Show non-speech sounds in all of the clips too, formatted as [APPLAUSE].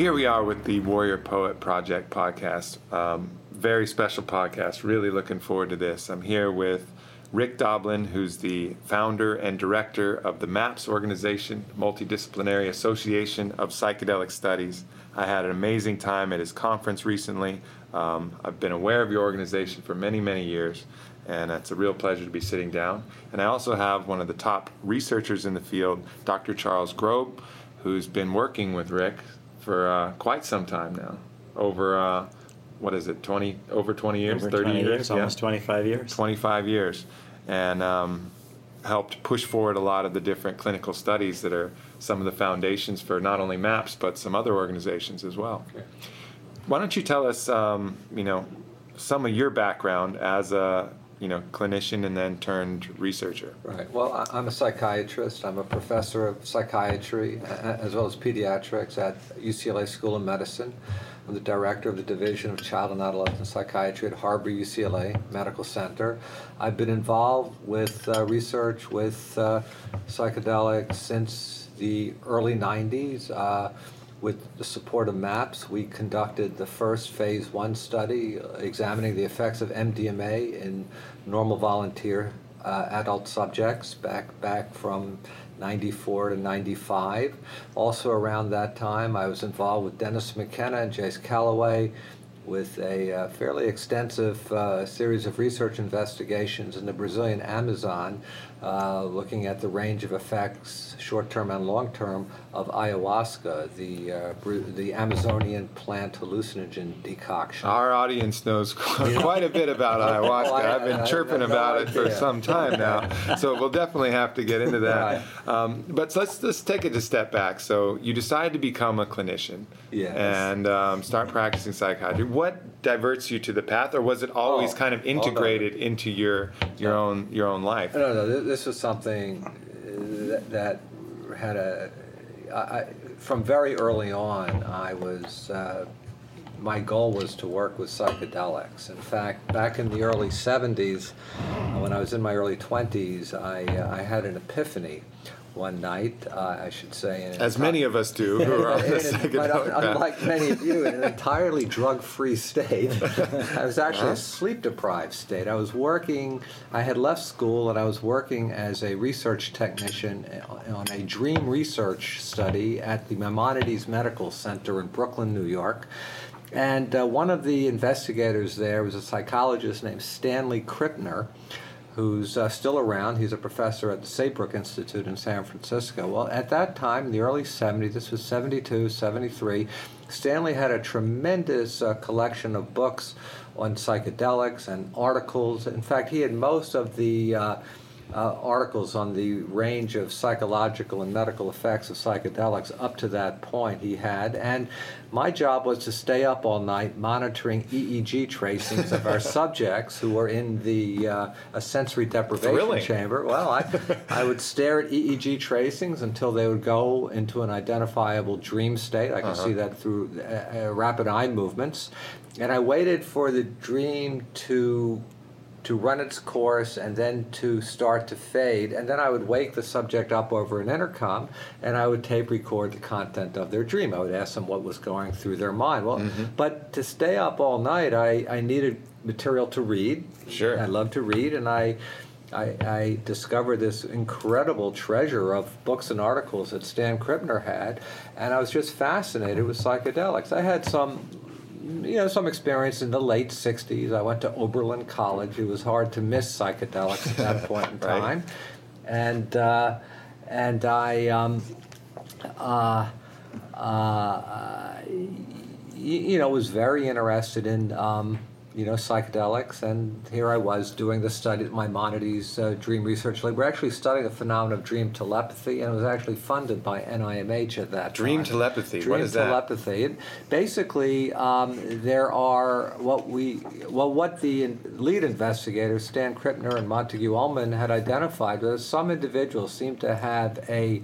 Here we are with the Warrior Poet Project podcast. Um, very special podcast. Really looking forward to this. I'm here with Rick Doblin, who's the founder and director of the MAPS organization, Multidisciplinary Association of Psychedelic Studies. I had an amazing time at his conference recently. Um, I've been aware of your organization for many, many years, and it's a real pleasure to be sitting down. And I also have one of the top researchers in the field, Dr. Charles Grob, who's been working with Rick for uh, quite some time now, over uh, what is it, 20 over 20 years, Over 30 20 years, years, Yeah. almost 25 years. 25 years, and um, helped push forward a lot of the different clinical studies that are some of the foundations for not only MAPS but some other organizations as well. Why don't you tell us, um, you know, some of your background as a you know clinician and then turned researcher? Right. Well, I'm a psychiatrist. I'm a professor of psychiatry as well as pediatrics at UCLA School of Medicine. I'm the director of the Division of Child and Adolescent Psychiatry at Harbor UCLA Medical Center. I've been involved with uh, research with uh, psychedelics since the early 90s. Uh, with the support of MAPS, we conducted the first phase one study uh, examining the effects of MDMA in normal volunteer uh, adult subjects back back from 94 to 95. Also around that time, I was involved with Dennis McKenna and Jace Callaway with a uh, fairly extensive uh, series of research investigations in the Brazilian Amazon, uh, looking at the range of effects, short-term and long-term, of ayahuasca, the uh, Bru- the Amazonian plant hallucinogen decoction. Our audience knows [LAUGHS] quite a bit about [LAUGHS] ayahuasca. Oh, I- I've been chirping have no about it for some time now, [LAUGHS] so we'll definitely have to get into that. Um, but let's let's take it a step back. So you decide to become a clinician Yes. and um, start practicing psychiatry. What diverts you to the path, or was it always Oh, kind of integrated into your your own your own life? No, no, this was something uh, that, that had a. I, from very early on, I was. Uh, my goal was to work with psychedelics. In fact, back in the early 70s, uh, when I was in my early 20s, I, uh, I had an epiphany one night, uh, I should say. in As enti- many of us do who are on the [LAUGHS] in an- but psychedelic un- unlike many of you, in an entirely drug-free state. [LAUGHS] I was actually a sleep-deprived state. I was working. I had left school and I was working as a research technician on a dream research study at the Maimonides Medical Center in Brooklyn, New York. And uh, one of the investigators there was a psychologist named Stanley Krippner who's uh, still around. He's a professor at the Saybrook Institute in San Francisco. Well, at that time, in the early 70s, this was 72, 73, Stanley had a tremendous uh, collection of books on psychedelics and articles. In fact, he had most of the uh, articles on the range of psychological and medical effects of psychedelics up to that point he had. And my job was to stay up all night monitoring EEG tracings of our [LAUGHS] subjects who were in the uh, a sensory deprivation Thrilling. chamber. Well, I, I would stare at EEG tracings until they would go into an identifiable dream state. I can see that through uh, uh, rapid eye movements. And I waited for the dream to to run its course and then to start to fade. And then I would wake the subject up over an intercom and I would tape record the content of their dream. I would ask them what was going through their mind. Well, mm-hmm. but to stay up all night, I, I needed material to read. Sure. I love to read, and I. I, I discovered this incredible treasure of books and articles that Stan Krippner had, and I was just fascinated with psychedelics. I had some you know, some experience in the late '60s. I went to Oberlin College. It was hard to miss psychedelics at that point in [LAUGHS] Right. time, and uh, and I, um, uh, uh, y- you know, was very interested in. Um, you know, psychedelics, and here I was doing the study at Maimonides uh, Dream Research Lab. We're actually studying the phenomenon of dream telepathy, and it was actually funded by NIMH at that Dream time. telepathy, Dream what is that? telepathy. Basically, um, there are what we well what the lead investigators Stan Krippner and Montague Ullman had identified was some individuals seem to have a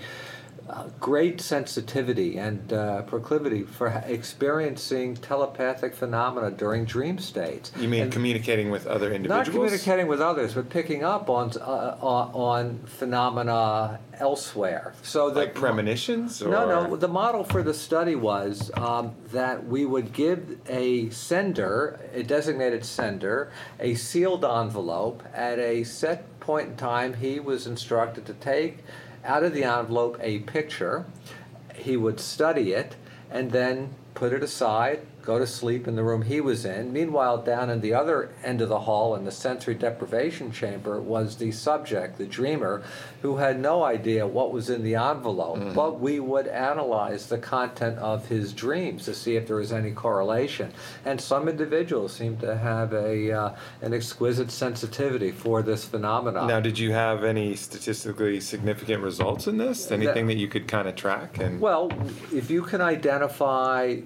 uh, great sensitivity and uh, proclivity for experiencing telepathic phenomena during dream states. You mean And communicating with other individuals? not communicating with others, but picking up on uh, on, on phenomena elsewhere. So the like premonitions? Or? no, no. The model for the study was um, that we would give a sender, a designated sender, a sealed envelope. At a set point in time, he was instructed to take out of the envelope a picture. He would study it and then put it aside, go to sleep in the room he was in. Meanwhile, down in the other end of the hall in the sensory deprivation chamber was the subject, the dreamer, who had no idea what was in the envelope. But we would analyze the content of his dreams to see if there was any correlation. And some individuals seem to have a uh, an exquisite sensitivity for this phenomenon. Now, did you have any statistically significant results in this? Anything that you could kind of track? And Well, if you can identify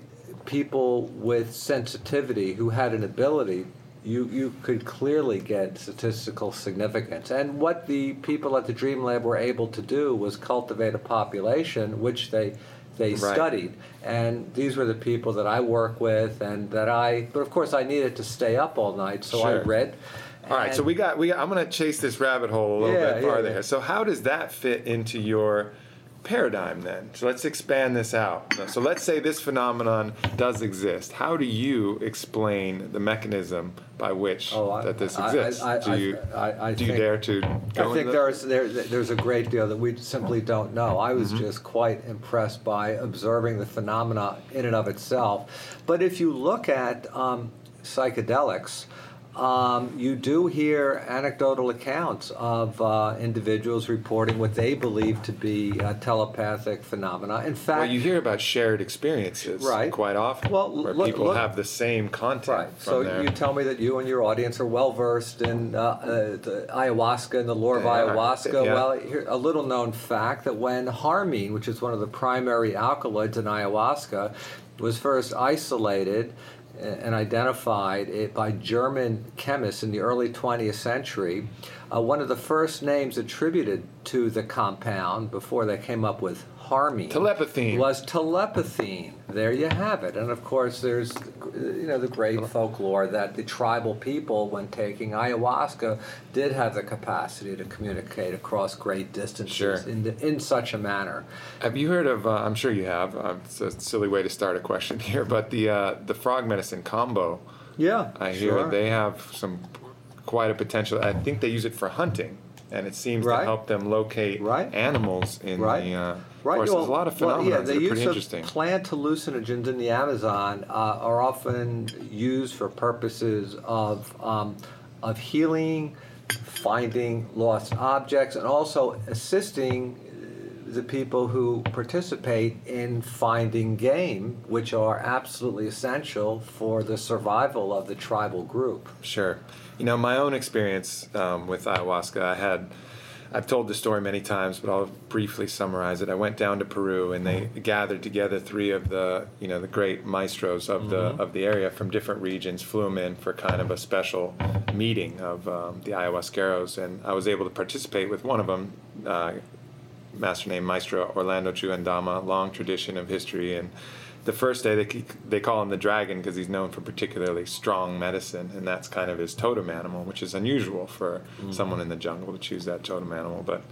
people with sensitivity who had an ability, you, you could clearly get statistical significance. And what the people at the Dream Lab were able to do was cultivate a population which they they Right. studied. And these were the people that I work with and that I but of course I needed to stay up all night, so I Sure. read. All right, so we got we. Got, I'm going to chase this rabbit hole a little Yeah, bit yeah, farther yeah. here. So how does that fit into your paradigm then? So let's expand this out. So let's say this phenomenon does exist. How do you explain the mechanism by which Oh, I- that this exists? I- do you I- I do you think- dare to go I think there's there, there's a great deal that we simply don't know. I was just quite impressed by observing the phenomena in and of itself. But if you look at um, psychedelics, um, you do hear anecdotal accounts of uh, individuals reporting what they believe to be uh, telepathic phenomena. In fact, Well, you hear about shared experiences Right. quite often, Well, where look- people look- have the same content Right. So there. you tell me that you and your audience are well versed in uh, uh, the ayahuasca and the lore of ayahuasca. Yeah. Well, here, a little known fact that when harmine, which is one of the primary alkaloids in ayahuasca, was first isolated and identified it by German chemists in the early 20th century, uh, one of the first names attributed to the compound before they came up with harmine Telepathine. was telepathine. There you have it. And of course, there's you know the great folklore that the tribal people, when taking ayahuasca, did have the capacity to communicate across great distances Sure. in the, in such a manner. Have you heard of? Uh, I'm sure you have. Uh, it's a silly way to start a question [LAUGHS] here, but the uh, the frog medicine combo. Yeah, I hear they have some quite a potential. I think they use it for hunting, and it seems Right. to help them locate Right. animals in Right. the. Uh, Right. Of course, there's a lot of phenomena well, yeah, that the are use pretty of interesting. Plant hallucinogens in the Amazon uh, are often used for purposes of um, of healing, finding lost objects, and also assisting the people who participate in finding game, which are absolutely essential for the survival of the tribal group. Sure. You know, my own experience um, with ayahuasca, I had. I've told the story many times, but I'll briefly summarize it. I went down to Peru, and they gathered together three of the, you know, the great maestros of the of the area from different regions, flew them in for kind of a special meeting of um, the ayahuasqueros, and I was able to participate with one of them, uh, master named Maestro Orlando Chuandama, long tradition of history. And the first day, they, they call him the dragon because he's known for particularly strong medicine, and that's kind of his totem animal, which is unusual for mm. someone in the jungle to choose that totem animal. But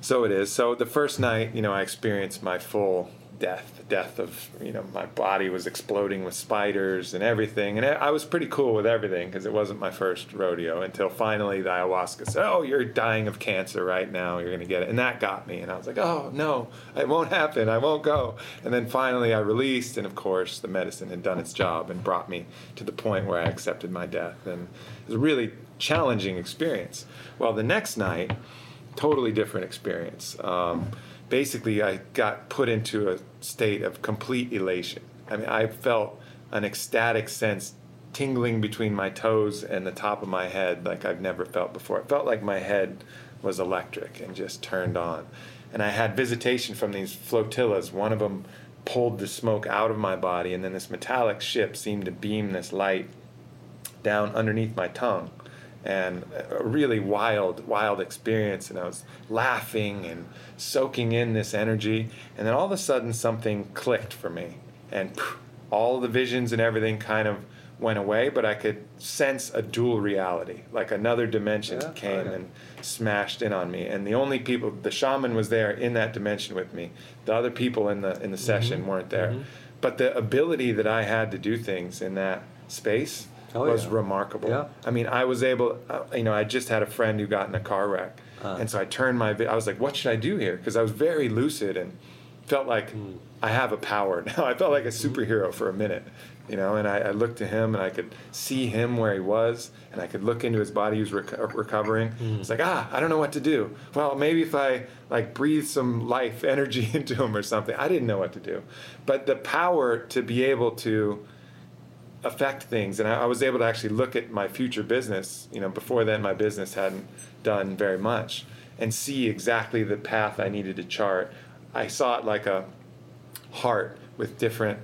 so it is. So the first night, you know, I experienced my full death, death of, you know, my body was exploding with spiders and everything. And I was pretty cool with everything because it wasn't my first rodeo until finally the ayahuasca said, Oh, you're dying of cancer right now. You're going to get it. And that got me. And I was like, Oh, no, it won't happen. I won't go. And then finally I released. And of course, the medicine had done its job and brought me to the point where I accepted my death. And it was a really challenging experience. Well, the next night, totally different experience. Um, basically, I got put into a state of complete elation. I mean, I felt an ecstatic sense tingling between my toes and the top of my head like I've never felt before. It felt like my head was electric and just turned on. And I had visitation from these flotillas. One of them pulled the smoke out of my body, and then this metallic ship seemed to beam this light down underneath my tongue and a really wild, wild experience. And I was laughing and soaking in this energy. And then all of a sudden, something clicked for me. And all the visions and everything kind of went away, but I could sense a dual reality, like another dimension Yeah, came and smashed in on me. And the only people, the shaman was there in that dimension with me. The other people in the in the session weren't there. mhm. But the ability that I had to do things in that space Oh, was yeah. remarkable. Yeah. I mean, I was able, uh, you know, I just had a friend who got in a car wreck. Uh. and so I turned my, I was like, what should I do here? Because I was very lucid and felt like Hmm. I have a power [LAUGHS] now. I felt like a superhero for a minute, you know, and I, I looked to him and I could see him where he was and I could look into his body. He was reco- recovering. Hmm. It's like, ah, I don't know what to do. Well, maybe if I like breathe some life [LAUGHS] energy [LAUGHS] into him or something. I didn't know what to do. But the power to be able to, affect things. And I, I was able to actually look at my future business you know before then my business hadn't done very much and see exactly the path i needed to chart. I saw it like a heart with different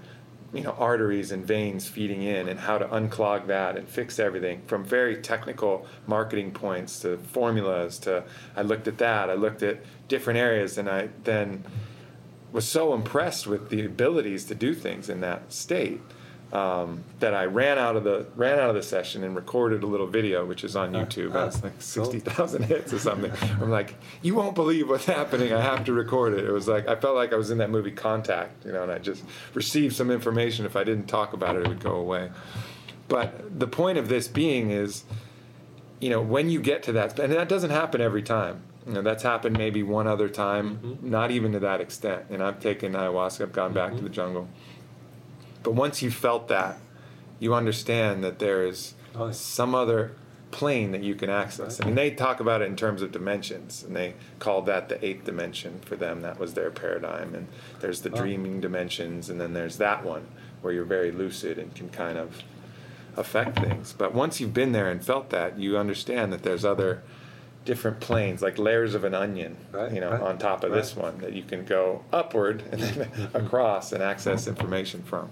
you know arteries and veins feeding in and how to unclog that and fix everything from very technical marketing points to formulas to i looked at that i looked at different areas and i then was so impressed with the abilities to do things in that state um, that I ran out of the ran out of the session and recorded a little video, which is on Uh, YouTube. uh, It's like cool. sixty thousand hits or something. [LAUGHS] I'm like, you won't believe what's happening. I have to record it. It was like I felt like I was in that movie Contact, you know, and I just received some information. If I didn't talk about it, it would go away. But the point of this being is, you know, when you get to that, and that doesn't happen every time. You know, that's happened maybe one other time, Mm-hmm. not even to that extent. And I've taken ayahuasca, I've gone back to the jungle. But once you felt that, you understand that there is Oh, yeah. some other plane that you can access. I mean, they talk about it in terms of dimensions, and they called that the eighth dimension for them. That was their paradigm. And there's the Oh. dreaming dimensions, and then there's that one where you're very lucid and can kind of affect things. But once you've been there and felt that, you understand that there's other different planes, like layers of an onion, Right, you know, right, on top of this one that you can go upward [LAUGHS] and then mm-hmm. across and access information from.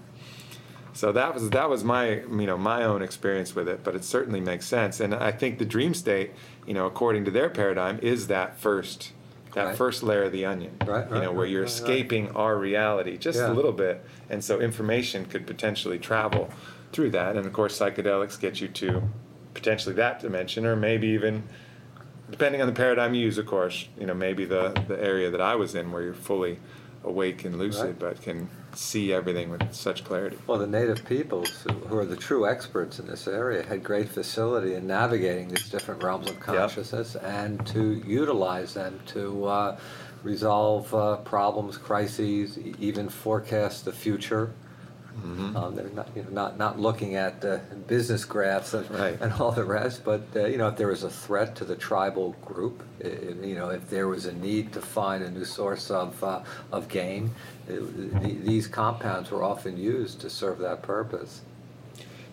So that was that was my you know my own experience with it, but it certainly makes sense. And I think the dream state, you know, according to their paradigm, is that first that Right. first layer of the onion. Right, you know, where right, you're right, right. escaping our reality just Yeah. a little bit, and so information could potentially travel through that. And of course, psychedelics get you to potentially that dimension, or maybe even depending on the paradigm you use, of course, you know, maybe the the area that I was in where you're fully awake and lucid, Right. but can see everything with such clarity. Well, the native peoples, who- are the true experts in this area, had great facility in navigating these different realms of consciousness and to utilize them to uh, resolve uh, problems, crises, e- even forecast the future. Mm-hmm. Um, they're not, you know, not, not looking at uh, business graphs and, Right. and all the rest, but uh, you know, if there was a threat to the tribal group, i- i- you know, if there was a need to find a new source of, uh, of gain, th- these compounds were often used to serve that purpose.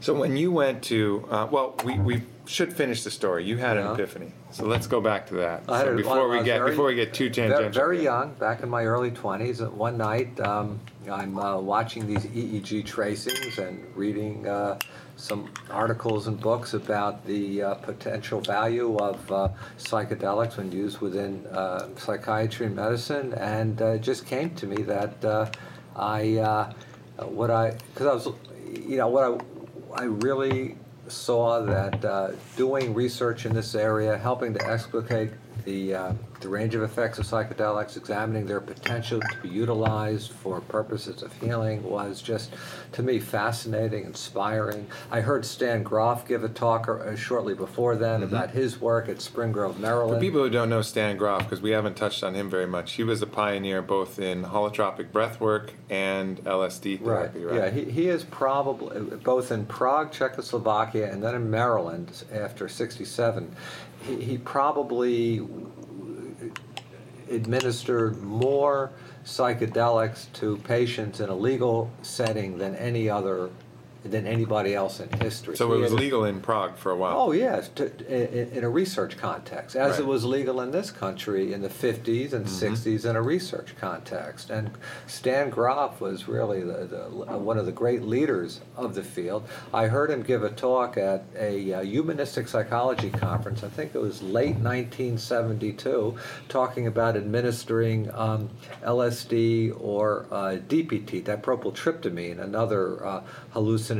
So when you went to, uh, well, we, we should finish the story. You had an epiphany, so let's go back to that. So before we get very- before we get too Very, tangential. very young, back in my early 20s, uh, one night um, I'm uh, watching these EEG tracings and reading uh, some articles and books about the uh, potential value of uh, psychedelics when used within uh, psychiatry and medicine, and uh, it just came to me that I, what I, because I was, you know, what I, I really saw that doing research in this area, helping to explicate the, uh, the range of effects of psychedelics, examining their potential to be utilized for purposes of healing was just, to me, fascinating, inspiring. I heard Stan Grof give a talk uh, shortly before then about his work at Spring Grove, Maryland. For people who don't know Stan Grof, because we haven't touched on him very much, he was a pioneer both in holotropic breath work and LSD Right. therapy, right? Yeah, he, he is probably both in Prague, Czechoslovakia, and then in Maryland after '67. He, he probably administered more psychedelics to patients in a legal setting than any other than anybody else in history. So it was legal in Prague for a while. Oh yes, to, in, in a research context, as it was legal in this country in the 50s and Mm-hmm. 60s in a research context. And Stan Grof was really the, the, one of the great leaders of the field. I heard him give a talk at a uh, humanistic psychology conference. I think it was late 1972, talking about administering um, LSD or uh, DPT, dipropyltryptamine, another uh, hallucinogen,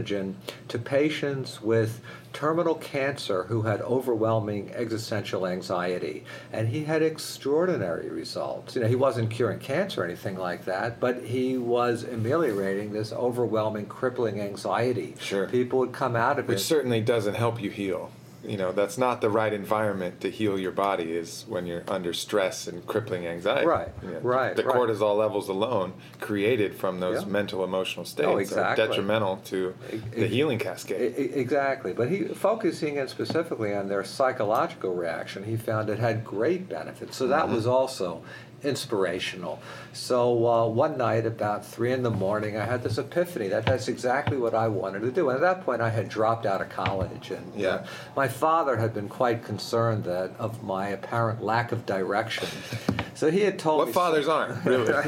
to patients with terminal cancer who had overwhelming existential anxiety. And he had extraordinary results. You know, he wasn't curing cancer or anything like that, but he was ameliorating this overwhelming, crippling anxiety. Sure. People would come out of Which it. Which certainly doesn't help you heal. You know, that's not the right environment to heal your body is when you're under stress and crippling anxiety. Right, You know, right, The right. cortisol levels alone created from those Yeah. mental emotional oh, states Oh, exactly. are detrimental to the healing cascade. Exactly, but he focusing in specifically on their psychological reaction, he found it had great benefits. So that mm-hmm. was also inspirational. So uh, one night, about three in the morning, I had this epiphany that that's exactly what I wanted to do. And at that point, I had dropped out of college, and uh, Yeah. my father had been quite concerned that of my apparent lack of direction. So he had told What me. fathers aren't, really. [LAUGHS]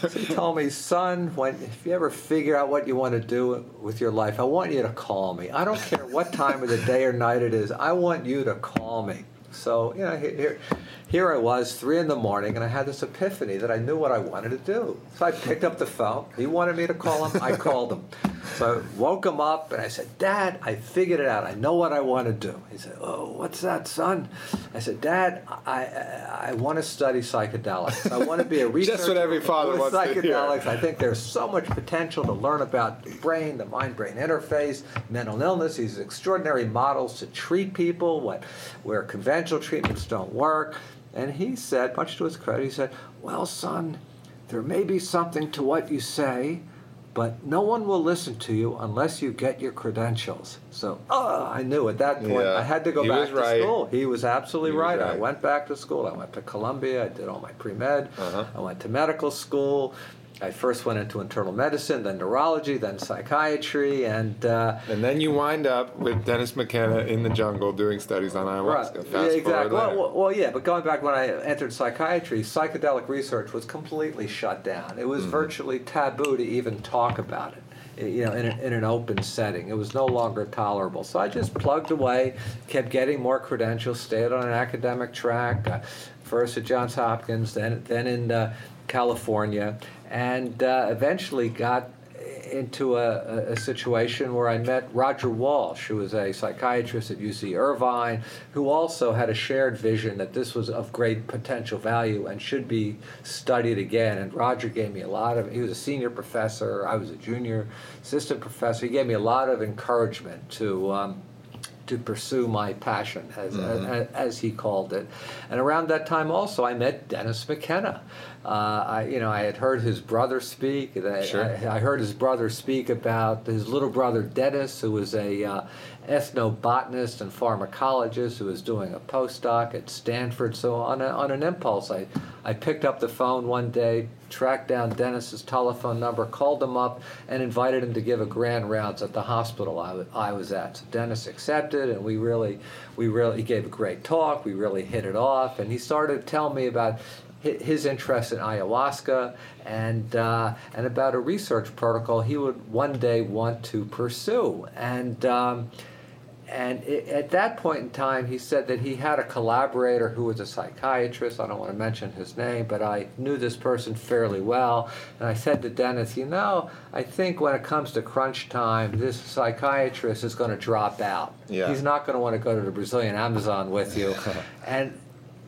So he told me, son, when if you ever figure out what you want to do with your life, I want you to call me. I don't care what time of the day or night it is. I want you to call me. So you know, he- here, here I was, three in the morning, and I had this epiphany that I knew what I wanted to do. So I picked up the phone. He wanted me to call him. I called him. So I woke him up, and I said, Dad, I figured it out. I know what I want to do. He said, Oh, what's that, son? I said, Dad, I I, I want to study psychedelics. I want to be a [LAUGHS] researcher. Just what every father wants psychedelics. I think there's so much potential to learn about the brain, the mind-brain interface, mental illness, these extraordinary models to treat people, what where conventional treatments don't work. And he said, much to his credit, he said, "Well, son, there may be something to what you say." But no one will listen to you unless you get your credentials. So, oh, I knew at that point Yeah, I had to go back to right. school. He was absolutely He was right. I went back to school. I went to Columbia. I did all my pre med. Uh-huh. I went to medical school. I first went into internal medicine, then neurology, then psychiatry, and uh, And then you wind up with Dennis McKenna in the jungle doing studies on ayahuasca. Right. Fast Yeah, exactly. Well, well, well, yeah, but going back when I entered psychiatry, psychedelic research was completely shut down. It Mm-hmm. was virtually taboo to even talk about it. You know, in, a, in an open setting, it was no longer tolerable. So I just plugged away, kept getting more credentials, stayed on an academic track. Uh, first at Johns Hopkins, then then in uh, California, and uh, eventually got into a, a, situation where I met Roger Walsh, who was a psychiatrist at UC Irvine, who also had a shared vision that this was of great potential value and should be studied again. And Roger gave me a lot of, he was a senior professor, I was a junior assistant professor. He gave me a lot of encouragement to. Um, to pursue my passion, as, as, as he called it. And around that time, also, I met Dennis McKenna. Uh, I, you know, I had heard his brother speak. I, Sure. I, I heard his brother speak about his little brother Dennis, who was a uh, ethnobotanist and pharmacologist who was doing a postdoc at Stanford. So on, a, on an impulse, I, I picked up the phone one day, tracked down Dennis's telephone number, called him up, and invited him to give a grand rounds at the hospital I was at. So Dennis accepted, and we really, we really he gave a great talk. We really hit it off, and he started telling me about his interest in ayahuasca and uh, and about a research protocol he would one day want to pursue. And um, and i at that point in time, he said that he had a collaborator who was a psychiatrist. I don't want to mention his name, but I knew this person fairly well. And I said to Dennis, you know, I think when it comes to crunch time, this psychiatrist is going to drop out. Yeah. He's not going to want to go to the Brazilian Amazon with you. [LAUGHS] and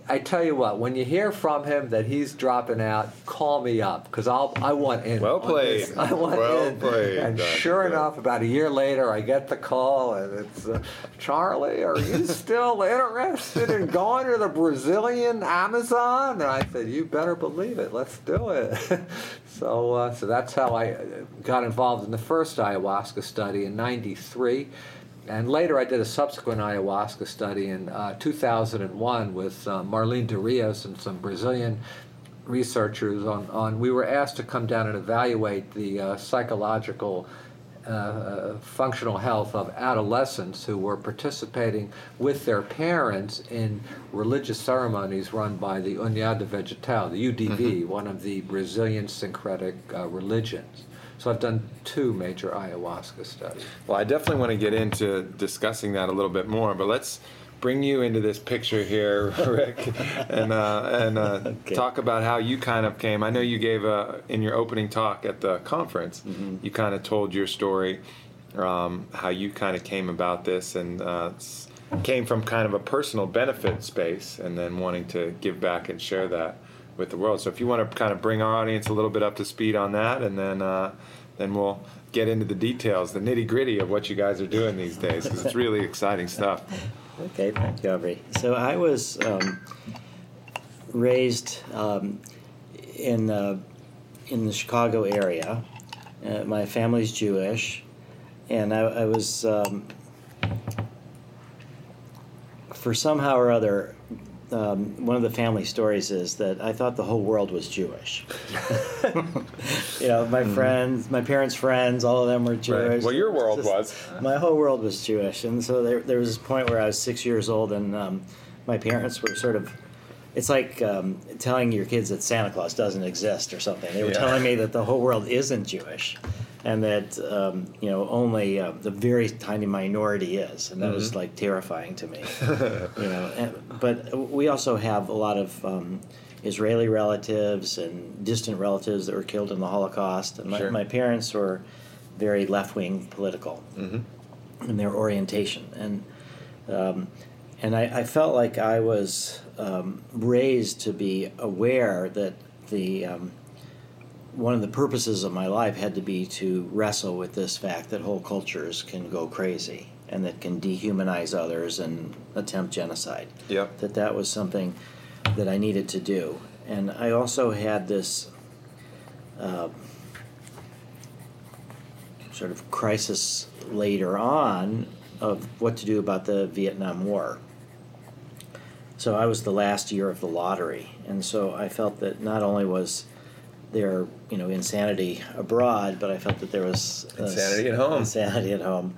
I tell you what, when you hear from him that he's dropping out, call me up because I'll I want in. Well played. [LAUGHS] I want Well in. played, And Dr. sure enough, about a year later, I get the call, and it's uh, Charlie. Are you [LAUGHS] still interested in going to the Brazilian Amazon? And I said, you better believe it. Let's do it. [LAUGHS] so, uh, so that's how I uh, got involved in the first ayahuasca study in '93. And later, I did a subsequent ayahuasca study in uh, 2001 with uh, Marlene de Rios and some Brazilian researchers on, on. We were asked to come down and evaluate the uh, psychological uh, functional health of adolescents who were participating with their parents in religious ceremonies run by the União de Vegetal, the UDV, mm-hmm. one of the Brazilian syncretic uh, religions. So I've done two major ayahuasca studies. Well, I definitely want to get into discussing that a little bit more, but let's bring you into this picture here, [LAUGHS] Rick, and uh, and uh, [LAUGHS] okay. talk about how you kind of came. I know you gave a in your opening talk at the conference. Mm-hmm. You kind of told your story, um, how you kind of came about this, and uh, came from kind of a personal benefit space, and then wanting to give back and share that with the world. So if you want to kind of bring our audience a little bit up to speed on that, and then uh, then we'll get into the details, the nitty gritty of what you guys are doing these days, because it's really exciting stuff. Okay, thank you, Aubrey. So I was um, raised um, in uh, in the Chicago area. Uh, my family's Jewish, and I, I was um, for somehow or other um, one of the family stories is that I thought the whole world was Jewish. [LAUGHS] you know, my mm. friends, my parents' friends, all of them were Jewish. Right. Well, your world Just, was. My whole world was Jewish, and so there, there was this point where I was six years old, and um, my parents were sort of. It's like um, telling your kids that Santa Claus doesn't exist or something. They were yeah. telling me that the whole world isn't Jewish and that um, you know only uh, the very tiny minority is, and that mm-hmm. was like terrifying to me. [LAUGHS] you know, and, but we also have a lot of um, Israeli relatives and distant relatives that were killed in the Holocaust, and my, sure. my parents were very left wing political mm-hmm. in their orientation, and um, and I, I, felt like I was um, raised to be aware that the um, one of the purposes of my life had to be to wrestle with this fact that whole cultures can go crazy and that can dehumanize others and attempt genocide. Yep. That that was something that I needed to do. And I also had this uh, sort of crisis later on of what to do about the Vietnam War. So I was the last year of the lottery, and so I felt that not only was their you know insanity abroad, but I felt that there was insanity at home. Insanity at home,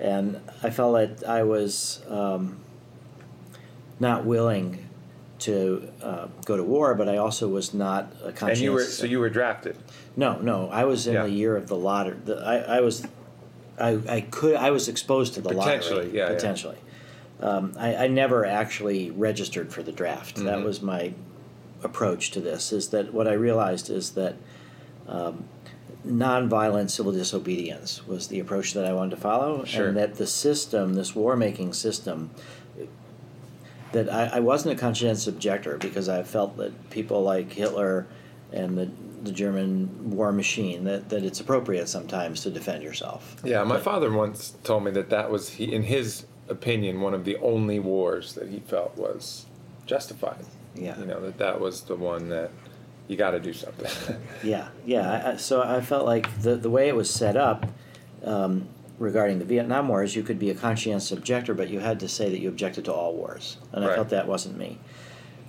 and I felt that I was um, not willing to uh, go to war, but I also was not a conscientious. And you were so you were drafted. No, no, I was in yeah. the year of the lottery. The, I, I was, I, I could I was exposed to the potentially, lottery yeah, potentially. Yeah. Um, I, I, never actually registered for the draft. Mm-hmm. That was my approach to this is that what I realized is that um, nonviolent civil disobedience was the approach that I wanted to follow, sure. and that the system, this war making system, that I, I, wasn't a conscientious objector because I felt that people like Hitler and the, the German war machine that, that it's appropriate sometimes to defend yourself. Yeah, my but, father once told me that that was, he, in his opinion, one of the only wars that he felt was justified. Yeah. You know, that that was the one that you got to do something. [LAUGHS] yeah, yeah. I, so I felt like the, the way it was set up um, regarding the Vietnam War is you could be a conscientious objector, but you had to say that you objected to all wars. And I felt that wasn't me.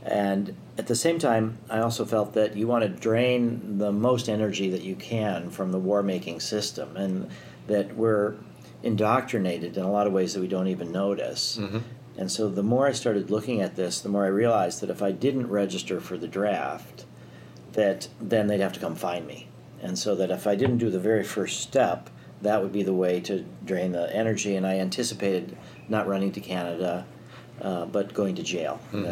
And at the same time, I also felt that you want to drain the most energy that you can from the war making system, and that we're indoctrinated in a lot of ways that we don't even notice. Mm-hmm. And so the more I started looking at this, the more I realized that if I didn't register for the draft, that then they'd have to come find me. And so that if I didn't do the very first step, that would be the way to drain the energy. And I anticipated not running to Canada, uh, but going to jail. Mm-hmm.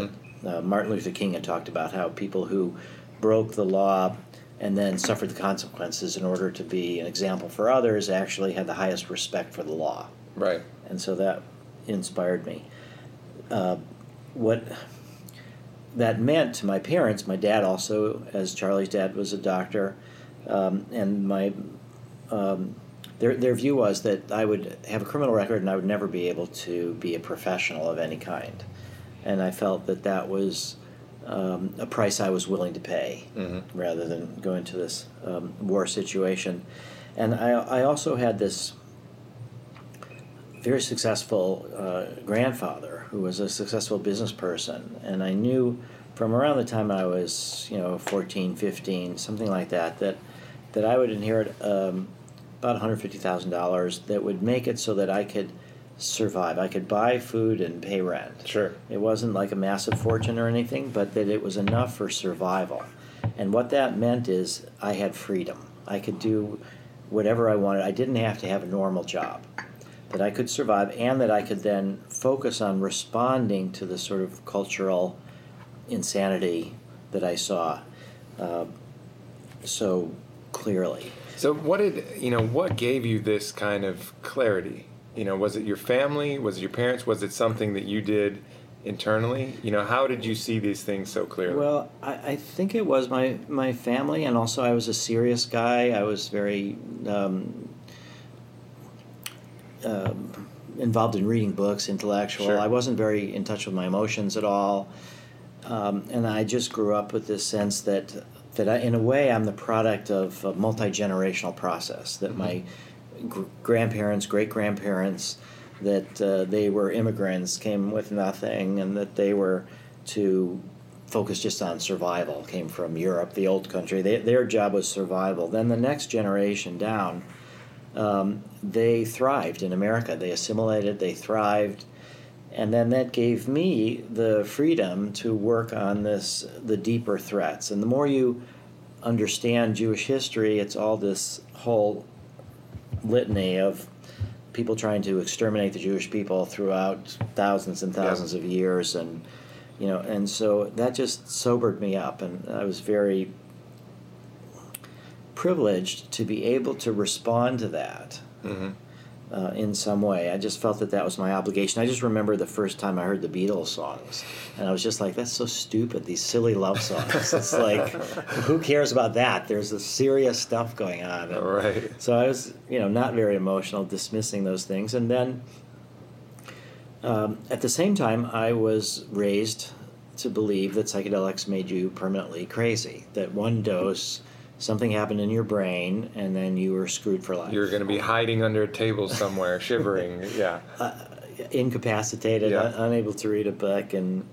That, uh, Martin Luther King had talked about how people who broke the law and then suffered the consequences in order to be an example for others actually had the highest respect for the law. Right. And so that inspired me uh, what that meant to my parents, my dad also, as Charlie's dad was a doctor, um, and my um, their their view was that I would have a criminal record and I would never be able to be a professional of any kind, and I felt that that was um, a price I was willing to pay mm-hmm. rather than go into this um, war situation, and I I also had this very successful uh, grandfather who was a successful business person. And I knew from around the time I was, you know, 14, 15, something like that, that, that I would inherit um, about $150,000 that would make it so that I could survive. I could buy food and pay rent. Sure. It wasn't like a massive fortune or anything, but that it was enough for survival. And what that meant is I had freedom. I could do whatever I wanted. I didn't have to have a normal job. That I could survive and that I could then focus on responding to the sort of cultural insanity that I saw uh, so clearly. So what did you know? What gave you this kind of clarity? You know, was it your family? Was it your parents? Was it something that you did internally? You know, how did you see these things so clearly? Well, I, I think it was my my family, and also I was a serious guy. I was very um, um, involved in reading books, intellectual. Sure. I wasn't very in touch with my emotions at all, um, and I just grew up with this sense that that I, in a way, I'm the product of a multi generational process. That my gr- grandparents, great grandparents, that uh, they were immigrants, came with nothing, and that they were to focus just on survival, came from Europe, the old country. They, their job was survival. Then the next generation down, um, they thrived in America. They assimilated, they thrived. And then that gave me the freedom to work on this, the deeper threats. And the more you understand Jewish history, it's all this whole litany of people trying to exterminate the Jewish people throughout thousands and thousands of years, and you know, and so that just sobered me up, and I was very privileged to be able to respond to that hmm uh, in some way. I just felt that that was my obligation. I just remember the first time I heard the Beatles songs, and I was just like, "That's so stupid. These silly love songs. it's like, who cares about that? There's this serious stuff going on." And Right. So I was, you know, not very emotional, dismissing those things, and then um, at the same time, I was raised to believe that psychedelics made you permanently crazy. That one dose, something happened in your brain, and then you were screwed for life You're going to be hiding under a table somewhere, shivering. [LAUGHS] Yeah. uh, incapacitated, Yeah. un- unable to read a book, and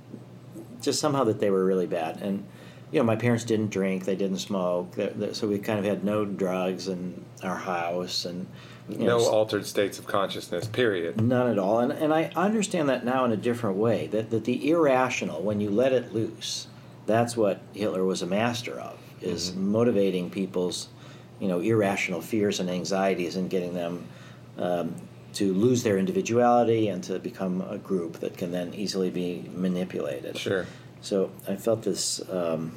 just somehow that they were really bad. And you know, my parents didn't drink, they didn't smoke, they they- so we kind of had no drugs in our house, and you know, No altered states of consciousness. Period. none at all. And and I understand that now in a different way. That that the irrational, when you let it loose, that's what Hitler was a master of, is Mm-hmm. motivating people's, you know, irrational fears and anxieties and getting them um, to lose their individuality and to become a group that can then easily be manipulated. Sure. So I felt this um,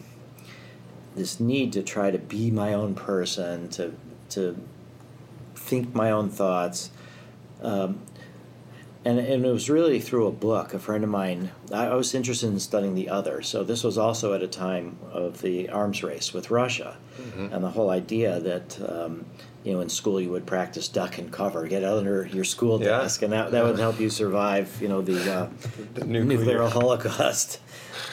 this need to try to be my own person, to to think my own thoughts, um, and and it was really through a book. A friend of mine, I, was interested in studying the other. So this was also at a time of the arms race with Russia, Mm-hmm. and the whole idea that. Um, you know, in school you would practice duck and cover, get under your school Yeah. desk, and that, that would help you survive. You know, the, uh, [LAUGHS] The nuclear, nuclear- holocaust.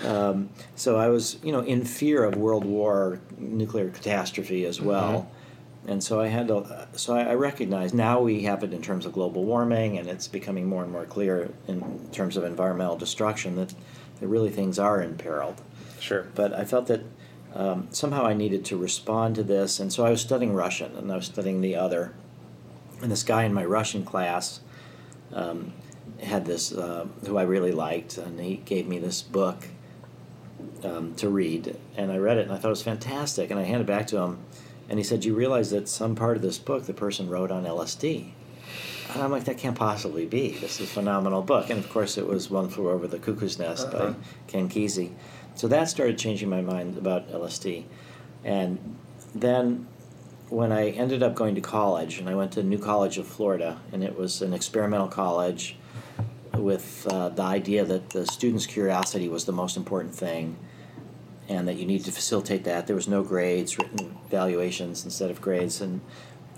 Um, so I was, you know, in fear of world war, nuclear catastrophe as well. And so I had to, so I, recognize now we have it in terms of global warming, and it's becoming more and more clear in terms of environmental destruction that, that really things are imperiled. Sure. But I felt that um, somehow I needed to respond to this, and so I was studying Russian, and I was studying the other. And this guy in my Russian class um, had this, uh, who I really liked, and he gave me this book um, to read, and I read it, and I thought it was fantastic, and I handed it back to him, and he said, "You realize that some part of this book the person wrote on LSD." And I'm like, that can't possibly be. This is a phenomenal book. And of course, it was One Flew Over the Cuckoo's Nest Uh-huh. by Ken Kesey. So that started changing my mind about LSD. And then when I ended up going to college, and I went to New College of Florida, and it was an experimental college with uh, the idea that the student's curiosity was the most important thing and that you needed to facilitate that. There was no grades, written evaluations instead of grades. And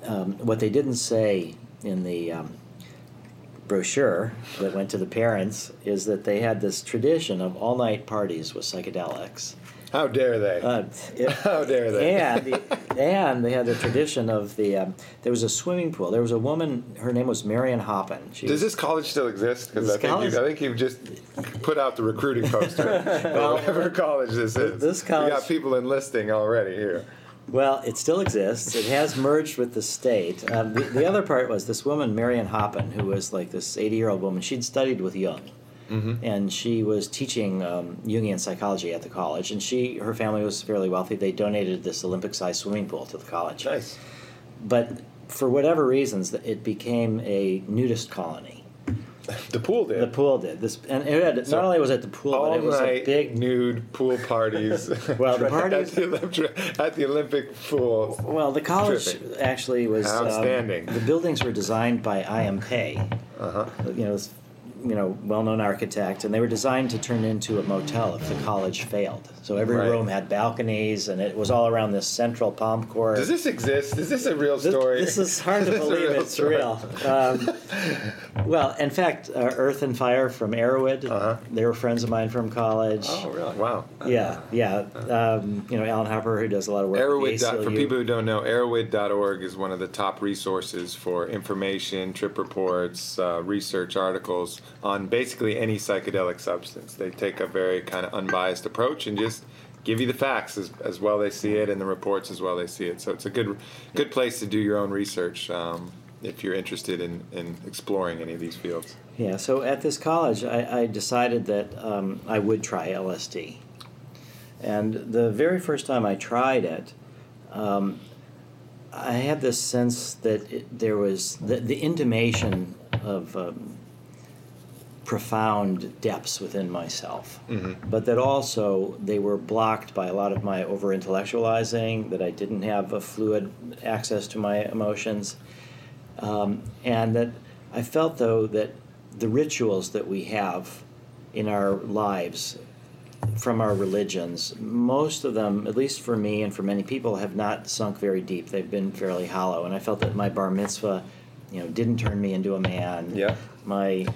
um, what they didn't say in the um, brochure that went to the parents is that they had this tradition of all night parties with psychedelics. How dare they? Uh, it- [LAUGHS] How dare they? and and they had the tradition of the um, there was a swimming pool. There was a woman. Her name was Marion Hoppin. She Does was- this college still exist? Because I think college- I think you've just put out the recruiting poster. [LAUGHS] for whatever college this is, This college. You got people enlisting already here. Well, it still exists. It has merged with the state. Um, the, the other part was this woman, Marion Hoppin, who was like this 80 year old woman. She'd studied with Jung. Mm-hmm. And she was teaching um, Jungian psychology at the college. And she, her family was fairly wealthy. They donated this Olympic sized swimming pool to the college. Nice. But for whatever reasons, it became a nudist colony. [LAUGHS] The pool did. The pool did this, and it had, So, not only was it the pool, All but it was a big. nude pool parties. [LAUGHS] Well, the [LAUGHS] at parties- the, Olymp- at the Olympic pool. Well, the college Terrific. actually was um, Outstanding. the buildings were designed by I.M. Pei, Uh huh. you know, this, you know, well-known architect, and they were designed to turn into a motel if the college failed. So every Right. room had balconies, and it was all around this central palm court. Does this exist? Is this a real story? This, is hard to Is this a believe it's story? real. Um, well, in fact, uh, Earth and Fire from Erowid, Uh-huh. they were friends of mine from college. Oh, really? Wow. Yeah, yeah. Um, you know, Alan Harper, who does a lot of work. at the Erowid. dot- For ACLU. people who don't know, Erowid.org is one of the top resources for information, trip reports, uh, research articles on basically any psychedelic substance. They take a very kind of unbiased approach and just give you the facts as, as well they see it and the reports as well they see it. So it's a good good place to do your own research um, if you're interested in, in exploring any of these fields. Yeah, so at this college, I, I decided that um, I would try LSD. And the very first time I tried it, um, I had this sense that it, there was the, the intimation of um, profound depths within myself, Mm-hmm. but that also they were blocked by a lot of my over intellectualizing, that I didn't have a fluid access to my emotions. Um, and that I felt though that the rituals that we have in our lives from our religions, most of them, at least for me and for many people, have not sunk very deep. They've been fairly hollow. And I felt that my bar mitzvah, you know, didn't turn me into a man. Yeah. My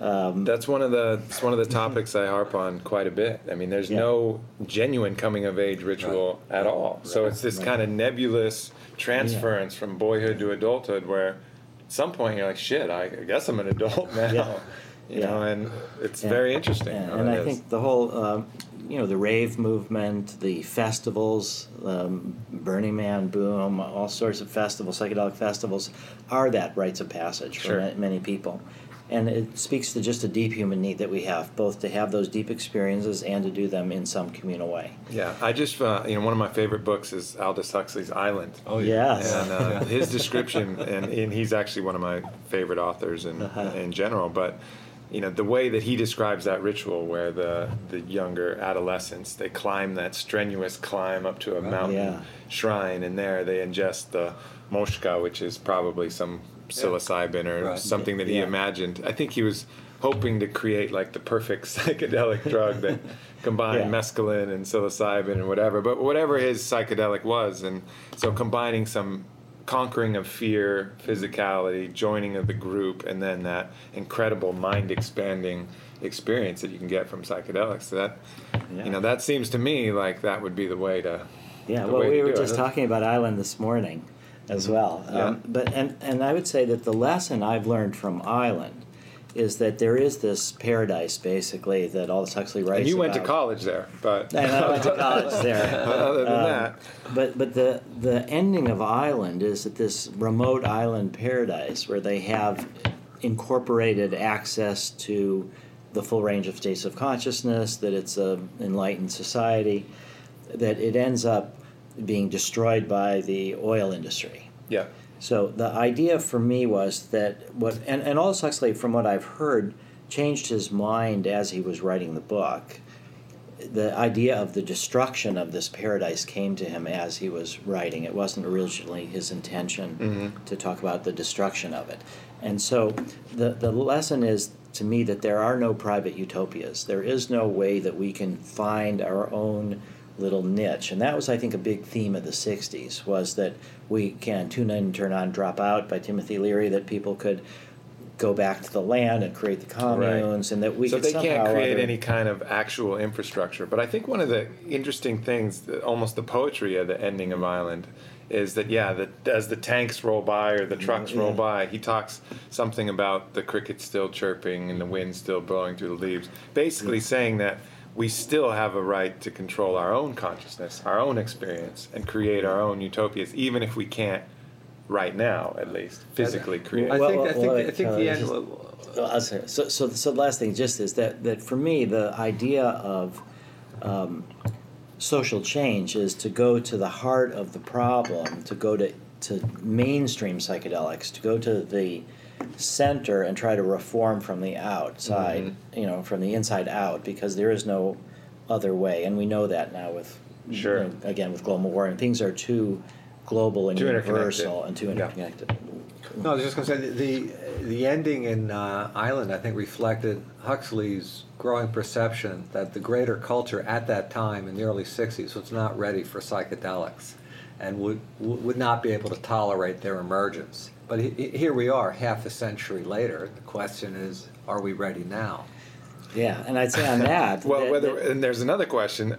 um, That's one of the it's one of the topics I harp on quite a bit. I mean, there's Yeah. no genuine coming of age ritual at all. So it's this Right. kind of nebulous transference from boyhood to adulthood, where at some point you're like, shit, I guess I'm an adult [LAUGHS] now. Yeah. You Yeah. know, and it's Yeah. very interesting. Yeah, and I is. think the whole, um, you know, the rave movement, the festivals, um, Burning Man boom, all sorts of festivals, psychedelic festivals, are that rites of passage for Sure. ma- many people. And it speaks to just a deep human need that we have, both to have those deep experiences and to do them in some communal way. Yeah, I just uh, you know one of my favorite books is Aldous Huxley's Island. Oh, Yes. and uh, [LAUGHS] his description, and, and he's actually one of my favorite authors in Uh-huh. in general. But you know the way that he describes that ritual, where the the younger adolescents they climb that strenuous climb up to a mountain Yeah. shrine, and there they ingest the moksha, which is probably some psilocybin or Right. something that he Yeah. imagined. I think he was hoping to create like the perfect [LAUGHS] psychedelic drug that [LAUGHS] combined Yeah. mescaline and psilocybin and whatever, but whatever his psychedelic was, and so combining some conquering of fear, physicality, joining of the group, and then that incredible mind expanding experience that you can get from psychedelics. So that Yeah. you know that seems to me like that would be the way to. Yeah, well, we were just it. talking about Island this morning as well. Yeah. Um, but and and I would say that the lesson I've learned from Island is that there is this paradise, basically, that Aldous Huxley writes And you went to college there, but And I went to college [LAUGHS] there. other than Um, that, But but the the ending of Island is that this remote island paradise where they have incorporated access to the full range of states of consciousness, that it's a enlightened society, that it ends up being destroyed by the oil industry. yeah, So the idea for me was that what and, and Aldous Huxley, from what I've heard, changed his mind as he was writing the book. The idea of the destruction of this paradise came to him as he was writing. It wasn't originally his intention Mhm. to talk about the destruction of it. And so the, the lesson is to me that there are no private utopias. There is no way that we can find our own little niche. And that was, I think, a big theme of the 60s was that we can tune in, turn on, drop out by Timothy Leary, that people could go back to the land and create the communes, and that we so could they can't create other- any kind of actual infrastructure. But I think one of the interesting things, almost the poetry of the ending of Island, is that yeah, that as the tanks roll by or the mm-hmm. trucks roll Yeah. by, he talks something about the crickets still chirping and the wind still blowing through the leaves, basically mm-hmm. saying that we still have a right to control our own consciousness, our own experience, and create our own utopias, even if we can't right now, at least physically create. I Well, think, I think, well, I think the end. Well, I'll say- So, so, so the last thing just is that, that for me, the idea of um, social change is to go to the heart of the problem, to go to, to mainstream psychedelics, to go to the center and try to reform from the outside, you know, from the inside out, because there is no other way. And we know that now with, Sure. you know, again, with global warming. Things are too global and Too universal and too Yeah. interconnected. No, I was just going to say the, the the ending in uh, Island, I think, reflected Huxley's growing perception that the greater culture at that time in the early '60s was not ready for psychedelics, and would would not be able to tolerate their emergence. But he, he- here we are, half a century later. The question is, are we ready now? Yeah, and I'd say on that. [LAUGHS] Well, that- whether that- and there's another question: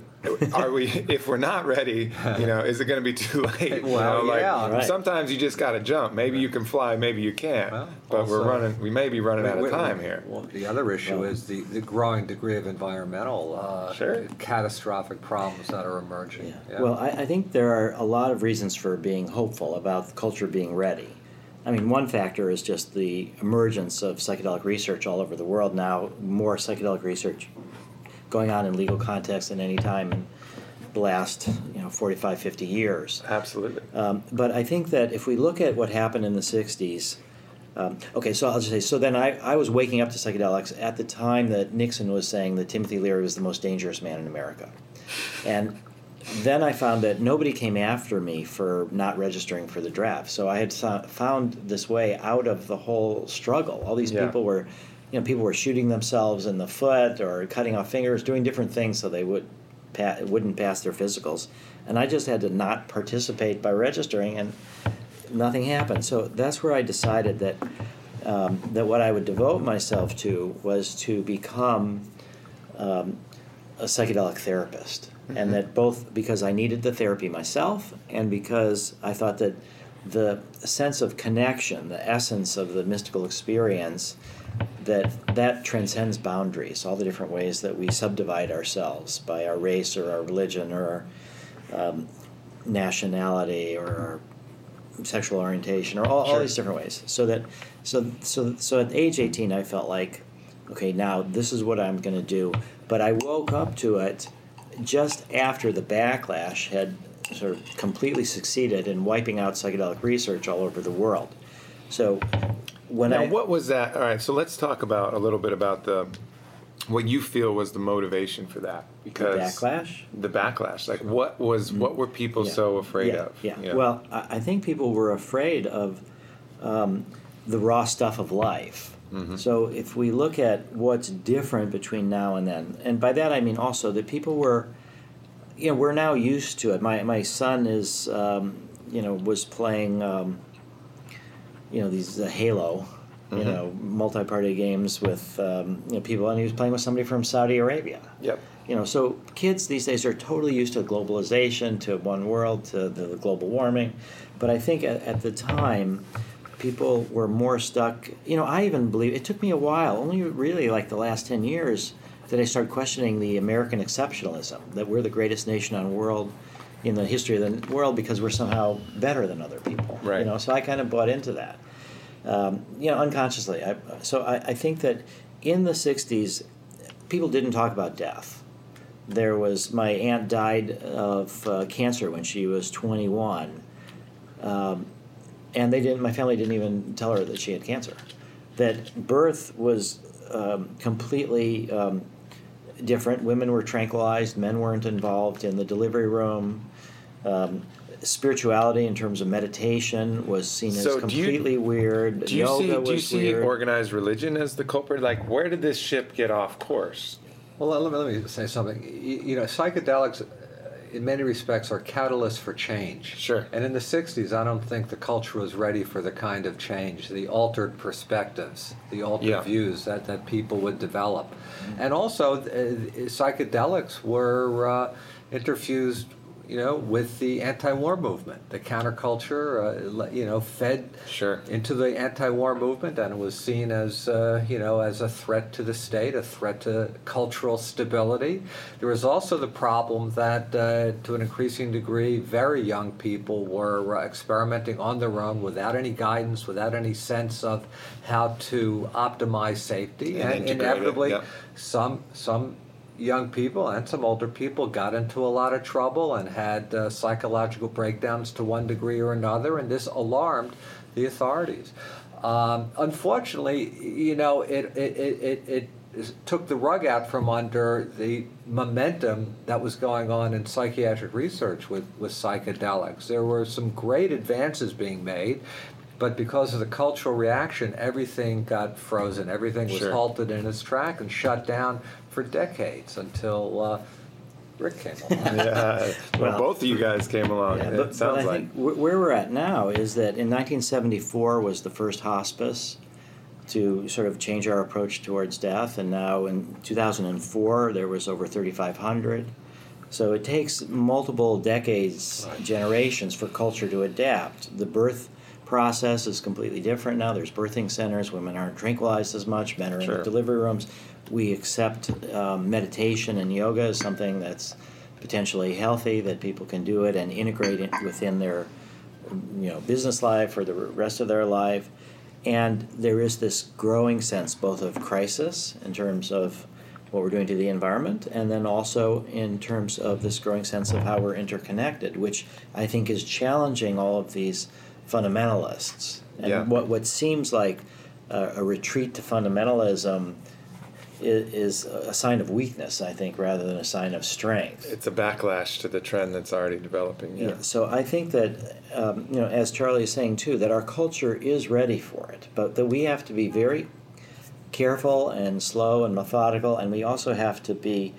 Are we? [LAUGHS] If we're not ready, you know, is it going to be too [LAUGHS] late? You Well, know, like, yeah. Right. Sometimes you just got to jump. Maybe you can fly, maybe you can't. Well, but we're running. We may be running out of We- we- time here. Well, the other issue Well- is the, the growing degree of environmental uh, Sure. catastrophic problems that are emerging. Yeah. Yeah. Well, I, I think there are a lot of reasons for being hopeful about culture being ready. I mean, one factor is just the emergence of psychedelic research all over the world now. More psychedelic research going on in legal context than any time in the last, you know, 45, 50 years. Absolutely. Um, but I think that if we look at what happened in the 60s, um, okay, so I'll just say, so then I, I was waking up to psychedelics at the time that Nixon was saying that Timothy Leary was the most dangerous man in America. And then I found that nobody came after me for not registering for the draft. So I had so- found this way out of the whole struggle. All these Yeah. people were, you know, people were shooting themselves in the foot or cutting off fingers, doing different things so they would pa- wouldn't pass their physicals. And I just had to not participate by registering, and nothing happened. So that's where I decided that um, that what I would devote myself to was to become um, a psychedelic therapist, and that both because I needed the therapy myself, and because I thought that the sense of connection, the essence of the mystical experience, that that transcends boundaries. All the different ways that we subdivide ourselves by our race or our religion or our um, nationality or our sexual orientation or all, all these different ways so that so so so at age 18 i felt like okay now this is what i'm going to do but i woke up to it just after the backlash had sort of completely succeeded in wiping out psychedelic research all over the world so when Now, i what was that? All right, so let's talk about a little bit about the what you feel was the motivation for that because the backlash the backlash. Like, what was what were people Yeah. so afraid yeah, of? Yeah. know? Well, I, I think people were afraid of um, the raw stuff of life. Mm-hmm. So if we look at what's different between now and then, and by that I mean also that people were, you know, we're now used to it. My my son is, um, you know, was playing, um, you know, these uh, Halo. You Mhm. know, multi-party games with um, you know people, and he was playing with somebody from Saudi Arabia yep. you know so kids these days are totally used to globalization to one world to the global warming but i think at, at the time people were more stuck. You know i even believe it took me a while only really like the last 10 years that i started questioning the american exceptionalism that we're the greatest nation on world in the history of the world because we're somehow better than other people. Right. you know so i kind of bought into that. Um, you know unconsciously I, so I, I think that in the 60s people didn't talk about death. There was my aunt died of uh, cancer when she was 21 um, and they didn't my family didn't even tell her that she had cancer that birth was um, completely um, different women were tranquilized men weren't involved in the delivery room um, spirituality in terms of meditation was seen as So do you- completely weird Do you yoga see? Do you was see weird organized religion as the culprit? Like, where did this ship get off course? Well, let me, let me say something. You, you know, psychedelics, in many respects, are catalysts for change. Sure. And in the '60s, I don't think the culture was ready for the kind of change, the altered perspectives, the altered Yeah. views that, that people would develop, and also uh, psychedelics were uh, interfused. You know, with the anti-war movement. The counterculture, uh, you know, fed sure. into the anti-war movement, and it was seen as, uh, you know, as a threat to the state, a threat to cultural stability. There was also the problem that, uh, to an increasing degree, very young people were uh, experimenting on their own without any guidance, without any sense of how to optimize safety, And and, inevitably, yep. some some young people and some older people got into a lot of trouble and had uh, psychological breakdowns to one degree or another, and this alarmed the authorities. Um, unfortunately, you know, it, it, it, it, it took the rug out from under the momentum that was going on in psychiatric research with, with psychedelics. There were some great advances being made, but because of the cultural reaction, everything got frozen. Everything was Sure. halted in its track and shut down for decades until uh, Rick came along. [LAUGHS] yeah. Well, [LAUGHS] Well- both of you guys came along. Yeah, it sounds but I like. think where we're at now is that in 1974 was the first hospice to sort of change our approach towards death, and now in 2004 there was over 3,500. So it takes multiple decades, Right. generations for culture to adapt. The birth process is completely different now. There's birthing centers. Women aren't tranquilized as much. Men are in Sure. the delivery rooms. We accept um, meditation and yoga as something that's potentially healthy that people can do it and integrate it within their you know business life or the rest of their life and there is this growing sense both of crisis in terms of what we're doing to the environment and then also in terms of this growing sense of how we're interconnected which i think is challenging all of these fundamentalists and Yeah. what what seems like a, a retreat to fundamentalism is, a sign of weakness i think rather than a sign of strength It's a backlash to the trend that's already developing. Yeah. yeah. So I think that, um, you know, as Charlie is saying too, that our culture is ready for it, but that we have to be very careful and slow and methodical, and we also have to be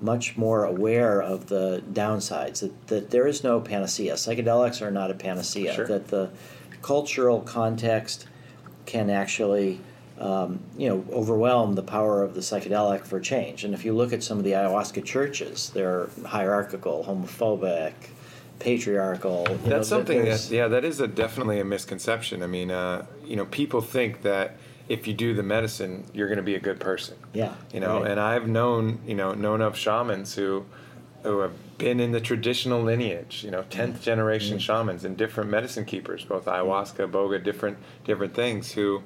much more aware of the downsides. That, that there is no panacea. Psychedelics are not a panacea. Sure. That the cultural context can actually um, you know, overwhelm the power of the psychedelic for change. And if you look at some of the ayahuasca churches, they're hierarchical, homophobic, patriarchal. you know, That's something there's- that yeah, that is a definitely a misconception. I mean, uh, you know, people think that if you do the medicine, you're going to be a good person. Yeah, You know, right. and I've known you know known of shamans who who have been in the traditional lineage. You know, tenth generation Mm. shamans and different medicine keepers, both ayahuasca, boga, different different things who.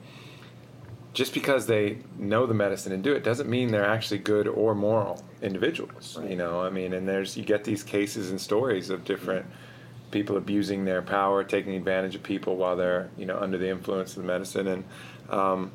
Just because they know the medicine and do it doesn't mean they're actually good or moral individuals. You know, I mean, and there's you get these cases and stories of different people abusing their power, taking advantage of people while they're you know under the influence of the medicine, and um,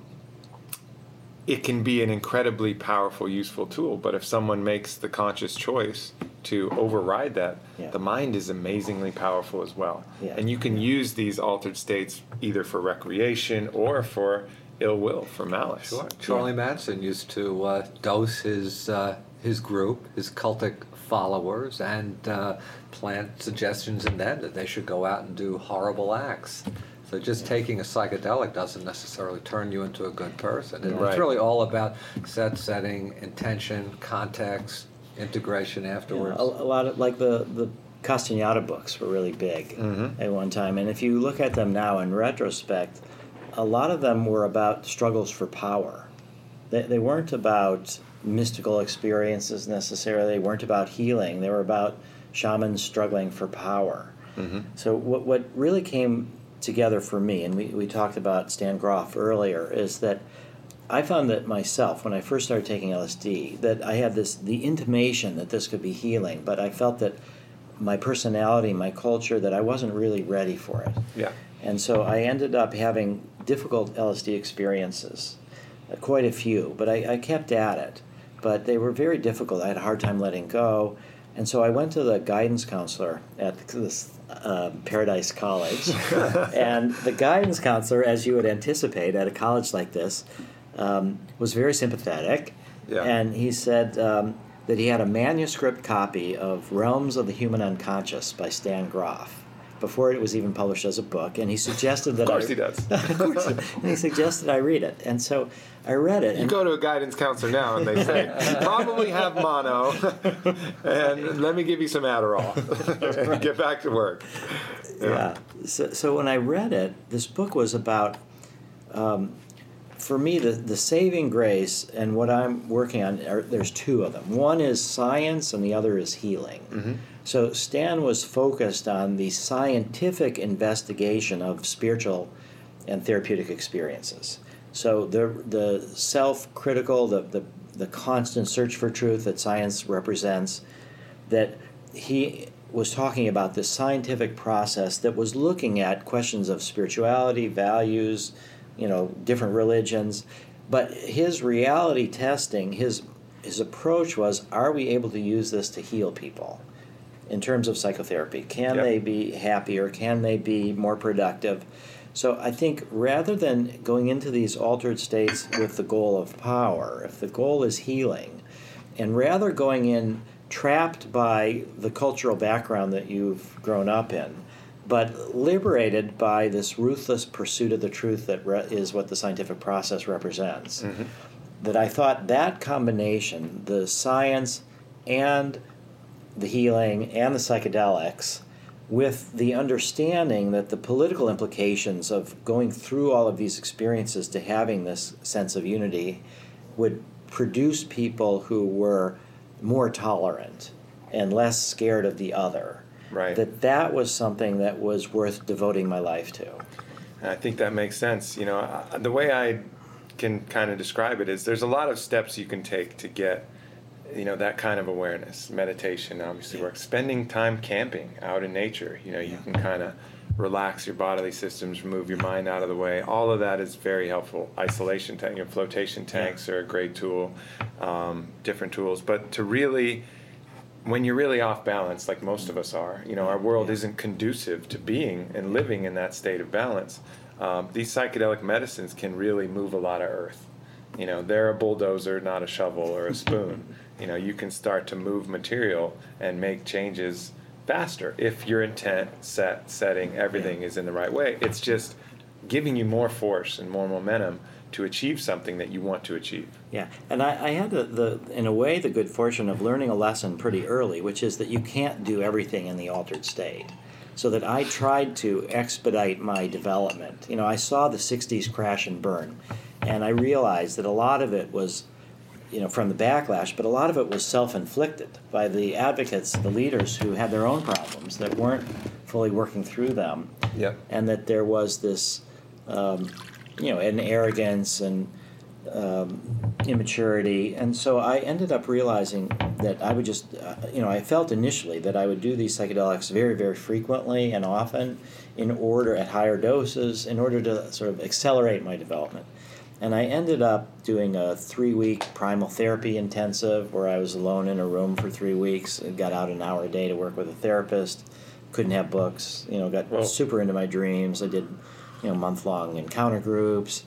it can be an incredibly powerful, useful tool. But if someone makes the conscious choice to override that, Yeah. the mind is amazingly powerful as well, Yeah. and you can use these altered states either for recreation or for ill will, for malice. Sure. Charlie Manson used to uh, dose his uh, his group, his cultic followers, and uh, plant suggestions in them that they should go out and do horrible acts. So just taking a psychedelic doesn't necessarily turn you into a good person. And Right. It's really all about set setting, intention, context, integration you know, afterwards. a, a lot of like the the Castaneda books were really big Mhm. at one time, and if you look at them now in retrospect, a lot of them were about struggles for power. They, they weren't about mystical experiences necessarily. They weren't about healing. They were about shamans struggling for power. Mhm. So what what really came together for me, and we, we talked about Stan Grof earlier, is that I found that myself when I first started taking LSD that I had this the intimation that this could be healing, but I felt that my personality, my culture, that I wasn't really ready for it. Yeah. And so I ended up having difficult LSD experiences, uh, quite a few, but I, I kept at it. But they were very difficult. I had a hard time letting go. And so I went to the guidance counselor at this uh, Paradise College. [LAUGHS] and the guidance counselor, as you would anticipate at a college like this, um, was very sympathetic. Yeah. And he said um, that he had a manuscript copy of Realms of the Human Unconscious by Stan Grof. Before it was even published as a book, and he suggested that. Of course I, he does. [LAUGHS] of course, and he suggested I read it, and so I read it. You go to a guidance counselor now, and they say you [LAUGHS] probably have mono, [LAUGHS] and let me give you some Adderall. and Get back to work. yeah. So, so when I read it, this book was about, um, for me, the, the saving grace and what I'm working on, are, there's two of them. One is science and the other is healing. So Stan was focused on the scientific investigation of spiritual and therapeutic experiences. So the, the self-critical, the, the, the constant search for truth that science represents, that he was talking about this scientific process that was looking at questions of spirituality, values, you know, different religions. But his reality testing, his his approach was, are we able to use this to heal people in terms of psychotherapy? Can Yep. they be happier? Can they be more productive? So I think rather than going into these altered states with the goal of power, if the goal is healing, and rather going in trapped by the cultural background that you've grown up in, but liberated by this ruthless pursuit of the truth that re- is what the scientific process represents. Mm-hmm. That I thought that combination, the science and the healing and the psychedelics, with the understanding that the political implications of going through all of these experiences to having this sense of unity would produce people who were more tolerant and less scared of the other. Right. That that was something that was worth devoting my life to. I think that makes sense. You know, the way I can kind of describe it is there's a lot of steps you can take to get, you know, that kind of awareness. Meditation obviously works. Spending time camping out in nature, you know, you can kind of relax your bodily systems, move your mind out of the way. All of that is very helpful. Isolation tank, you know, flotation tanks are a great tool, um, different tools. But to really when you're really off balance, like most of us are, you know, our world isn't conducive to being and living in that state of balance. Um, these psychedelic medicines can really move a lot of earth. You know, they're a bulldozer, not a shovel or a spoon. [LAUGHS] you know, you can start to move material and make changes faster if your intent, set, setting, everything is in the right way. It's just giving you more force and more momentum to achieve something that you want to achieve. Yeah, and I, I had the, the, in a way, the good fortune of learning a lesson pretty early, which is that you can't do everything in the altered state. So that I tried to expedite my development. You know, I saw the 60s crash and burn, and I realized that a lot of it was, you know, from the backlash, but a lot of it was self inflicted by the advocates, the leaders who had their own problems that weren't fully working through them Yep. and that there was this, um, you know, an arrogance and um, immaturity, and so I ended up realizing that I would just, uh, you know, I felt initially that I would do these psychedelics very, very frequently and often, in order at higher doses, in order to sort of accelerate my development. And I ended up doing a three week primal therapy intensive where I was alone in a room for three weeks and got out an hour a day to work with a therapist. Couldn't have books, you know, got Whoa. super into my dreams. I did, you know, month long encounter groups.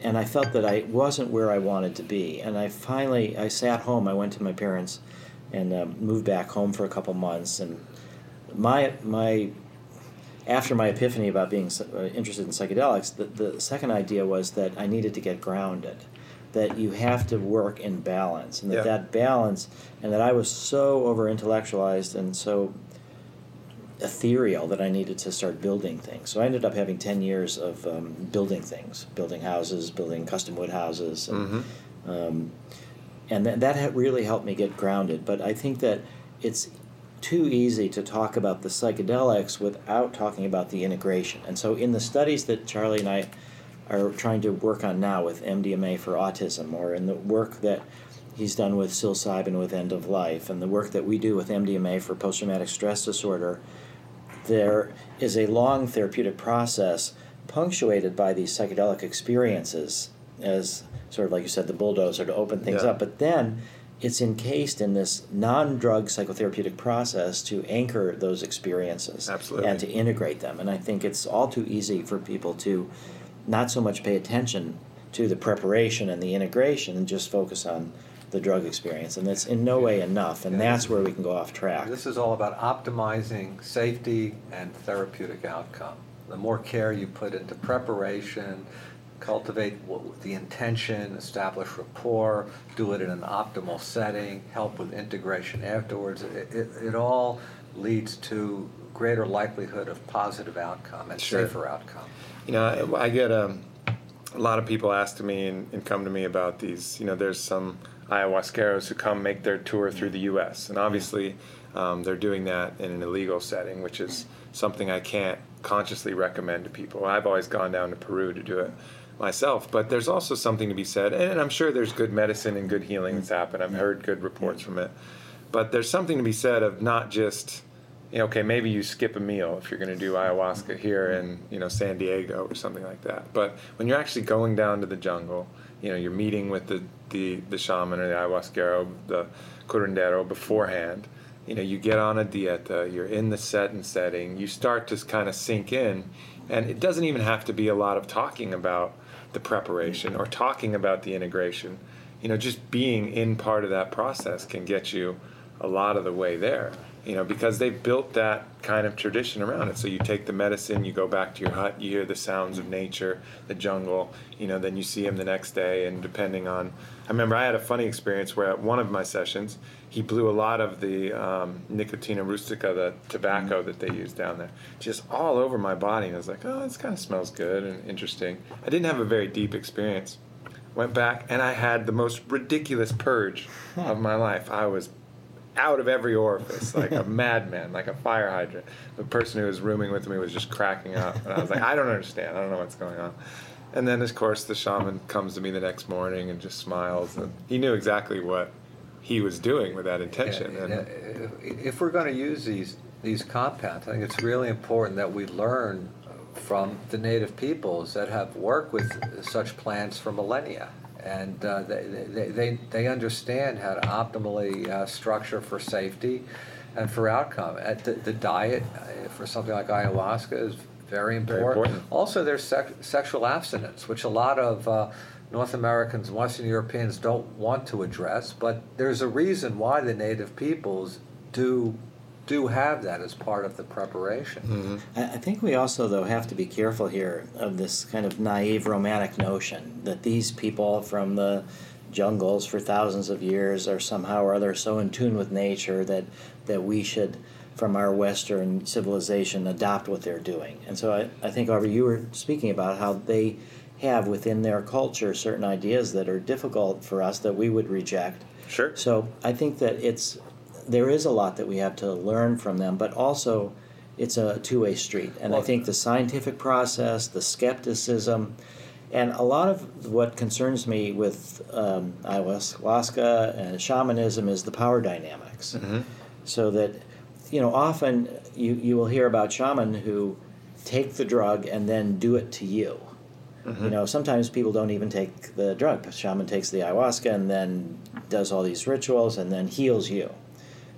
And I felt that I wasn't where I wanted to be. And I finally, I sat home. I went to my parents and um, moved back home for a couple months. And my, my after my epiphany about being uh, interested in psychedelics, the, the second idea was that I needed to get grounded, that you have to work in balance, and that Yeah. that balance, and that I was so over intellectualized and so ethereal that I needed to start building things. So I ended up having 10 years of um, building things, building houses, building custom wood houses. And, um, and that, that really helped me get grounded. But I think that it's too easy to talk about the psychedelics without talking about the integration. And so, in the studies that Charlie and I are trying to work on now with MDMA for autism, or in the work that he's done with psilocybin with end of life, and the work that we do with MDMA for post traumatic stress disorder, there is a long therapeutic process punctuated by these psychedelic experiences as sort of like you said the bulldozer to open things Yeah. up but then it's encased in this non-drug psychotherapeutic process to anchor those experiences Absolutely. and to integrate them and i think it's all too easy for people to not so much pay attention to the preparation and the integration and just focus on the drug experience, and that's in no way enough, and that's where we can go off track. This is all about optimizing safety and therapeutic outcome. The more care you put into preparation, cultivate the intention, establish rapport, do it in an optimal setting, help with integration afterwards, it, it, it all leads to greater likelihood of positive outcome and sure. safer outcome. You know, I, I get um, a lot of people ask to me and, and come to me about these. You know, there's some ayahuasqueros who come make their tour through the U.S. and obviously um, they're doing that in an illegal setting, which is something I can't consciously recommend to people. I've always gone down to Peru to do it myself, but there's also something to be said, and I'm sure there's good medicine and good healing that's happened. I've heard good reports from it, but there's something to be said of not just you know, okay, maybe you skip a meal if you're going to do ayahuasca here in you know San Diego or something like that. But when you're actually going down to the jungle, you know, you're meeting with the the, the shaman or the ayahuasquero, the curandero beforehand. You know, you get on a dieta, you're in the set and setting, you start to kind of sink in, and it doesn't even have to be a lot of talking about the preparation or talking about the integration. You know, just being in part of that process can get you a lot of the way there you know, because they've built that kind of tradition around it. So you take the medicine, you go back to your hut, you hear the sounds of nature, the jungle, you know, then you see him the next day, and depending on, I remember I had a funny experience where at one of my sessions, he blew a lot of the um, Nicotiana rustica, the tobacco that they use down there, just all over my body. And I was like, oh, this kind of smells good and interesting. I didn't have a very deep experience. Went back and I had the most ridiculous purge of my life. I was out of every orifice, like a [LAUGHS] madman, like a fire hydrant. The person who was rooming with me was just cracking up, and I was like, I don't understand. I don't know what's going on. And then, of course, the shaman comes to me the next morning and just smiles, and he knew exactly what he was doing with that intention. Yeah, and if we're going to use these these compounds, I think it's really important that we learn from the native peoples that have worked with such plants for millennia and uh, they, they, they understand how to optimally uh, structure for safety and for outcome. At the, the diet uh, for something like ayahuasca is very important. Very important. Also, there's sec- sexual abstinence, which a lot of uh, North Americans and Western Europeans don't want to address, but there's a reason why the native peoples do do have that as part of the preparation. Mm-hmm. I think we also, though, have to be careful here of this kind of naive romantic notion that these people from the jungles for thousands of years are somehow or other so in tune with nature that, that we should, from our Western civilization, adopt what they're doing. And so I, I think, Aubrey, you were speaking about how they have within their culture certain ideas that are difficult for us that we would reject. Sure. So I think that it's there is a lot that we have to learn from them, but also it's a two way street. And well, I think the scientific process, the skepticism, and a lot of what concerns me with um, ayahuasca and shamanism is the power dynamics. Mm-hmm. So that, you know, often you, you will hear about shaman who take the drug and then do it to you. Mm-hmm. You know, sometimes people don't even take the drug. The shaman takes the ayahuasca and then does all these rituals and then heals you.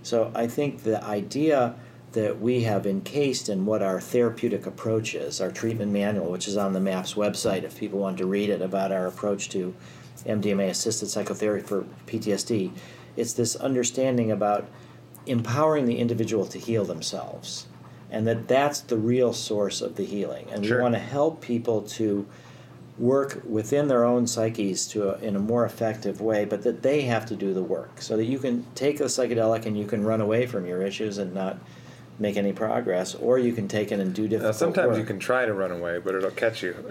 So I think the idea that we have encased in what our therapeutic approach is, our treatment manual, which is on the MAPS website if people want to read it about our approach to MDMA assisted psychotherapy for PTSD, it's this understanding about empowering the individual to heal themselves. And that that's the real source of the healing. And sure. we want to help people to work within their own psyches to a, in a more effective way, but that they have to do the work so that you can take a psychedelic and you can run away from your issues and not make any progress, or you can take it and do different. sometimes work. you can try to run away, but it'll catch you. [LAUGHS] [LAUGHS]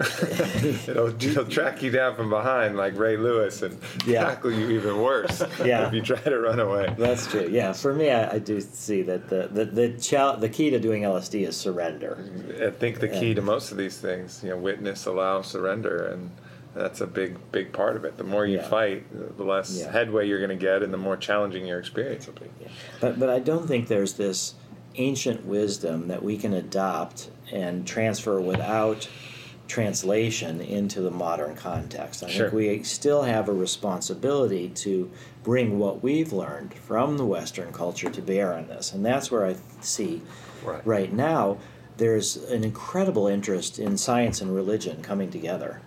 it'll, it'll, track you down from behind like Ray Lewis and yeah. tackle you even worse. [LAUGHS] yeah. if you try to run away. That's true. Yeah, for me, I, I do see that the the the, chal- the key to doing LSD is surrender. I think the key and, to most of these things, you know, witness, allow, surrender, and that's a big big part of it the more you yeah. fight the less yeah. headway you're going to get and the more challenging your experience will be yeah. but but i don't think there's this ancient wisdom that we can adopt and transfer without translation into the modern context. I sure. think we still have a responsibility to bring what we've learned from the Western culture to bear on this. And that's where I see right, right now there's an incredible interest in science and religion coming together.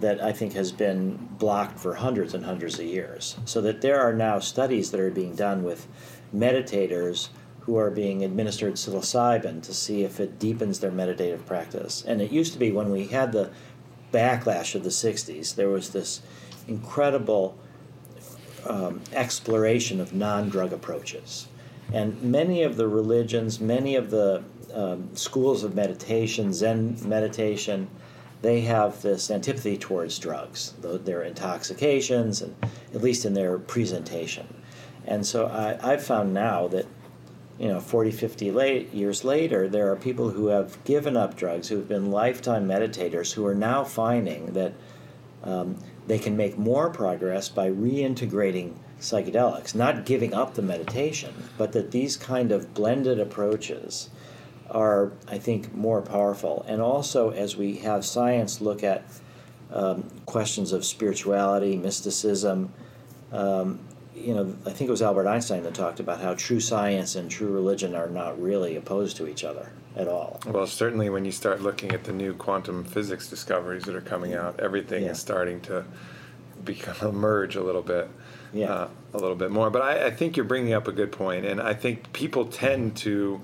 that I think has been blocked for hundreds and hundreds of years. So that there are now studies that are being done with meditators who are being administered psilocybin to see if it deepens their meditative practice. And it used to be when we had the backlash of the 60s, there was this incredible um, exploration of non drug approaches. And many of the religions, many of the um, schools of meditation, Zen meditation, they have this antipathy towards drugs, their intoxications, and at least in their presentation. And so I, I've found now that, you know, 40, 50 late, years later, there are people who have given up drugs, who have been lifetime meditators, who are now finding that um, they can make more progress by reintegrating psychedelics, not giving up the meditation, but that these kind of blended approaches are, I think, more powerful. And also, as we have science look at um, questions of spirituality, mysticism, um, you know, I think it was Albert Einstein that talked about how true science and true religion are not really opposed to each other at all. Well, certainly when you start looking at the new quantum physics discoveries that are coming out, everything yeah. is starting to become [LAUGHS] emerge a little bit. Yeah. Uh, a little bit more. But I, I, think you're bringing up a good point, and I think people tend to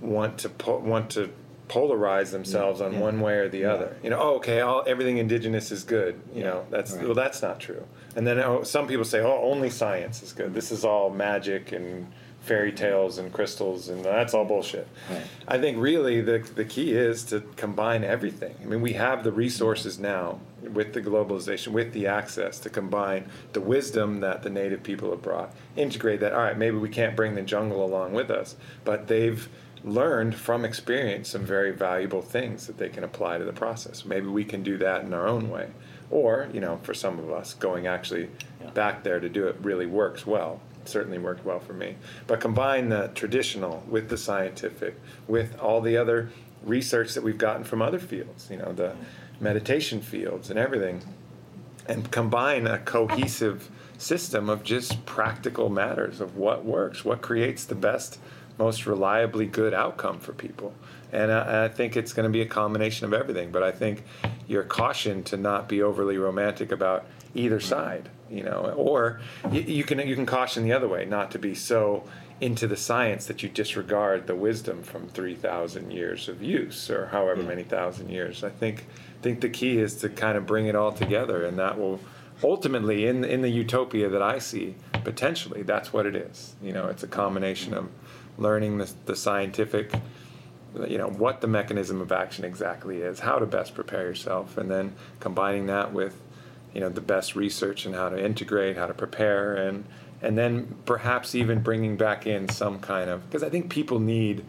want to po- want to polarize themselves yeah, on yeah. one way or the yeah. other. You know, oh, okay, all everything indigenous is good. You know, that's right. well, that's not true. And then oh, some people say, oh, only science is good. This is all magic and fairy tales and crystals, and that's all bullshit. Right. I think really the the key is to combine everything. I mean, we have the resources now with the globalization, with the access to combine the wisdom that the native people have brought, integrate that. All right, maybe we can't bring the jungle along with us, but they've learned from experience some very valuable things that they can apply to the process. Maybe we can do that in our own way. Or, you know, for some of us, going actually yeah. back there to do it really works well. It certainly worked well for me. But combine the traditional with the scientific, with all the other research that we've gotten from other fields, you know, the meditation fields and everything, and combine a cohesive system of just practical matters of what works, what creates the best most reliably good outcome for people. And I, I think it's going to be a combination of everything. But I think you're cautioned to not be overly romantic about either side, you know, or you, you can you can caution the other way, not to be so into the science that you disregard the wisdom from 3,000 years of use or however many thousand years. I think think the key is to kind of bring it all together, and that will ultimately in in the utopia that I see potentially that's what it is. You know, it's a combination of learning the, the scientific, you know, what the mechanism of action exactly is, how to best prepare yourself, and then combining that with, you know, the best research and how to integrate, how to prepare, and and then perhaps even bringing back in some kind of because I think people need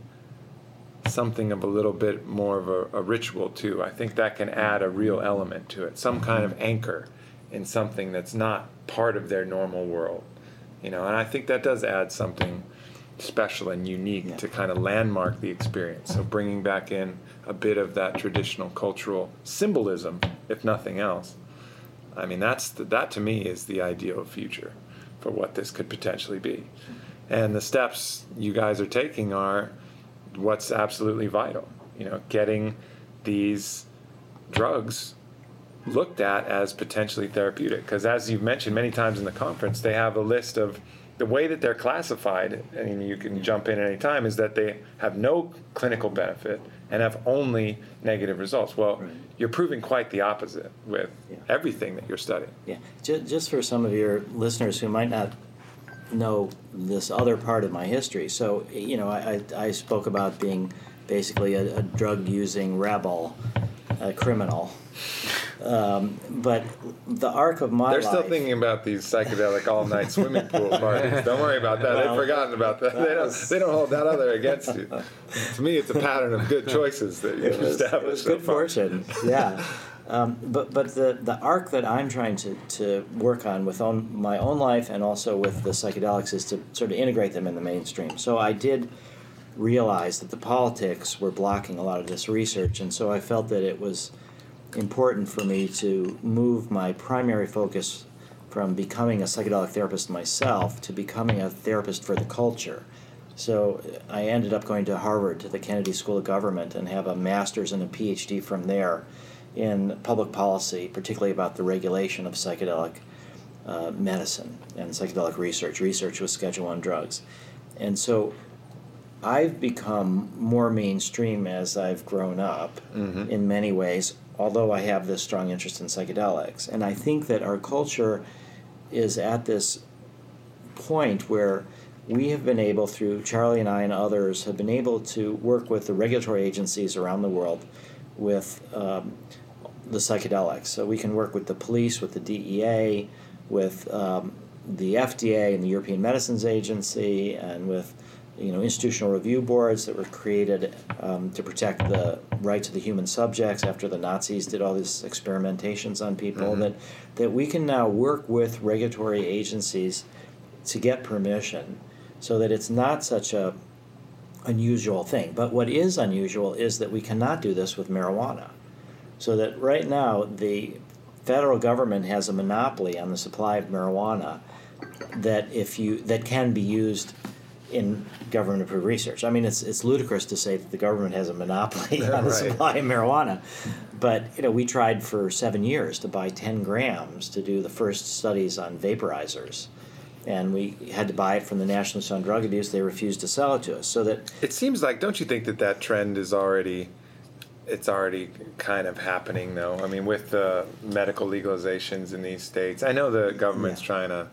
something of a little bit more of a, a, ritual too. I think that can add a real element to it, some kind of anchor in something that's not part of their normal world, you know. And I think that does add something special and unique yeah. to kind of landmark the experience. So bringing back in a bit of that traditional cultural symbolism, if nothing else. I mean, that's the, that to me is the ideal future for what this could potentially be. And the steps you guys are taking are what's absolutely vital. You know, getting these drugs looked at as potentially therapeutic. Because as you've mentioned many times in the conference, they have a list of the way that they're classified, and you can jump in at any time, is that they have no clinical benefit and have only negative results. Well, right. you're proving quite the opposite with yeah. everything that you're studying. Yeah, just for some of your listeners who might not know this other part of my history. So, you know, I, I spoke about being basically a, a drug using rebel, a criminal. Um, but the arc of my They're life, still thinking about these psychedelic all night swimming pool [LAUGHS] parties. Don't worry about that. Well, They've forgotten about that. They don't, they don't hold that other against you. to me, it's a pattern of good choices that you've established. good so fortune. Yeah. Um, but but the, the arc that I'm trying to, to work on with own, my own life and also with the psychedelics is to sort of integrate them in the mainstream. So I did realize that the politics were blocking a lot of this research, and so I felt that it was important for me to move my primary focus from becoming a psychedelic therapist myself to becoming a therapist for the culture. So I ended up going to Harvard to the Kennedy School of Government and have a master's and a PhD from there in public policy, particularly about the regulation of psychedelic uh, medicine and psychedelic research, research with Schedule One drugs, and so I've become more mainstream as I've grown up Mm-hmm. in many ways, although I have this strong interest in psychedelics. And I think that our culture is at this point where we have been able, through Charlie and I and others, have been able to work with the regulatory agencies around the world with um, the psychedelics. So we can work with the police, with the DEA, with um, the FDA and the European Medicines Agency, and with you know institutional review boards that were created um, to protect the rights of the human subjects after the Nazis did all these experimentations on people. Mhm. That that we can now work with regulatory agencies to get permission, so that it's not such a unusual thing. But what is unusual is that we cannot do this with marijuana. So that right now the federal government has a monopoly on the supply of marijuana that if you that can be used in government approved research. I mean it's it's ludicrous to say that the government has a monopoly [LAUGHS] on the Right. supply of marijuana. But you know, we tried for seven years to buy ten grams to do the first studies on vaporizers. And we had to buy it from the National Institute on Drug Abuse. They refused to sell it to us. So that It seems like, don't you think that that trend is already, it's already kind of happening though? I mean, with the medical legalizations in these states, I know the government's Yeah. trying to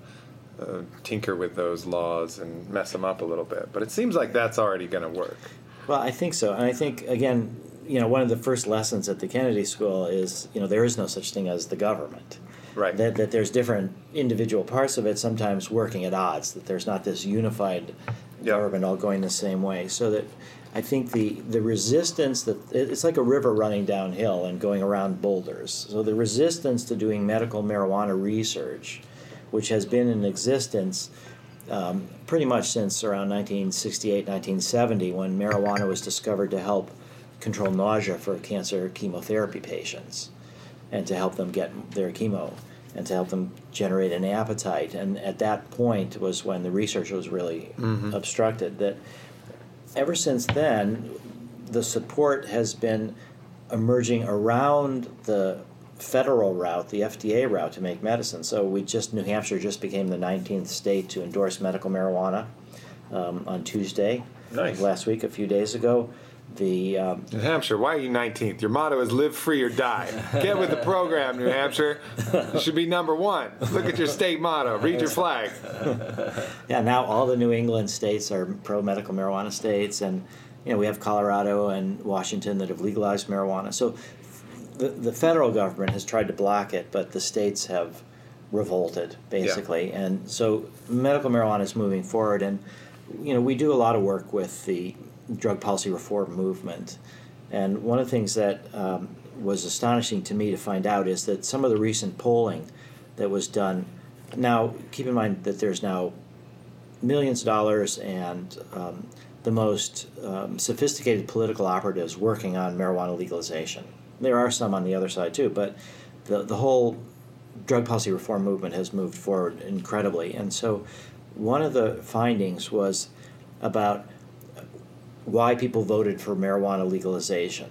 uh, tinker with those laws and mess them up a little bit, but it seems like that's already going to work. Well, I think so, and I think again, you know, one of the first lessons at the Kennedy School is, you know, there is no such thing as the government. Right. That that there's different individual parts of it, sometimes working at odds. That there's not this unified Yeah. government all going the same way. So that I think the the resistance that it's like a river running downhill and going around boulders. So the resistance to doing medical marijuana research, which has been in existence um, pretty much since around 1968, 1970, when marijuana was discovered to help control nausea for cancer chemotherapy patients and to help them get their chemo and to help them generate an appetite. And at that point was when the research was really obstructed. That ever since then, the support has been emerging around the federal route, the FDA route to make medicine. So we just New Hampshire just became the 19th state to endorse medical marijuana um, on Tuesday Nice. last week, a few days ago. The um, New Hampshire, why are you 19th? Your motto is live free or die. Get with the program, New Hampshire. You should be number one. Look at your state motto. Read your flag. Yeah, now all the New England states are pro medical marijuana states, and you know we have Colorado and Washington that have legalized marijuana. So the the federal government has tried to block it, but the states have revolted basically, and so medical marijuana is moving forward. And you know we do a lot of work with the drug policy reform movement, and one of the things that um, was astonishing to me to find out is that some of the recent polling that was done. Now, keep in mind that there's now millions of dollars and um, the most um, sophisticated political operatives working on marijuana legalization. There are some on the other side too, but the, the whole drug policy reform movement has moved forward incredibly. And so, one of the findings was about why people voted for marijuana legalization.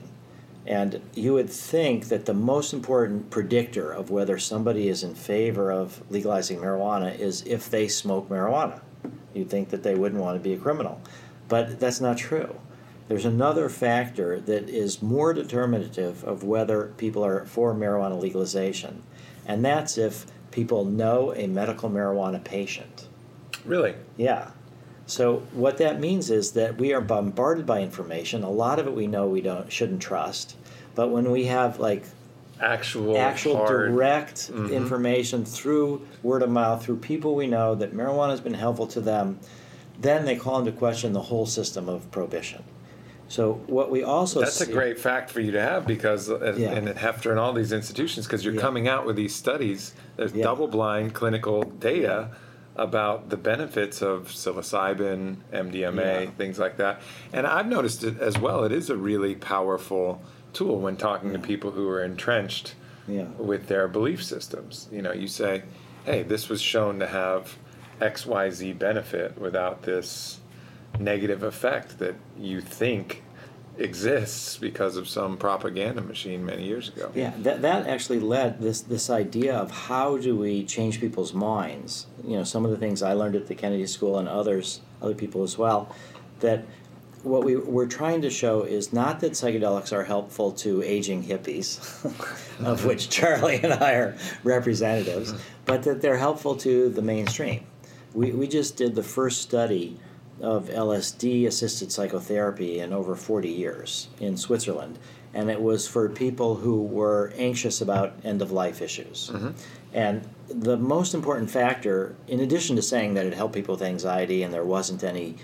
And you would think that the most important predictor of whether somebody is in favor of legalizing marijuana is if they smoke marijuana. You'd think that they wouldn't want to be a criminal. But that's not true. There's another factor that is more determinative of whether people are for marijuana legalization, and that's if people know a medical marijuana patient. Really? Yeah. So what that means is that we are bombarded by information. A lot of it we know we don't shouldn't trust, but when we have like Actual, actual hard. direct Mhm. information through word of mouth, through people we know that marijuana has been helpful to them, then they call into question the whole system of prohibition. So what we also That's a great fact for you to have because, uh, Yeah. and at Heffter and all these institutions, because you're Yeah. coming out with these studies, there's Yeah. double blind clinical data about the benefits of psilocybin, MDMA, things like that. And I've noticed it as well. It is a really powerful tool when talking to people who are entrenched Yeah. with their belief systems. You know, you say, hey, this was shown to have XYZ benefit without this negative effect that you think exists because of some propaganda machine many years ago. Yeah, that, that actually led this this idea of how do we change people's minds. You know, some of the things I learned at the Kennedy School and others, other people as well, that what we, we're trying to show is not that psychedelics are helpful to aging hippies, [LAUGHS] of which Charlie and I are representatives, but that they're helpful to the mainstream. We, we just did the first study of LSD assisted psychotherapy in over 40 years in Switzerland. And it was for people who were anxious about end of life issues. Mm-hmm. And the most important factor, in addition to saying that it helped people with anxiety and there wasn't any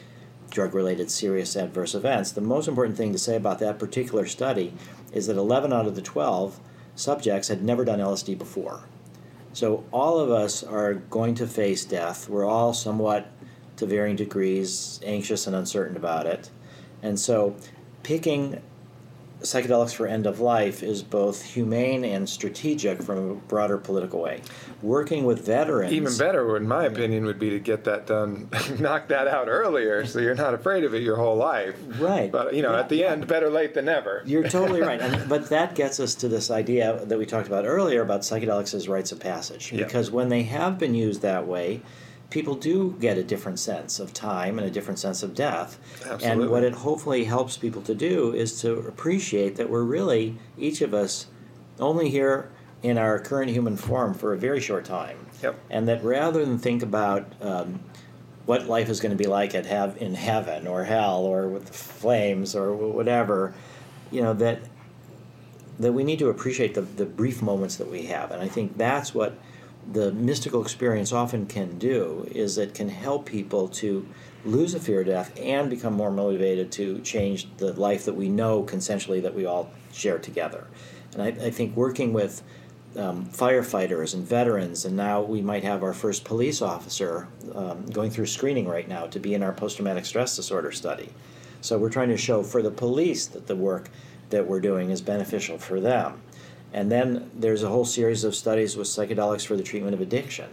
drug related serious adverse events, the most important thing to say about that particular study is that 11 out of the 12 subjects had never done LSD before. So all of us are going to face death. We're all somewhat to varying degrees anxious and uncertain about it. And so picking psychedelics for end of life is both humane and strategic from a broader political way. Working with veterans. Even better, in my opinion, would be to get that done, [LAUGHS] knock that out earlier so you're not afraid of it your whole life. Right. But, you know, yeah, at the yeah. end, better late than never. You're totally [LAUGHS] right. And, but that gets us to this idea that we talked about earlier about psychedelics as rites of passage. Yeah. Because when they have been used that way, people do get a different sense of time and a different sense of death. Absolutely. And what it hopefully helps people to do is to appreciate that we're really, each of us, only here in our current human form for a very short time. Yep. And that rather than think about um, what life is going to be like at have in heaven or hell or with the flames or whatever, you know that that we need to appreciate the, the brief moments that we have. And I think that's what the mystical experience often can do is it can help people to lose a fear of death and become more motivated to change the life that we know consensually that we all share together. And I, I think working with um, firefighters and veterans, and now we might have our first police officer um, going through screening right now to be in our post traumatic stress disorder study. So we're trying to show for the police that the work that we're doing is beneficial for them. And then there's a whole series of studies with psychedelics for the treatment of addiction.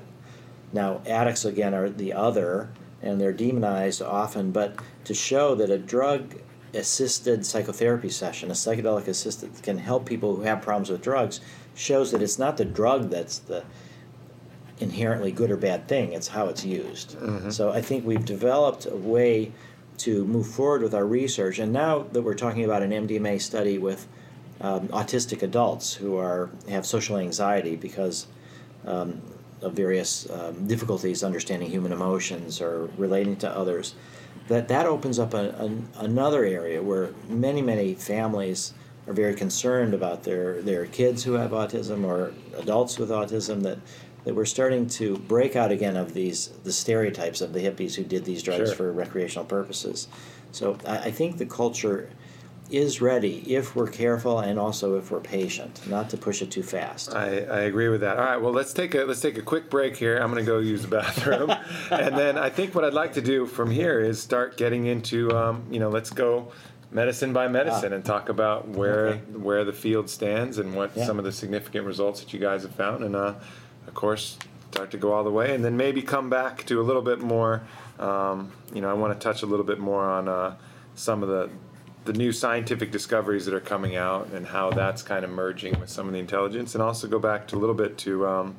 Now, addicts, again, are the other, and they're demonized often, but to show that a drug assisted psychotherapy session, a psychedelic assisted, can help people who have problems with drugs, shows that it's not the drug that's the inherently good or bad thing, it's how it's used. Mm-hmm. So I think we've developed a way to move forward with our research, and now that we're talking about an MDMA study with um, autistic adults who are have social anxiety because um, of various um, difficulties understanding human emotions or relating to others. That that opens up a, a, another area where many many families are very concerned about their their kids who have autism or adults with autism that that we're starting to break out again of these the stereotypes of the hippies who did these drugs sure. for recreational purposes. So I, I think the culture is ready if we're careful and also if we're patient, not to push it too fast. I, I agree with that. All right, well let's take a let's take a quick break here. I'm going to go use the bathroom, [LAUGHS] and then I think what I'd like to do from here is start getting into um, you know let's go medicine by medicine ah. and talk about where okay. where the field stands and what yeah. some of the significant results that you guys have found, and uh, of course start to go all the way, and then maybe come back to a little bit more. Um, you know, I want to touch a little bit more on uh, some of the the new scientific discoveries that are coming out and how that's kind of merging with some of the intelligence, and also go back to a little bit to um,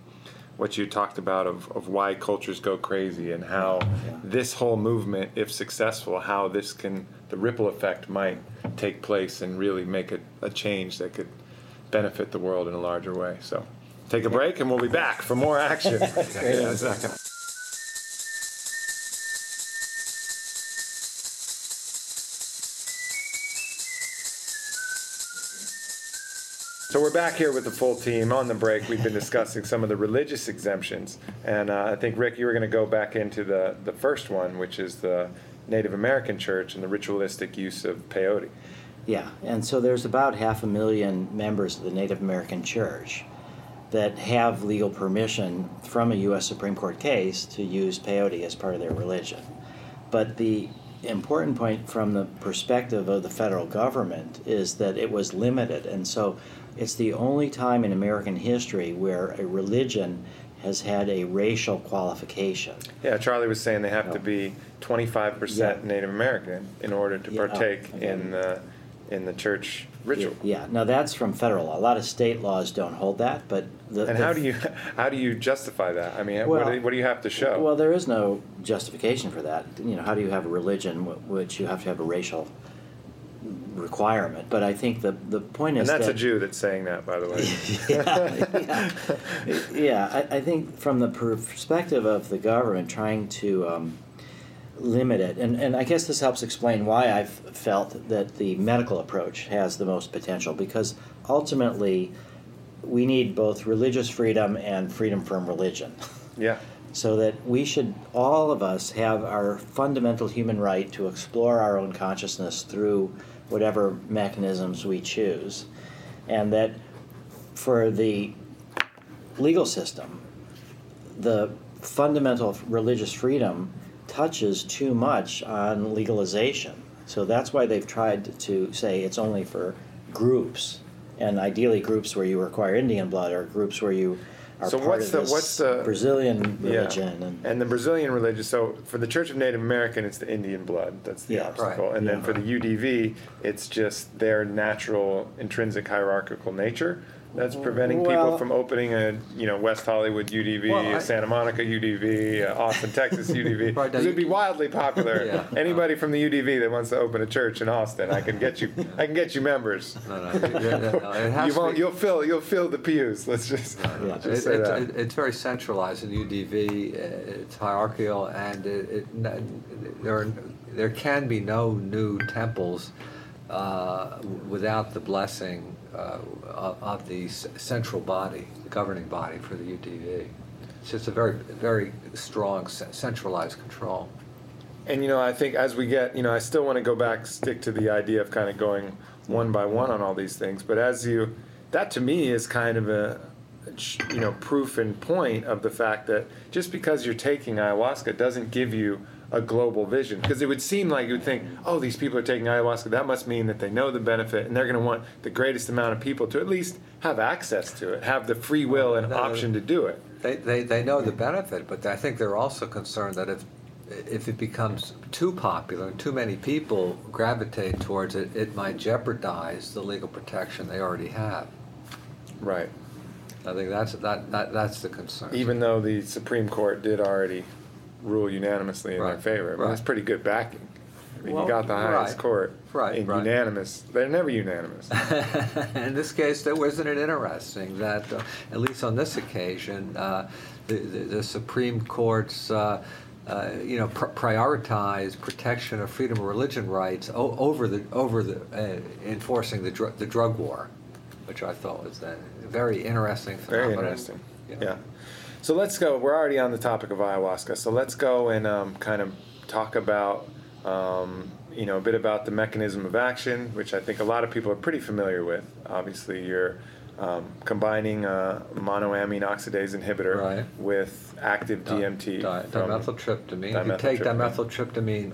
what you talked about of, of why cultures go crazy and how yeah. this whole movement, if successful, how this can, the ripple effect might take place and really make a, a change that could benefit the world in a larger way. So take a break and we'll be back for more action in a second. So we're back here with the full team on the break. We've been discussing some of the religious exemptions, and uh, I think Rick, you were going to go back into the the first one, which is the Native American Church and the ritualistic use of peyote. Yeah, and so there's about half a million members of the Native American Church that have legal permission from a U.S. Supreme Court case to use peyote as part of their religion. But the important point from the perspective of the federal government is that it was limited, and so it's the only time in American history where a religion has had a racial qualification. Yeah, Charlie was saying they have to be 25% yeah. Native American in order to partake yeah, oh, okay. in the in the church ritual. Yeah, now that's from federal law. A lot of state laws don't hold that, but the. And the- how do you how do you justify that? I mean, what, Well- do, what do you have to show? Well, there is no justification for that. You know, how do you have a religion wh- which you have to have a racial requirement? But I think the the point and is that's that a Jew that's saying that, by the way. yeah, [LAUGHS] yeah. yeah I, I think from the perspective of the government trying to um, limit it, and, and I guess this helps explain why I've felt that the medical approach has the most potential because ultimately we need both religious freedom and freedom from religion. [LAUGHS] yeah. so that we should all of us have our fundamental human right to explore our own consciousness through whatever mechanisms we choose. And that for the legal system the fundamental religious freedom touches too much on legalization. So that's why they've tried to say it's only for groups. And ideally groups where you require indian blood or groups where you are So part what's of the- this what's the- Brazilian Yeah. religion and, And the Brazilian religion, so for the Church of Native American, it's the Indian blood. That's the Yeah. obstacle. Right. And then for the UDV, it's just their natural intrinsic hierarchical nature that's preventing people Well- from opening a, you know, West Hollywood UDV, Well, I- a Santa Monica UDV, a Austin, Texas [LAUGHS] UDV. Right, now Because it'd be you- wildly popular. [LAUGHS] Yeah. Anybody from the UDV that wants to open a church in Austin, I can get you. I can get you members. [LAUGHS] No, no, you- you- no, it has you to won't. be- You'll fill. You'll fill the pews. Let's just, let's It- say that. it- It's very centralized in UDV, uh, it's hierarchical, and it, it, n- there, are- there can be no new temples uh, without the blessing uh, of the central body, the governing body for the UDV. So it's a very, very strong centralized control. And you know, I think as we get, you know, I still want to go back, stick to the idea of kind of going one by one on all these things. But as you, that to me is kind of a, you know, proof and point of the fact that just because you're taking ayahuasca doesn't give you a global vision. Because it would seem like you would think, oh, these people are taking ayahuasca. That must mean that they know the benefit, and they're going to want the greatest amount of people to at least have access to it, have the free will and No, option to do it. They, they, they know the benefit, but I think they're also concerned that if, if it becomes too popular and too many people gravitate towards it, it might jeopardize the legal protection they already have. Right. I think that's, that, that, that's the concern. even though the Supreme Court did already rule unanimously in their favor. I mean, that's pretty good backing. I mean, Well, you got the highest right, court right, in right. unanimous. They're never unanimous. [LAUGHS] In this case, there wasn't it interesting that, uh, at least on this occasion, uh, the, the, the Supreme Court's, uh, uh, you know, pr- prioritize protection of freedom of religion rights o- over the over the uh, enforcing the dr- the drug war, which I thought was a very interesting Very interesting. Yeah. Yeah. So let's go. We're already on the topic of ayahuasca. So let's go and um, kind of talk about, um, you know, a bit about the mechanism of action, which I think a lot of people are pretty familiar with. Obviously, you're um, combining a monoamine oxidase inhibitor Right. with active Di- DMT. di- dimethyltryptamine. If you take Dimethyltryptamine.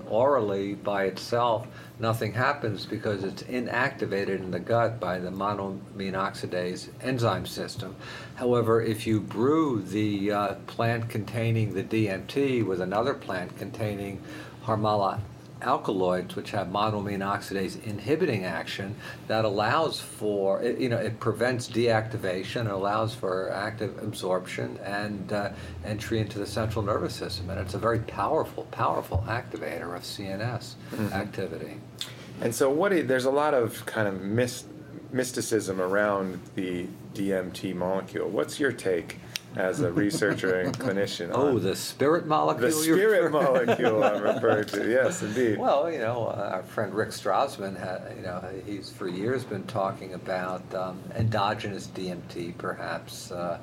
dimethyltryptamine orally by itself, nothing happens because it's inactivated in the gut by the monoamine oxidase enzyme system. However, if you brew the uh, plant containing the DMT with another plant containing harmala alkaloids which have monoamine oxidase inhibiting action that allows for it, you know it prevents deactivation it allows for active absorption and uh, entry into the central nervous system. And it's a very powerful powerful activator of CNS activity. And so, what i- there's a lot of kind of mys, mysticism around the DMT molecule. What's your take as a researcher and [LAUGHS] clinician? oh on the spirit molecule the spirit molecule I'm referring to. Yes, [LAUGHS] indeed. Well, you know, uh, our friend Rick Strassman, you know, he's for years been talking about um, endogenous DMT, perhaps, uh,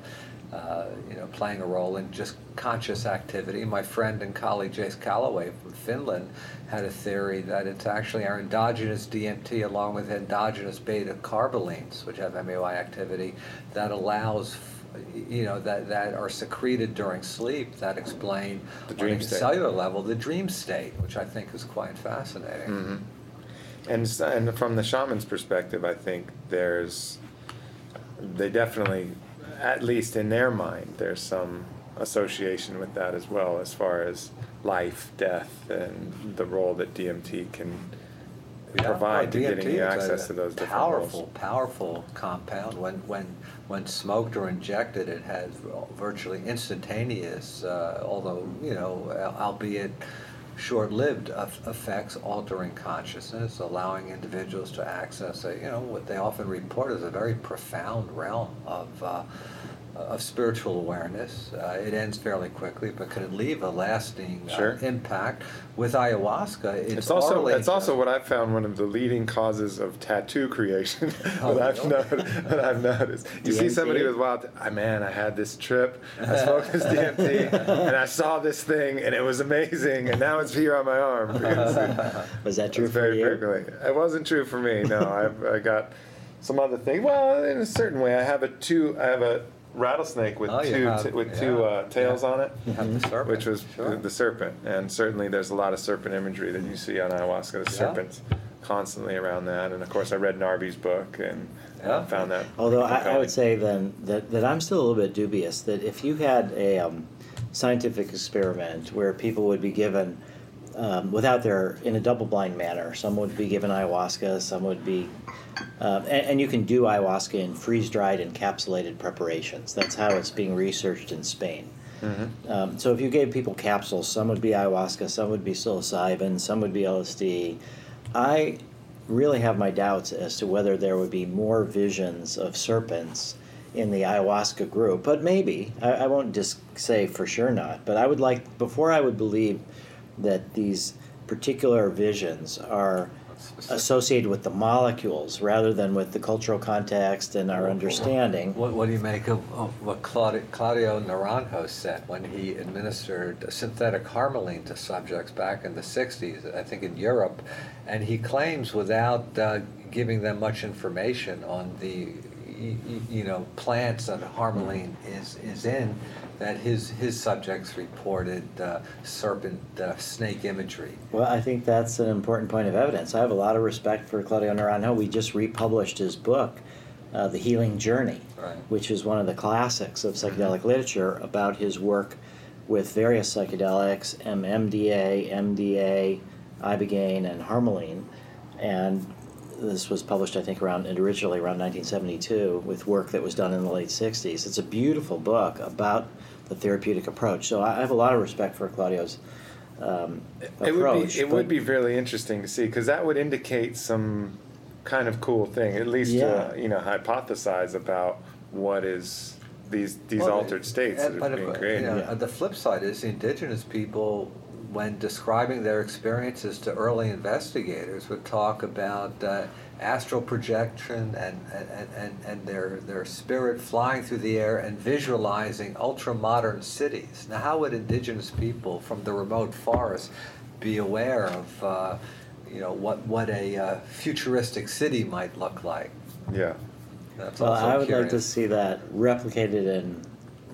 uh, you know, playing a role in just conscious activity. My friend and colleague Jace Callaway from Finland had a theory that it's actually our endogenous DMT along with endogenous beta carbolines, which have MAOI activity, that allows. You know that that are secreted during sleep that explain The on dream a state. cellular level the dream state, which I think is quite fascinating. Mhm. And and from the shaman's perspective, I think there's they definitely, at least in their mind, there's some association with that as well, as far as life, death, and the role that DMT can Yeah, provide to DMT getting you is a access to those different Powerful, roles. powerful compound. When, when, when smoked or injected, it has virtually instantaneous, uh, although, you know, albeit short-lived effects altering consciousness, allowing individuals to access a, you know, what they often report as a very profound realm of, uh, of spiritual awareness. Uh, it ends fairly quickly, but can it leave a lasting uh, Sure. impact? With ayahuasca, it's, It's also orally it's also what I've found one of the leading causes of tattoo creation. [LAUGHS] Oh, what I've really? noticed, what I've noticed. You see somebody with wild. I man, I had this trip. I smoked this DMT, [LAUGHS] and I saw this thing, and it was amazing. And now it's here on my arm. [LAUGHS] Was that true for very you? frequently. It wasn't true for me. No, I've I got some other thing. Well, in a certain way, I have a two. I have a rattlesnake with Oh, you two have- t- with two uh, tails yeah. on it You have the serpent, which was sure. the serpent. And certainly there's a lot of serpent imagery that you see on ayahuasca. The Yeah. serpent's constantly around that. And of course, I read Narby's book and Yeah. found that. Although I, I would say then that, that I'm still a little bit dubious that if you had a um, scientific experiment where people would be given, um, without their, in a double blind manner, some would be given ayahuasca, some would be, um, and, and you can do ayahuasca in freeze dried encapsulated preparations. That's how it's being researched in Spain. Mhm. Um, so if you gave people capsules, some would be ayahuasca, some would be psilocybin, some would be LSD. I really have my doubts as to whether there would be more visions of serpents in the ayahuasca group, but maybe. I, I won't just say for sure not, but I would like, before I would believe that these particular visions are associated with the molecules rather than with the cultural context and our understanding. What, what do you make of, of what Claudio, Claudio Naranjo said when he administered synthetic harmaline to subjects back in the 60s, I think in Europe, and he claims without uh, giving them much information on the y- y- you know plants that harmaline is, is in, that his, his subjects reported uh, serpent uh, snake imagery. Well, I think that's an important point of evidence. I have a lot of respect for Claudio Naranjo. We just republished his book, uh, The Healing Journey, Right. which is one of the classics of psychedelic literature about his work with various psychedelics, MMDA, MDA, ibogaine, and harmaline. And this was published, I think, around originally around 1972 with work that was done in the late 60s. It's a beautiful book about the therapeutic approach. So I I have a lot of respect for Claudio's um, It would approach. be it but- would be really interesting to see because that would indicate some kind of cool thing, at least Yeah. to you know hypothesize about what is these these Well, altered states uh, that are being uh, created. You know, Yeah. The flip side is the indigenous people, when describing their experiences to early investigators, would talk about uh, astral projection and, and, and, and their, their spirit flying through the air and visualizing ultra modern cities. Now, how would indigenous people from the remote forests be aware of? Uh, you know what what a uh, futuristic city might look like. Yeah. That's Well, I would like to see that replicated in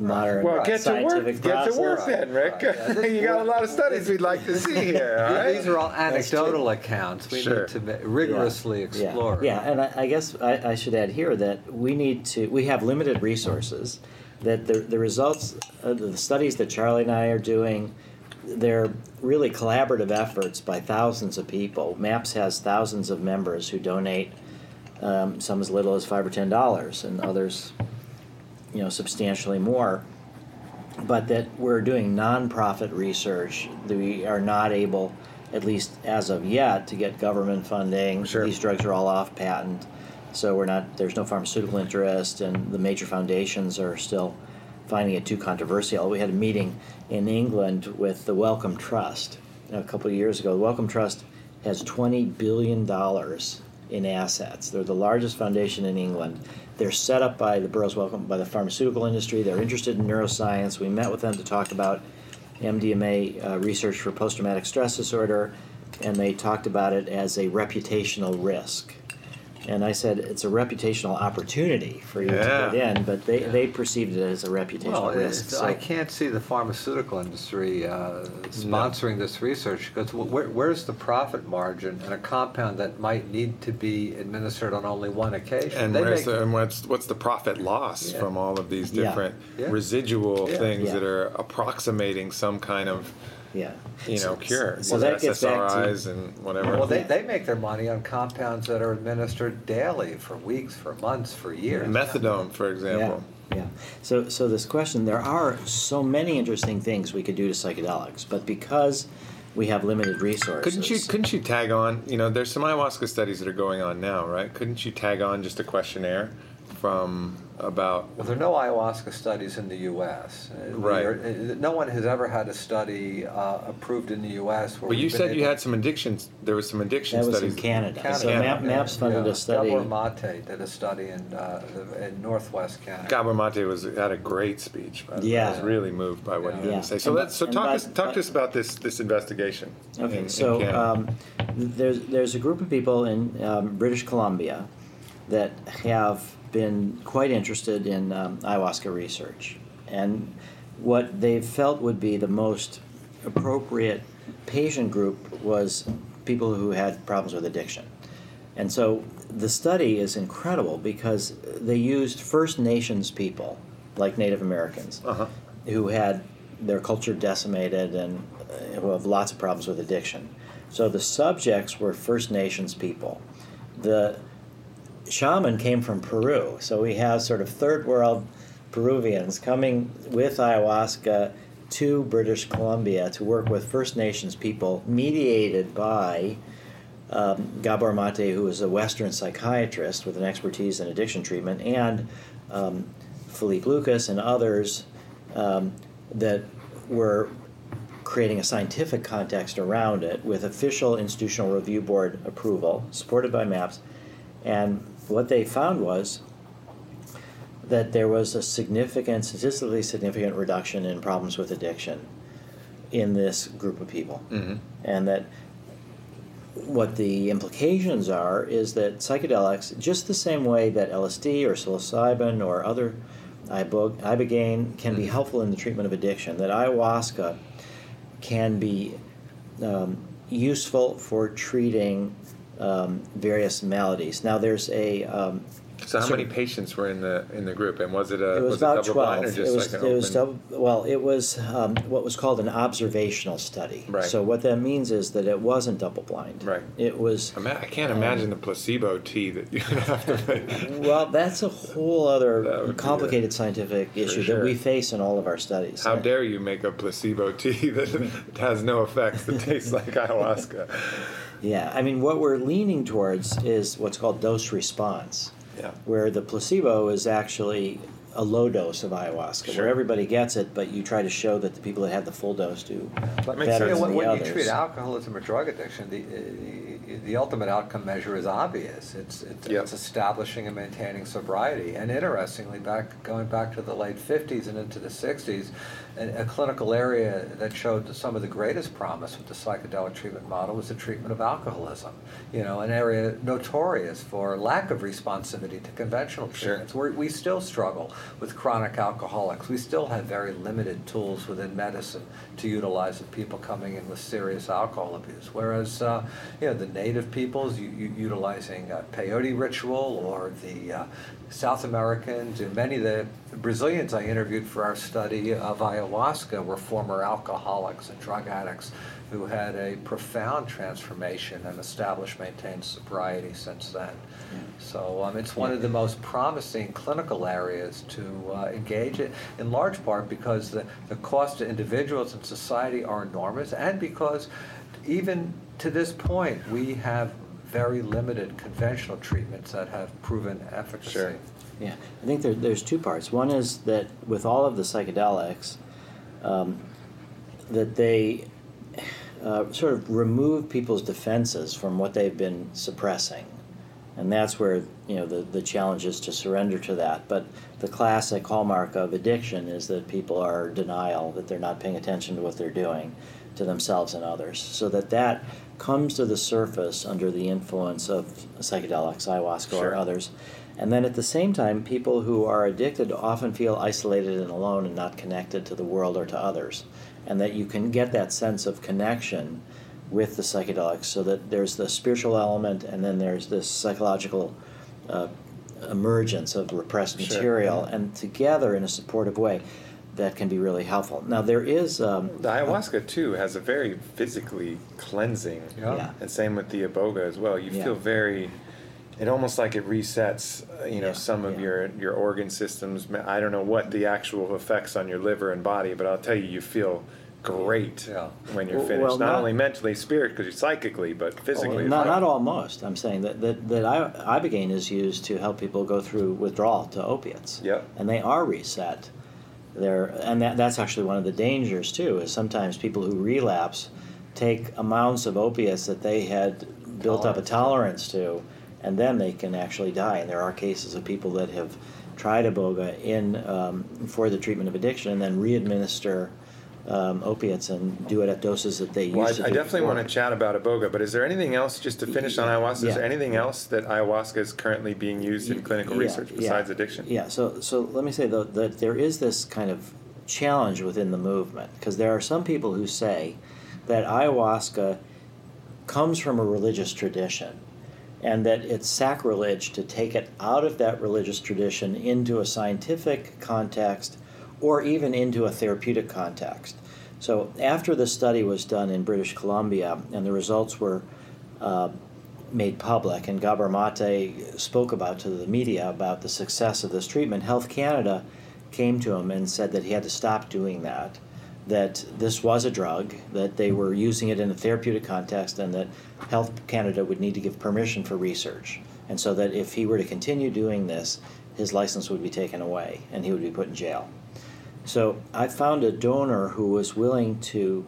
modern Well, get to work. scientific Get process. to work then, Rick. Right, yeah. [LAUGHS] You got a lot of studies we'd like to see here. [LAUGHS] All right? These are all anecdotal accounts. We Sure. need to rigorously Yeah. explore. Yeah, yeah. and I, I guess I, I should add here that we need to. We have limited resources. That the the results, of the studies that Charlie and I are doing, they're really collaborative efforts by thousands of people. MAPS has thousands of members who donate, um, some as little as five or ten dollars, and others, you know, substantially more. But that we're doing nonprofit research. That we are not able, at least as of yet, to get government funding. Sure. These drugs are all off patent, so we're not. There's no pharmaceutical interest, and the major foundations are still finding it too controversial. We had a meeting in England with the Wellcome Trust a couple of years ago. The Wellcome Trust has twenty billion dollars in assets. They're the largest foundation in England. They're set up by the Burroughs Wellcome by the pharmaceutical industry. They're interested in neuroscience. We met with them to talk about MDMA uh, research for post traumatic stress disorder, and they talked about it as a reputational risk. And I said it's a reputational opportunity for you Yeah. to get in, but they, they perceived it as a reputational Well, risk. it's- So- I can't see the pharmaceutical industry uh, sponsoring this research because where, where's the profit margin in a compound that might need to be administered on only one occasion? And They where's make- the, and what's what's the profit loss Yeah. from all of these different Yeah. residual Yeah. things Yeah. that are approximating some kind of Yeah. you know, So- cure. So Well, that gets back to SSRIs and whatever. Well, they, they make their money on compounds that are administered daily for weeks, for months, for years. methadone, for example. yeah, example. yeah. So so this question, there are so many interesting things we could do to psychedelics, but because we have limited resources. Couldn't you couldn't you tag on? You know, there's some ayahuasca studies that are going on now, right? Couldn't you tag on just a questionnaire from about Well, there are no ayahuasca studies in the U.S. Uh, Right. there- uh, No one has ever had a study uh, approved in the U.S. where Well, you said you had some addictions. There was some addiction That was studies. in Canada. Canada. So Map, Maps funded yeah. a study. Gabor Mate did a study in, uh, in Northwest Canada. Gabor Mate was had a great speech. By the way. I Yeah. was really moved by what he had Yeah. to say. So And let's so talk and us talk by- to us about this this investigation. Okay, in- in so Canada. um, there's there's a group of people in um, British Columbia that have been quite interested in um, ayahuasca research, and what they felt would be the most appropriate patient group was people who had problems with addiction, and so the study is incredible because they used First Nations people like Native Americans uh-huh. who had their culture decimated and uh, who have lots of problems with addiction. So the subjects were First Nations people. The shaman came from Peru, so we have sort of third world Peruvians coming with ayahuasca to British Columbia to work with First Nations people, mediated by um, Gabor Mate, who is a Western psychiatrist with an expertise in addiction treatment, and um, Philippe Lucas and others um, that were creating a scientific context around it with official institutional review board approval, supported by MAPS. And what they found was that there was a significant, statistically significant reduction in problems with addiction in this group of people. Mhm. And that what the implications are is that psychedelics, just the same way that LSD or psilocybin or other ibo- ibogaine can be Mhm. helpful in the treatment of addiction, that ayahuasca can be um, useful for treating um, various maladies. Now, there's a um, So how many of- patients were in the in the group, and was it a it was, it about double twelve. blind or just it was like it was double, well, it was um, what was called an observational study. Right. So what that means is that it wasn't double blind. Right. It was. I can't um, imagine the placebo tea that you [LAUGHS] have to [LAUGHS] make. Well, that's a whole other complicated scientific issue sure. that we face in all of our studies. How dare you make a placebo tea [LAUGHS] that has no effects that tastes like ayahuasca? Yeah, I mean, what we're leaning towards is what's called dose response, Yeah. where the placebo is actually a low dose of ayahuasca, Sure. where everybody gets it, but you try to show that the people that have the full dose do But better sense. you know, than when, the when others. you treat alcoholism or drug addiction, the, uh, the ultimate outcome measure is obvious. It's, it's, Yep. it's establishing and maintaining sobriety. And interestingly, back going back to the late 50s and into the 60s, a, a clinical area that showed some of the greatest promise with the psychedelic treatment model was the treatment of alcoholism. You know, an area notorious for lack of responsivity to conventional treatments. We're, we still struggle with chronic alcoholics. We still have very limited tools within medicine to utilize with people coming in with serious alcohol abuse. Whereas, uh, you know, the native peoples u- u- utilizing uh, peyote ritual or the uh, South Americans and many of the Brazilians I interviewed for our study of ayahuasca were former alcoholics and drug addicts who had a profound transformation and established, maintained sobriety since then. So um, it's one of the most promising clinical areas to uh, engage in, in large part because the, the cost to individuals and society are enormous, and because even to this point, we have very limited conventional treatments that have proven efficacy. Sure. Yeah, I think there, there's two parts. One is that with all of the psychedelics, um, that they uh, sort of remove people's defenses from what they've been suppressing, and that's where you know the the challenge is to surrender to that. But the classic hallmark of addiction is that people are denial, that they're not paying attention to what they're doing to themselves and others, so that that comes to the surface under the influence of psychedelics, ayahuasca Sure. or others. And then at the same time, people who are addicted often feel isolated and alone and not connected to the world or to others. And that you can get that sense of connection with the psychedelics so that there's the spiritual element and then there's this psychological uh, emergence of repressed Sure. material and together in a supportive way. That can be really helpful. Now there is um, The ayahuasca too has a very physically cleansing, Yeah. Yeah. and same with the iboga as well. You Yeah. feel very. It almost like it resets, uh, you know, Yeah, some of yeah. your your organ systems. I don't know what the actual effects on your liver and body, but I'll tell you, you feel great Yeah. when you're Well- finished. well, not, not- only mentally, spirit, because you're psychically, but physically. not, it's not almost. I'm saying that that, that I, ibogaine is used to help people go through withdrawal to opiates. Yep. And they are reset. They're, and that, that's actually one of the dangers too. Is sometimes people who relapse take amounts of opiates that they had built up a tolerance to, and then they can actually die. And there are cases of people that have tried iboga in um, for the treatment of addiction and then re-administer um, opiates and do it at doses that they Well, used I, I definitely before. want to chat about iboga, but is there anything else just to finish on ayahuasca? Is there anything else that ayahuasca is currently being used in clinical yeah, research yeah. besides addiction? Yeah, so so let me say though that there is this kind of challenge within the movement because there are some people who say that ayahuasca comes from a religious tradition and that it's sacrilege to take it out of that religious tradition into a scientific context or even into a therapeutic context. So after the study was done in British Columbia and the results were uh, made public, and Gabor Mate spoke about to the media about the success of this treatment, Health Canada came to him and said that he had to stop doing that, that this was a drug, that they were using it in a therapeutic context, and that Health Canada would need to give permission for research. And so that if he were to continue doing this, his license would be taken away and he would be put in jail. So I found a donor who was willing to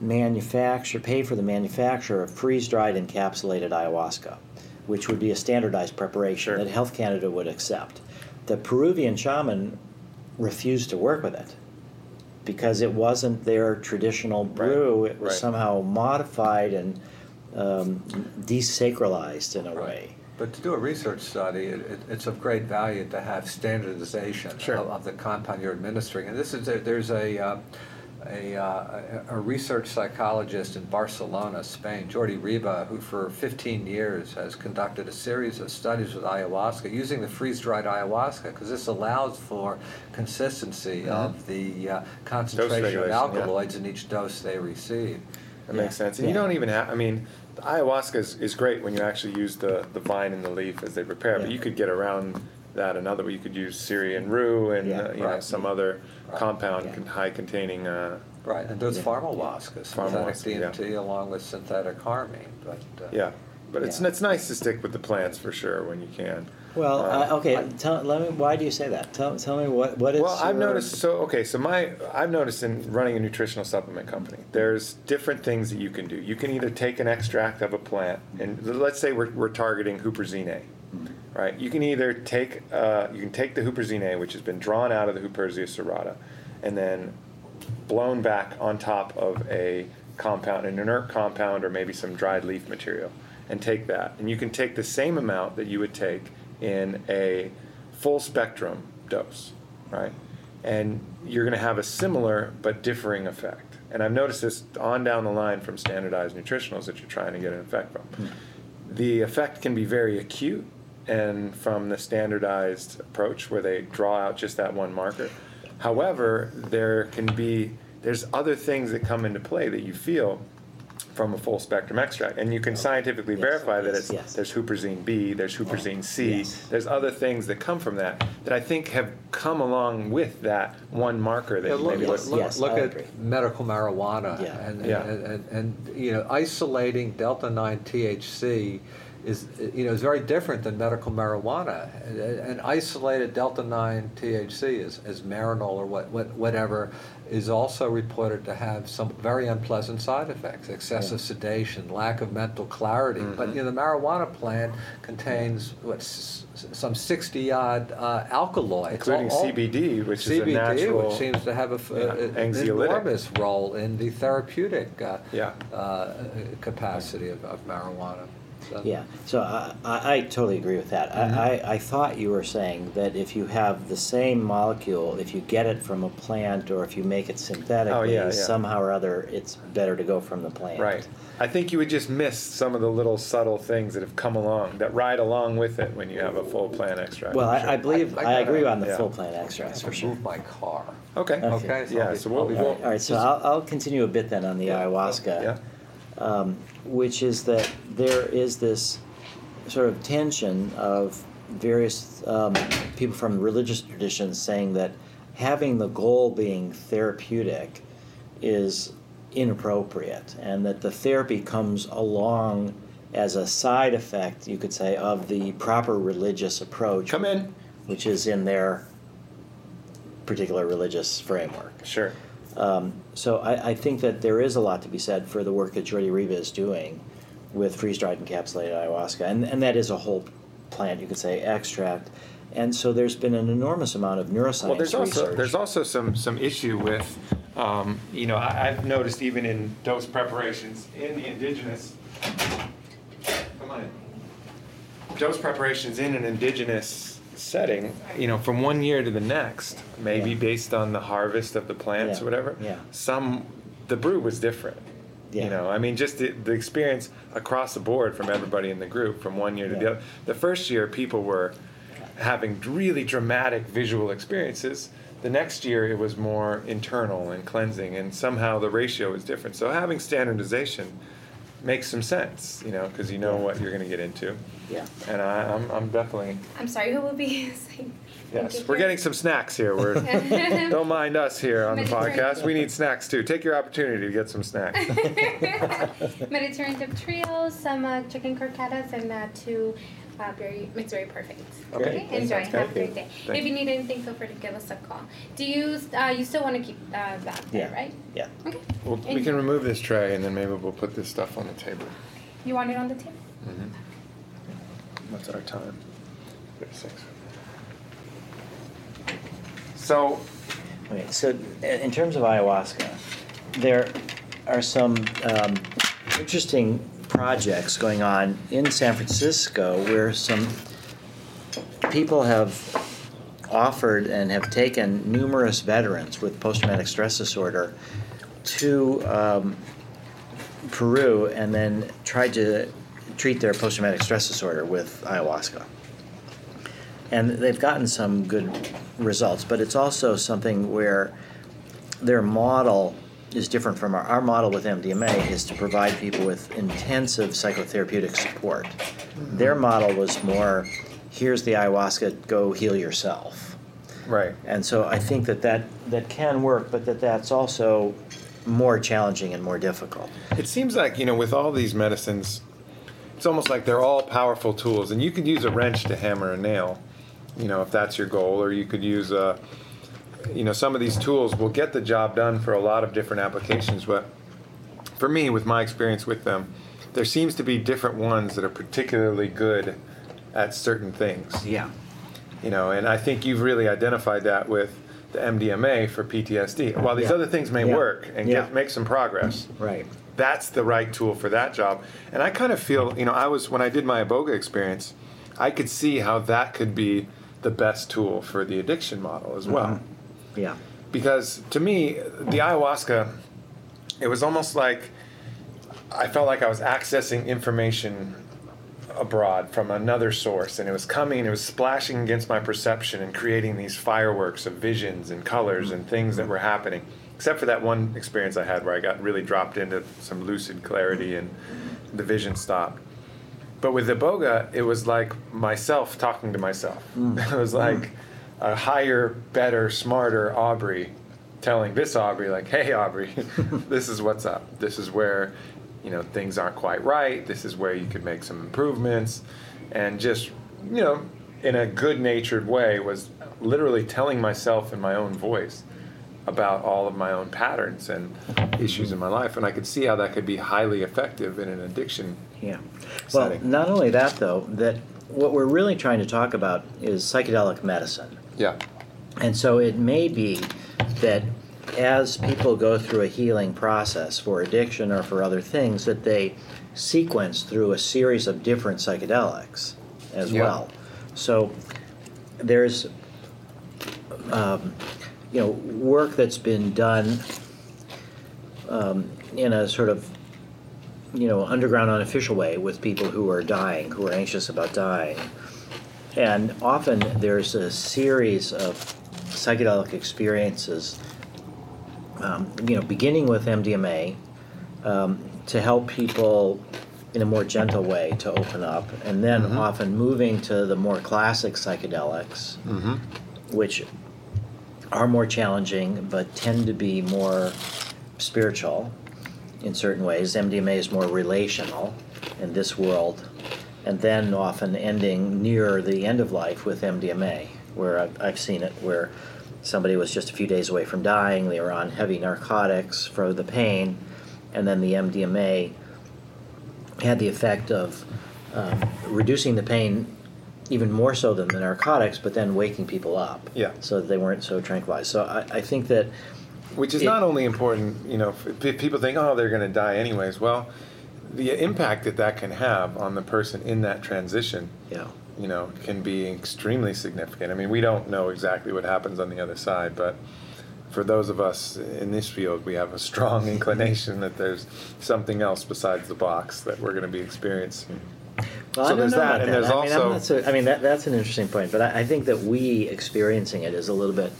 manufacture, pay for the manufacture of freeze-dried encapsulated ayahuasca, which would be a standardized preparation Sure. that Health Canada would accept. The Peruvian shaman refused to work with it because it wasn't their traditional brew. It was right. somehow modified and um, desacralized in a way. But to do a research study, it, it, it's of great value to have standardization Sure. of, of the compound you're administering. And this is a, there's a, uh, a, uh, a research psychologist in Barcelona, Spain, Jordi Riba, who for 15 years has conducted a series of studies with ayahuasca using the freeze-dried ayahuasca because this allows for consistency of the uh, concentration of regulation, yeah. alkaloids in each dose they receive. That makes sense. And you don't even have, I mean, the ayahuasca is, is great when you actually use the, the vine and the leaf as they prepare, but you could get around that another way. You could use Syrian rue and Yeah. uh, you know, some other Right. compound Yeah. con- high containing. Uh, Right, and there's Yeah. pharmahuasca, synthetic yeah. DMT along with synthetic harmine, but. uh, yeah, but it's Yeah. it's nice to stick with the plants for sure when you can. Well, Uh, uh, okay. Tell, let me. Why do you say that? Tell, tell me what what is. Well, I've your- noticed. So okay, so my I've noticed in running a nutritional supplement company, there's different things that you can do. You can either take an extract of a plant, and let's say we're, we're targeting huperzine A, right? You can either take uh, you can take the huperzine which has been drawn out of the Huperzia serrata, and then blown back on top of a compound, an inert compound, or maybe some dried leaf material, and take that. And you can take the same amount that you would take in a full spectrum dose, right? And you're going to have a similar but differing effect. And I've noticed this on down the line from standardized nutritionals that you're trying to get an effect from. Hmm. The effect can be very acute, and from the standardized approach where they draw out just that one marker. However, there can be there's other things that come into play that you feel from a full spectrum extract, and you can oh. scientifically Yes, verify that it's yes. there's huperzine B, there's huperzine C, Yes. there's other things that come from that that I think have come along with that one marker that Yeah, you look, maybe look, wasn't. look, Yes, look at agree. medical marijuana Yeah. and, Yeah. and, and, and, you know isolating delta 9 THC is you know is very different than medical marijuana and, and isolated delta 9 THC is, as marinol or what, what whatever is also reported to have some very unpleasant side effects excessive Yeah. sedation lack of mental clarity but Mm-hmm. you know the marijuana plant contains what s- some 60 odd uh, alkaloids including all- all- CBD, which is a natural. which seems to have a, Yeah, a- an enormous role in the therapeutic uh, Yeah. uh, capacity of, of marijuana. So- Yeah, so I, I, I totally agree with that. Mm-hmm. I, I, I thought you were saying that if you have the same molecule, if you get it from a plant or if you make it synthetically, Oh, yeah. somehow or other, it's better to go from the plant. Right. I think you would just miss some of the little subtle things that have come along that ride along with it when you have a full plant extract. Well, I, Sure. I believe, I- I I, agree on the yeah. full plant I extracts for sure. move my car. Okay. Okay. Okay, so Yeah, be- so I'll we'll- all, right, all right. so I'll, I'll continue a bit then on the Yeah. ayahuasca. Yeah. Um, which is that there is this sort of tension of various um, people from religious traditions saying that having the goal being therapeutic is inappropriate, and that the therapy comes along as a side effect, you could say, of the proper religious approach, Come in. which is in their particular religious framework. Sure. Um, so I, I think that there is a lot to be said for the work that Jordi Riba is doing with freeze-dried encapsulated ayahuasca, and, and that is a whole plant, you could say, extract. And so there's been an enormous amount of neuroscience Well, there's also there's also some some issue with, um, you know, I, I've noticed even in dose preparations in the indigenous. Come on in. Dose preparations in an indigenous setting, you know, from one year to the next, maybe Yeah. based on the harvest of the plants Yeah, or whatever. yeah. Some, the brew was different. Yeah. You know, I mean, just the, the experience across the board from everybody in the group from one year to the other. The first year, people were having really dramatic visual experiences. The next year, it was more internal and cleansing, and somehow the ratio is different. So having standardization makes some sense, you know, because you know what you're going to get into. yeah. And I, I'm, I'm definitely I'm sorry, who will be [LAUGHS] saying? yes. We're getting some snacks here. We're [LAUGHS] don't mind us here on the podcast. We need snacks too. Take your opportunity to get some snacks. [LAUGHS] Mediterranean dip trios, some uh, chicken croquettes, and uh, two uh, very, mixed berry perfect. Okay, that enjoy. Have a good. great day. Thank if you need anything, feel free to give us a call. Do you uh, you still want to keep uh, that there, Yeah. right? Yeah. Okay. Well, we can remove this tray, and then maybe we'll put this stuff on the table. You want it on the table? What's our time? Thirty-six. So, Okay, so in terms of ayahuasca, there are some um, interesting projects going on in San Francisco where some people have offered and have taken numerous veterans with post-traumatic stress disorder to um, Peru and then tried to treat their post-traumatic stress disorder with ayahuasca and they've gotten some good results. But it's also something where their model is different from our, our model with MDMA is to provide people with intensive psychotherapeutic support. Their model was more, here's the ayahuasca, go heal yourself. right. And so I think that that, that can work, but that that's also more challenging and more difficult. It seems like, you know, with all these medicines, it's almost like they're all powerful tools, and you could use a wrench to hammer a nail, you know, if that's your goal, or you could use a, you know, some of these tools will get the job done for a lot of different applications, but for me, with my experience with them, there seems to be different ones that are particularly good at certain things. Yeah. you know and i think you've really identified that with the mdma for ptsd while these Yeah. other things may Yeah. work and Yeah. get, make some progress Right. that's the right tool for that job and i kind of feel you know i was when i did my iboga experience i could see how that could be the best tool for the addiction model as well mm-hmm. Yeah. because to me the ayahuasca it was almost like i felt like i was accessing information abroad from another source and it was coming it was splashing against my perception and creating these fireworks of visions and colors and things that were happening. Except for that one experience i had where i got really dropped into some lucid clarity and the vision stopped. But with the iboga it was like myself talking to myself. Mm. [LAUGHS] It was like mm. A higher better smarter aubrey telling this aubrey like hey aubrey [LAUGHS] this is what's up this is where you know things aren't quite right this is where you could make some improvements and just you know in a good natured way was literally telling myself in my own voice about all of my own patterns and issues in my life and i could see how that could be highly effective in an addiction Yeah. Well, setting. not only that, though, that what we're really trying to talk about is psychedelic medicine. Yeah And so it may be that as people go through a healing process for addiction or for other things, that they sequence through a series of different psychedelics as Yeah. well. So there's um, you know work that's been done um, in a sort of you know underground unofficial way with people who are dying who are anxious about dying and often there's a series of psychedelic experiences um, you know beginning with mdma um, to help people in a more gentle way to open up and then Mhm. often moving to the more classic psychedelics Mm-hmm. which are more challenging but tend to be more spiritual in certain ways. MDMA is more relational in this world, and then often ending near the end of life with MDMA, where I've, I've seen it where somebody was just a few days away from dying, they were on heavy narcotics for the pain, and then the MDMA had the effect of um, reducing the pain even more so than the narcotics, but then waking people up. Yeah. So that they weren't so tranquilized. So I, I think that Which is It- not only important, you know, if, people think, oh, they're going to die anyways. Well, the impact that that can have on the person in that transition, yeah. you know, can be extremely significant. I mean, we don't know exactly what happens on the other side, but for those of us in this field, we have a strong [LAUGHS] inclination that there's something else besides the box that we're going to be experiencing. Well, So there's that, and that. there's I mean, also- so, I mean, that, that's an interesting point, but I, I think that we experiencing it is a little bit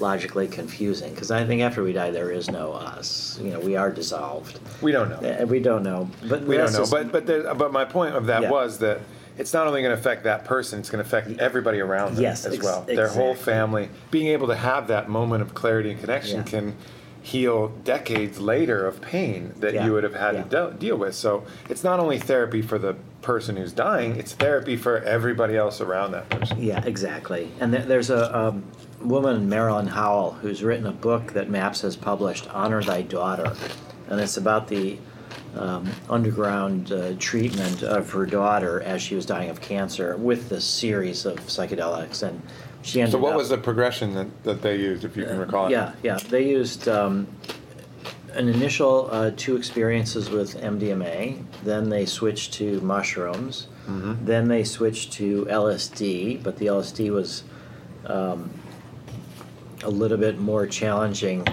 logically confusing because I think after we die, there is no us. You know, we are dissolved. We don't know. Uh, We don't know, but We don't know, just- but but there, but my point of that Yeah. was that it's not only going to affect that person; it's going to affect everybody around them Yes, as ex- well. Their whole family. Being able to have that moment of clarity and connection Yeah. can heal decades later of pain that Yeah, you would have had to de- deal with. So it's not only therapy for the person who's dying; it's therapy for everybody else around that person. Yeah, exactly. And there, there's a um, woman, Marilyn Howell, who's written a book that MAPS has published, Honor Thy Daughter. And it's about the um, underground uh, treatment of her daughter as she was dying of cancer with this series of psychedelics. And she ended So what up, was the progression that, that they used, if you can recall? it? Yeah, yeah. They used um, an initial uh, two experiences with MDMA, then they switched to mushrooms, Mhm. then they switched to LSD, but the LSD was um, a little bit more challenging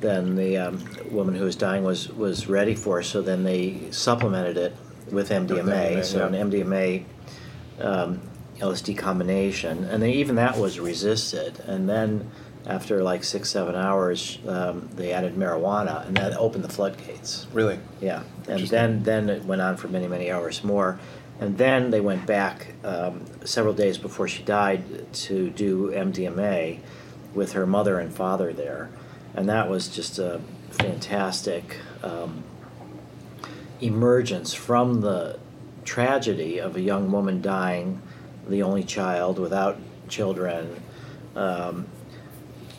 than the um, woman who was dying was, was ready for, so then they supplemented it with MDMA. MDMA, so yeah. an MDMA um, LSD combination, and then even that was resisted. And then after like six, seven hours, um, they added marijuana, and that opened the floodgates. Really? Yeah, and then then it went on for many many hours more, and then they went back um, several days before she died to do MDMA with her mother and father there, and that was just a fantastic um, emergence from the tragedy of a young woman dying, the only child without children. Um,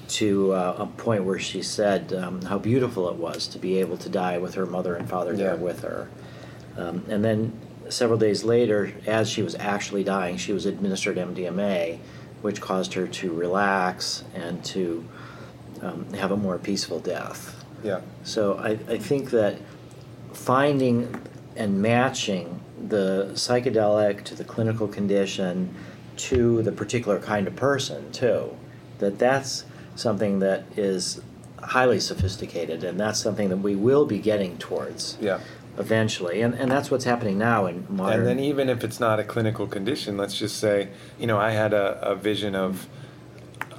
to uh, a point where she said um, how beautiful it was to be able to die with her mother and father Yeah. there with her. Um, and then several days later, as she was actually dying, she was administered MDMA, which caused her to relax and to um, have a more peaceful death. Yeah. So I, I think that finding and matching the psychedelic to the clinical condition to the particular kind of person too, that that's something that is highly sophisticated and that's something that we will be getting towards Yeah. Eventually. And, and that's what's happening now in modern. And then even if it's not a clinical condition, let's just say, you know, I had a, a vision of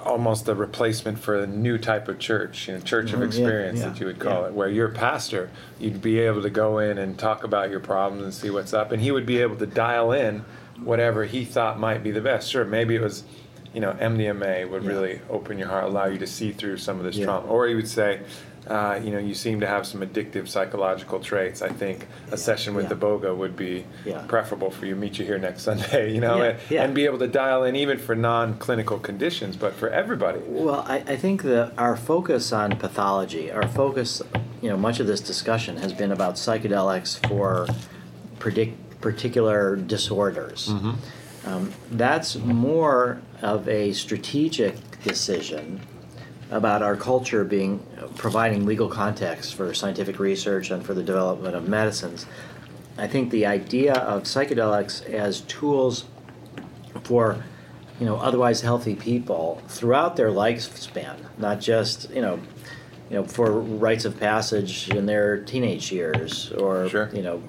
almost a replacement for a new type of church, you know, church Mhm, of yeah, experience yeah, that you would call yeah. it, where your pastor, you'd be able to go in and talk about your problems and see what's up, and he would be able to dial in whatever he thought might be the best. Sure, maybe it was, you know, MDMA would Yeah. really open your heart, allow you to see through some of this Yeah. trauma, or he would say. Uh, you know, you seem to have some addictive psychological traits. I think a Yeah, session with yeah. the iboga would be Yeah. preferable for you. Meet you here next [LAUGHS] Sunday, you know, and, and be able to dial in even for non-clinical conditions, but for everybody. Well, I, I think that our focus on pathology, our focus, you know, much of this discussion has been about psychedelics for predict, particular disorders. Um, that's more of a strategic decision about our culture being providing legal context for scientific research and for the development of medicines. I think the idea of psychedelics as tools for you know otherwise healthy people throughout their lifespan, not just you know you know for rites of passage in their teenage years or Sure. you know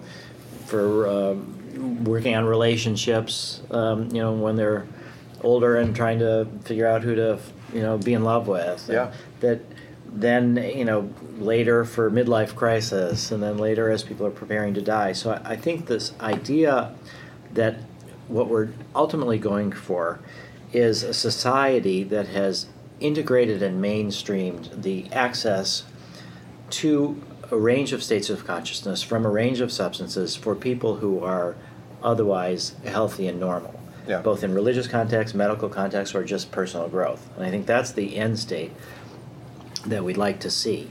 for um, working on relationships um, you know when they're older and trying to figure out who to you know be in love with. Yeah. that then you know later for midlife crisis and then later as people are preparing to die. So I, I think this idea that what we're ultimately going for is a society that has integrated and mainstreamed the access to a range of states of consciousness from a range of substances for people who are otherwise healthy and normal, Yeah. both in religious context, medical context, or just personal growth. And I think that's the end state that we'd like to see.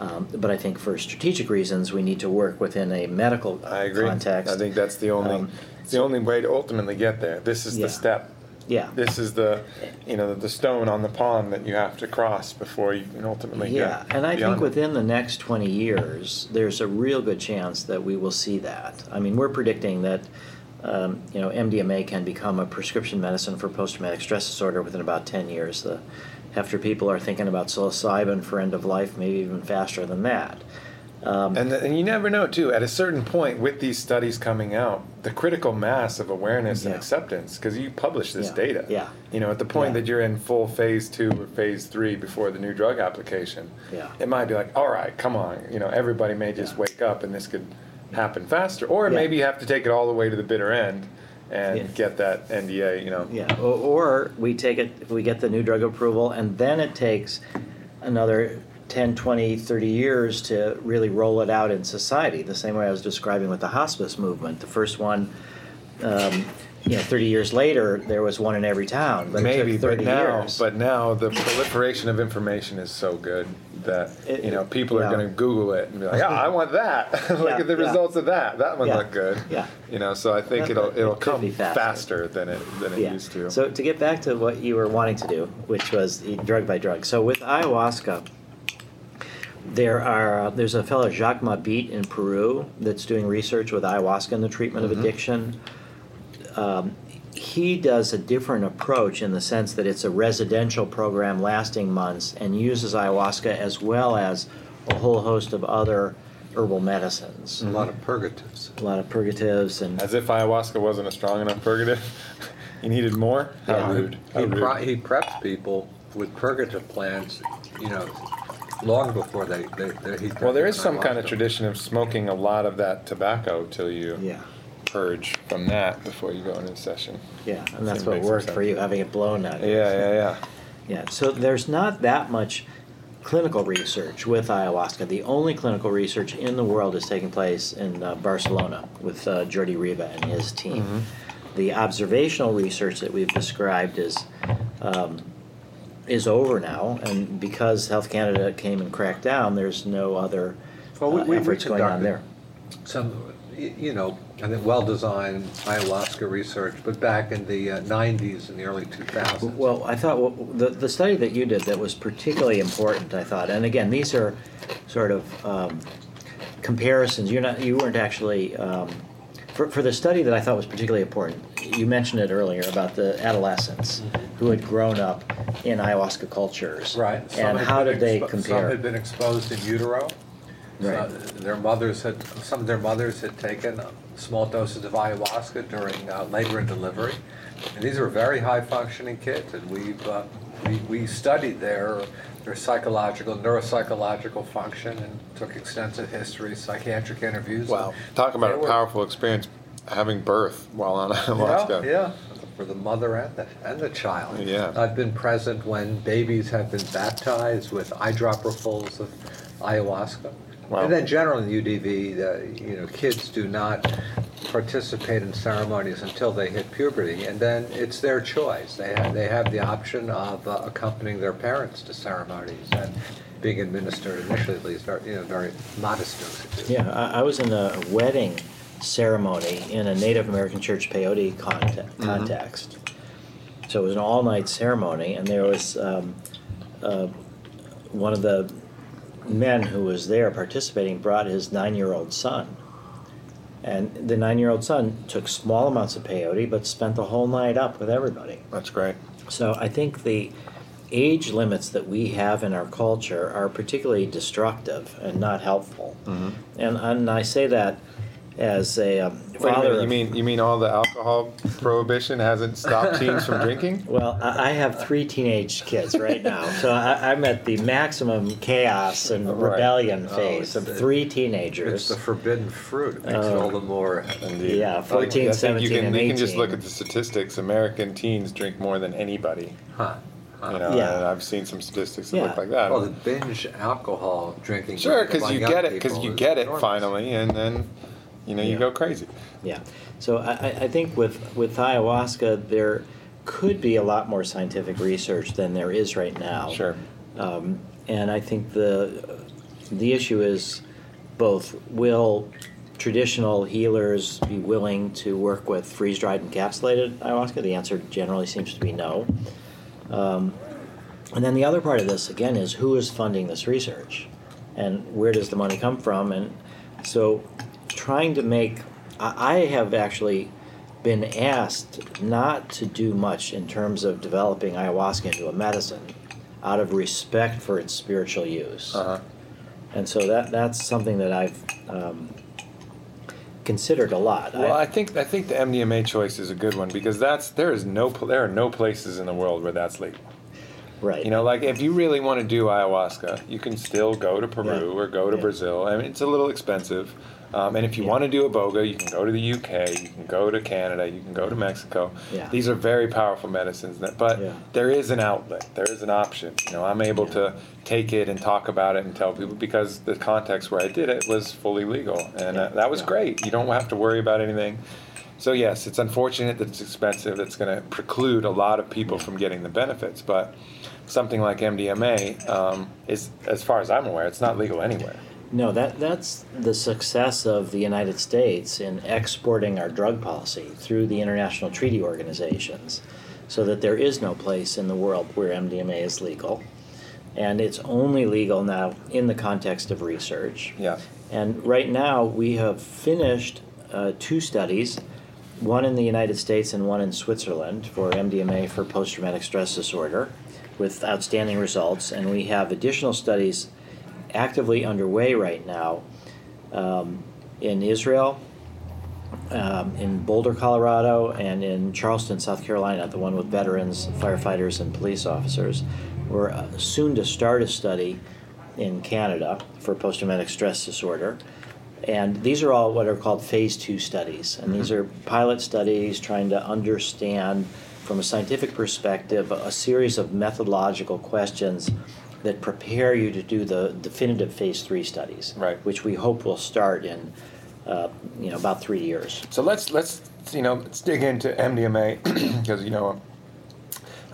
Um, but I think for strategic reasons, we need to work within a medical I agree. context. I think that's the only Um, the only way to ultimately get there. This is Yeah. the step. yeah. This is the you know the stone on the pond that you have to cross before you can ultimately Yeah, and I think it. within the next 20 years, there's a real good chance that we will see that. I mean, we're predicting that, um, you know, MDMA can become a prescription medicine for post-traumatic stress disorder within about 10 years. The, after people are thinking about psilocybin for end of life, maybe even faster than that. Um, And, and you never know too. At a certain point, with these studies coming out, the critical mass of awareness and acceptance, because you publish this Yeah. data. Yeah. You know, at the point Yeah. that you're in full phase two or phase three before the new drug application, Yeah. it might be like, all right, come on. You know, everybody may just Yeah. wake up and this could happen faster, or Yeah. maybe you have to take it all the way to the bitter end and Yeah. get that NDA. You know. Yeah, or, or we take it, we get the new drug approval, and then it takes another 10, 20, 30 years to really roll it out in society, the same way I was describing with the hospice movement. The first one, um, you know, 30 years later, there was one in every town, but Maybe, it took 30 but now, years. but now the proliferation of information is so good that It- you know people are going to Google it and be like, "Yeah, I want that. [LAUGHS] Look Yeah, at the yeah. results of that. That one Yeah, looked good." yeah. You know, so I think That- it'll it it'll could come faster. faster. than it than it yeah. used to. So to get back to what you were wanting to do, which was drug by drug. So with ayahuasca, there are uh, there's a fellow Jacques Mabit in Peru that's doing research with ayahuasca in the treatment Mhm. of addiction. Um, he does a different approach in the sense that it's a residential program lasting months and uses ayahuasca as well as a whole host of other herbal medicines. A lot of purgatives. A lot of purgatives and As if ayahuasca wasn't a strong enough purgative. [LAUGHS] he needed more. How Yeah. rude. How He, rude. pro- he preps people with purgative plants, you know, long before they. they, they he well, there is some ayahuasca. kind of tradition of smoking a lot of that tobacco till you yeah. Purge from that before you go into session. Yeah, and that's what worked for you, having it blown out. Yeah, yeah, yeah. Yeah, so there's not that much clinical research with ayahuasca. The only clinical research in the world is taking place in uh, Barcelona with uh, Jordi Riba and his team. Mhm. The observational research that we've described is um, is over now, and because Health Canada came and cracked down, there's no other Well, we- uh, we- we efforts going on there. some, y- you know, I think well-designed ayahuasca research, but back in the uh, 90s and the early 2000s. Well, I thought well, the the study that you did that was particularly important. I thought, and again, these are sort of um, comparisons. You're not, you weren't actually um, for for the study that I thought was particularly important. You mentioned it earlier about the adolescents who had grown up in ayahuasca cultures, Right. Some And how did they expo- Some compare? had been exposed in utero. Right. So their mothers had, some of their mothers had taken small doses of ayahuasca during uh, labor and delivery. And these were very high functioning kids, and we've, uh, we, we studied their, their psychological, neuropsychological function and took extensive history, psychiatric interviews. Wow. Talk about They a were- powerful experience having birth while on [LAUGHS] ayahuasca. Yeah, yeah, for the mother and the, and the child. Yeah. I've been present when babies have been baptized with eyedropperfuls of ayahuasca. Wow. And then generally in UDV, the, you know, kids do not participate in ceremonies until they hit puberty, and then it's their choice. They have, they have the option of uh, accompanying their parents to ceremonies and being administered initially at least, very, you know, very modest dosages. Yeah, I, I was in a wedding ceremony in a Native American church peyote conte- context. So it was an all-night ceremony, and there was um, a one of the men who was there participating brought his nine-year-old son. And the nine-year-old son took small amounts of peyote, but spent the whole night up with everybody. That's great. So I think the age limits that we have in our culture are particularly destructive and not helpful. Mhm. And, and I say that as a um, Wait a father. minute, you mean you mean all the alcohol prohibition hasn't stopped teens from drinking? [LAUGHS] Well, I I have three teenage kids right now, [LAUGHS] so I, I'm at the maximum chaos and Right. rebellion Oh, phase of it's- three It's teenagers. the forbidden fruit. It makes it Oh. all the more. Indeed. Yeah, I 14, think 17, you can, and You can just look at the statistics. American teens drink more than anybody. Huh. huh. You know, Yeah. and I've seen some statistics that Yeah. look like that. Well, the binge alcohol drinking. sure, because you get it, because you get it enormous. finally, and then you know you Yeah. go crazy. Yeah, so I, I- I think with, with ayahuasca, there could be a lot more scientific research than there is right now. Sure. Um, and I think the the issue is both will traditional healers be willing to work with freeze dried encapsulated ayahuasca? The answer generally seems to be no. Um, and then the other part of this again is who is funding this research, and where does the money come from? And so, trying to make I, I have actually been asked not to do much in terms of developing ayahuasca into a medicine out of respect for its spiritual use. Uh-huh. And so that that's something that I've um, considered a lot. Well, I think I think the MDMA choice is a good one because that's there is no there are no places in the world where that's legal. right. You know, like if you really want to do ayahuasca, you can still go to Peru Yeah. or go to Yeah. Brazil. I mean, it's a little expensive. Um, and if you Yeah. want to do iboga, you can go to the UK, you can go to Canada, you can go to Mexico. Yeah. These are very powerful medicines, that, but Yeah. there is an outlet, there is an option. You know, I'm able to take it and talk about it and tell people because the context where I did it was fully legal, and uh, that was great. You don't have to worry about anything. So yes, it's unfortunate that it's expensive. It's going to preclude a lot of people from getting the benefits. But something like MDMA um, is, as far as I'm aware, it's not legal anywhere. No, that that's the success of the United States in exporting our drug policy through the international treaty organizations, so that there is no place in the world where MDMA is legal, and it's only legal now in the context of research. Yeah. And right now, we have finished uh, two studies, one in the United States and one in Switzerland for MDMA for post traumatic stress disorder, with outstanding results. And we have additional studies actively underway right now um, in Israel, um, in Boulder, Colorado, and in Charleston, South Carolina, the one with veterans, firefighters, and police officers. We're uh, soon to start a study in Canada for post traumatic stress disorder. And these are all what are called phase two studies. And these are pilot studies trying to understand, from a scientific perspective, a series of methodological questions that prepare you to do the definitive phase three studies, Right. which we hope will start in uh, you know, about three years. So let's let's you know let's dig into MDMA because [CLEARS THROAT] you know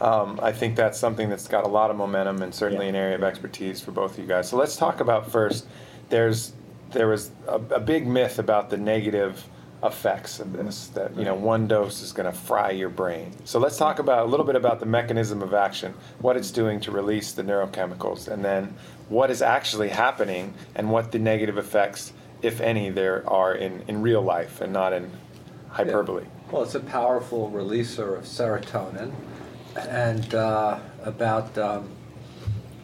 um, I think that's something that's got a lot of momentum and certainly Yeah. an area of expertise for both of you guys. So let's talk about first. There's there was a, a big myth about the negative effects of this that you know one dose is going to fry your brain. So let's talk about a little bit about the mechanism of action, what it's doing to release the neurochemicals, and then what is actually happening and what the negative effects, if any, there are in, in real life and not in hyperbole. Well, it's a powerful releaser of serotonin, and uh, about um,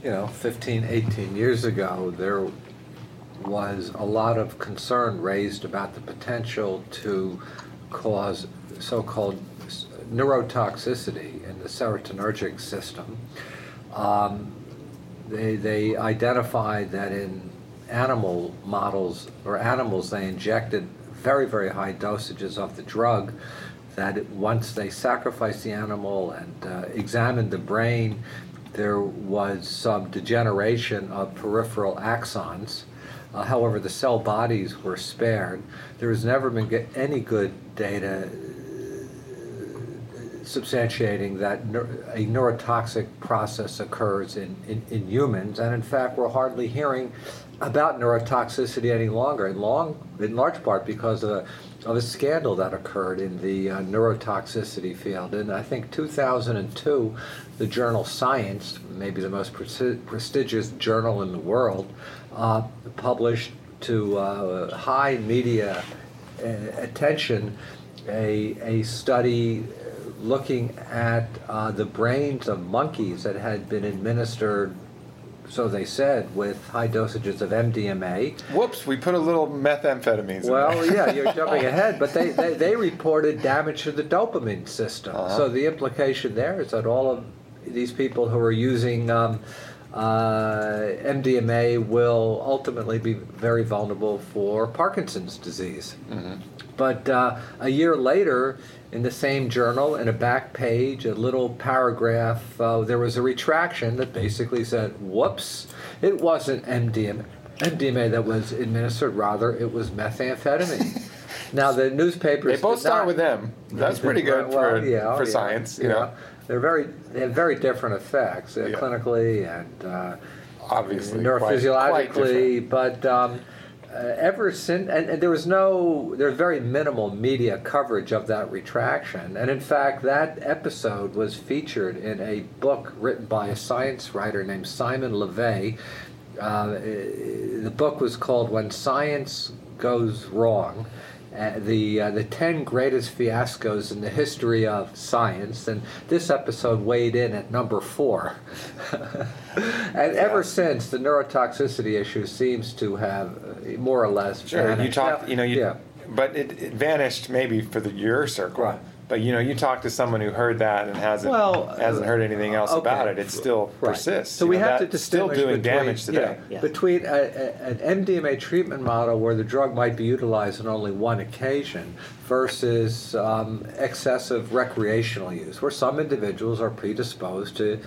you know 15, 18 years ago, there was a lot of concern raised about the potential to cause so-called neurotoxicity in the serotonergic system. Um, they, they identified that in animal models or animals they injected very very high dosages of the drug that once they sacrificed the animal and uh, examined the brain there was some degeneration of peripheral axons uh, however the cell bodies were spared there has never been get any good data substantiating that neur- a neurotoxic process occurs in, in, in humans, and in fact, we're hardly hearing about neurotoxicity any longer, in long, in large part because of the of a scandal that occurred in the uh, neurotoxicity field. In I think 2002, the journal Science, maybe the most prestigious journal in the world, uh, published to uh, high media uh, attention a, a study looking at uh, the brains of monkeys that had been administered so they said, with high dosages of MDMA. Whoops, we put a little methamphetamines well, yeah, you're [LAUGHS] jumping ahead, but they, they, they, reported damage to the dopamine system. Uh-huh. So the implication there is that all of these people who are using um, uh, MDMA will ultimately be very vulnerable for Parkinson's disease. Mm-hmm. But uh, a year later, in the same journal, in a back page, a little paragraph, uh, there was a retraction that basically said, whoops, it wasn't MDMA, MDMA that was administered, rather, it was methamphetamine. [LAUGHS] now, the newspapers. They both start not, with M. That's pretty [LAUGHS] good well, for, yeah, for yeah, science, you yeah. know. They're very, they have very different effects uh, clinically and uh, obviously neurophysiologically, quite, quite but. Um, uh, ever since, and, and, there was no, there's very minimal media coverage of that retraction. And in fact, that episode was featured in a book written by a science writer named Simon LeVay. Uh, the book was called When Science Goes Wrong uh, the uh, the ten greatest fiascos in the history of science, and this episode weighed in at number four. [LAUGHS] and yeah. ever since, the neurotoxicity issue seems to have uh, more or less sure. Vanished. You talked, you know, you, yeah. but it, it, vanished maybe for the your circle. Right. But you know, you talk to someone who heard that and hasn't well, hasn't heard anything else okay. about it. It still right. persists. So we know, have to distinguish still doing between, damage today. Yeah, yeah. Between a, a, an MDMA treatment model where the drug might be utilized on only one occasion versus um, excessive recreational use, where some individuals are predisposed to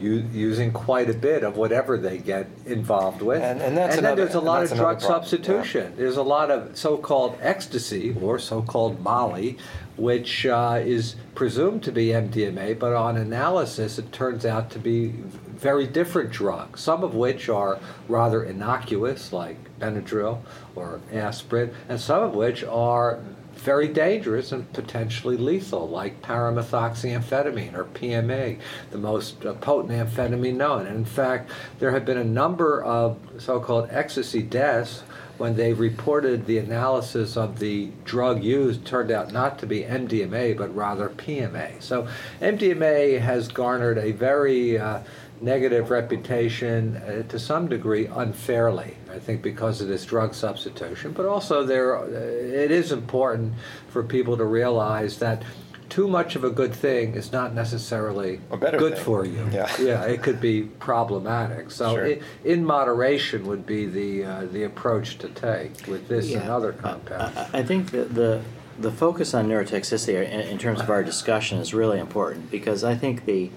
using quite a bit of whatever they get involved with. And, and, and then there's a lot of drug substitution. Yeah. There's a lot of so called ecstasy or so called Molly, which uh, is presumed to be MDMA, but on analysis it turns out to be very different drugs, some of which are rather innocuous, like Benadryl or aspirin, and some of which are very dangerous and potentially lethal, like paramethoxyamphetamine or PMA, the most uh, potent amphetamine known. And in fact, there have been a number of so called ecstasy deaths when they reported the analysis of the drug used turned out not to be MDMA but rather PMA. So MDMA has garnered a very uh, negative reputation uh, to some degree unfairly. I think because of this drug substitution, but also there uh, it is important for people to realize that too much of a good thing is not necessarily good thing. for you. Yeah. [LAUGHS] yeah, it could be problematic. So, sure. it, in moderation would be the uh, the approach to take with this yeah. and other compounds. I, I think that the the focus on neurotoxicity in, in terms of our discussion is really important because I think the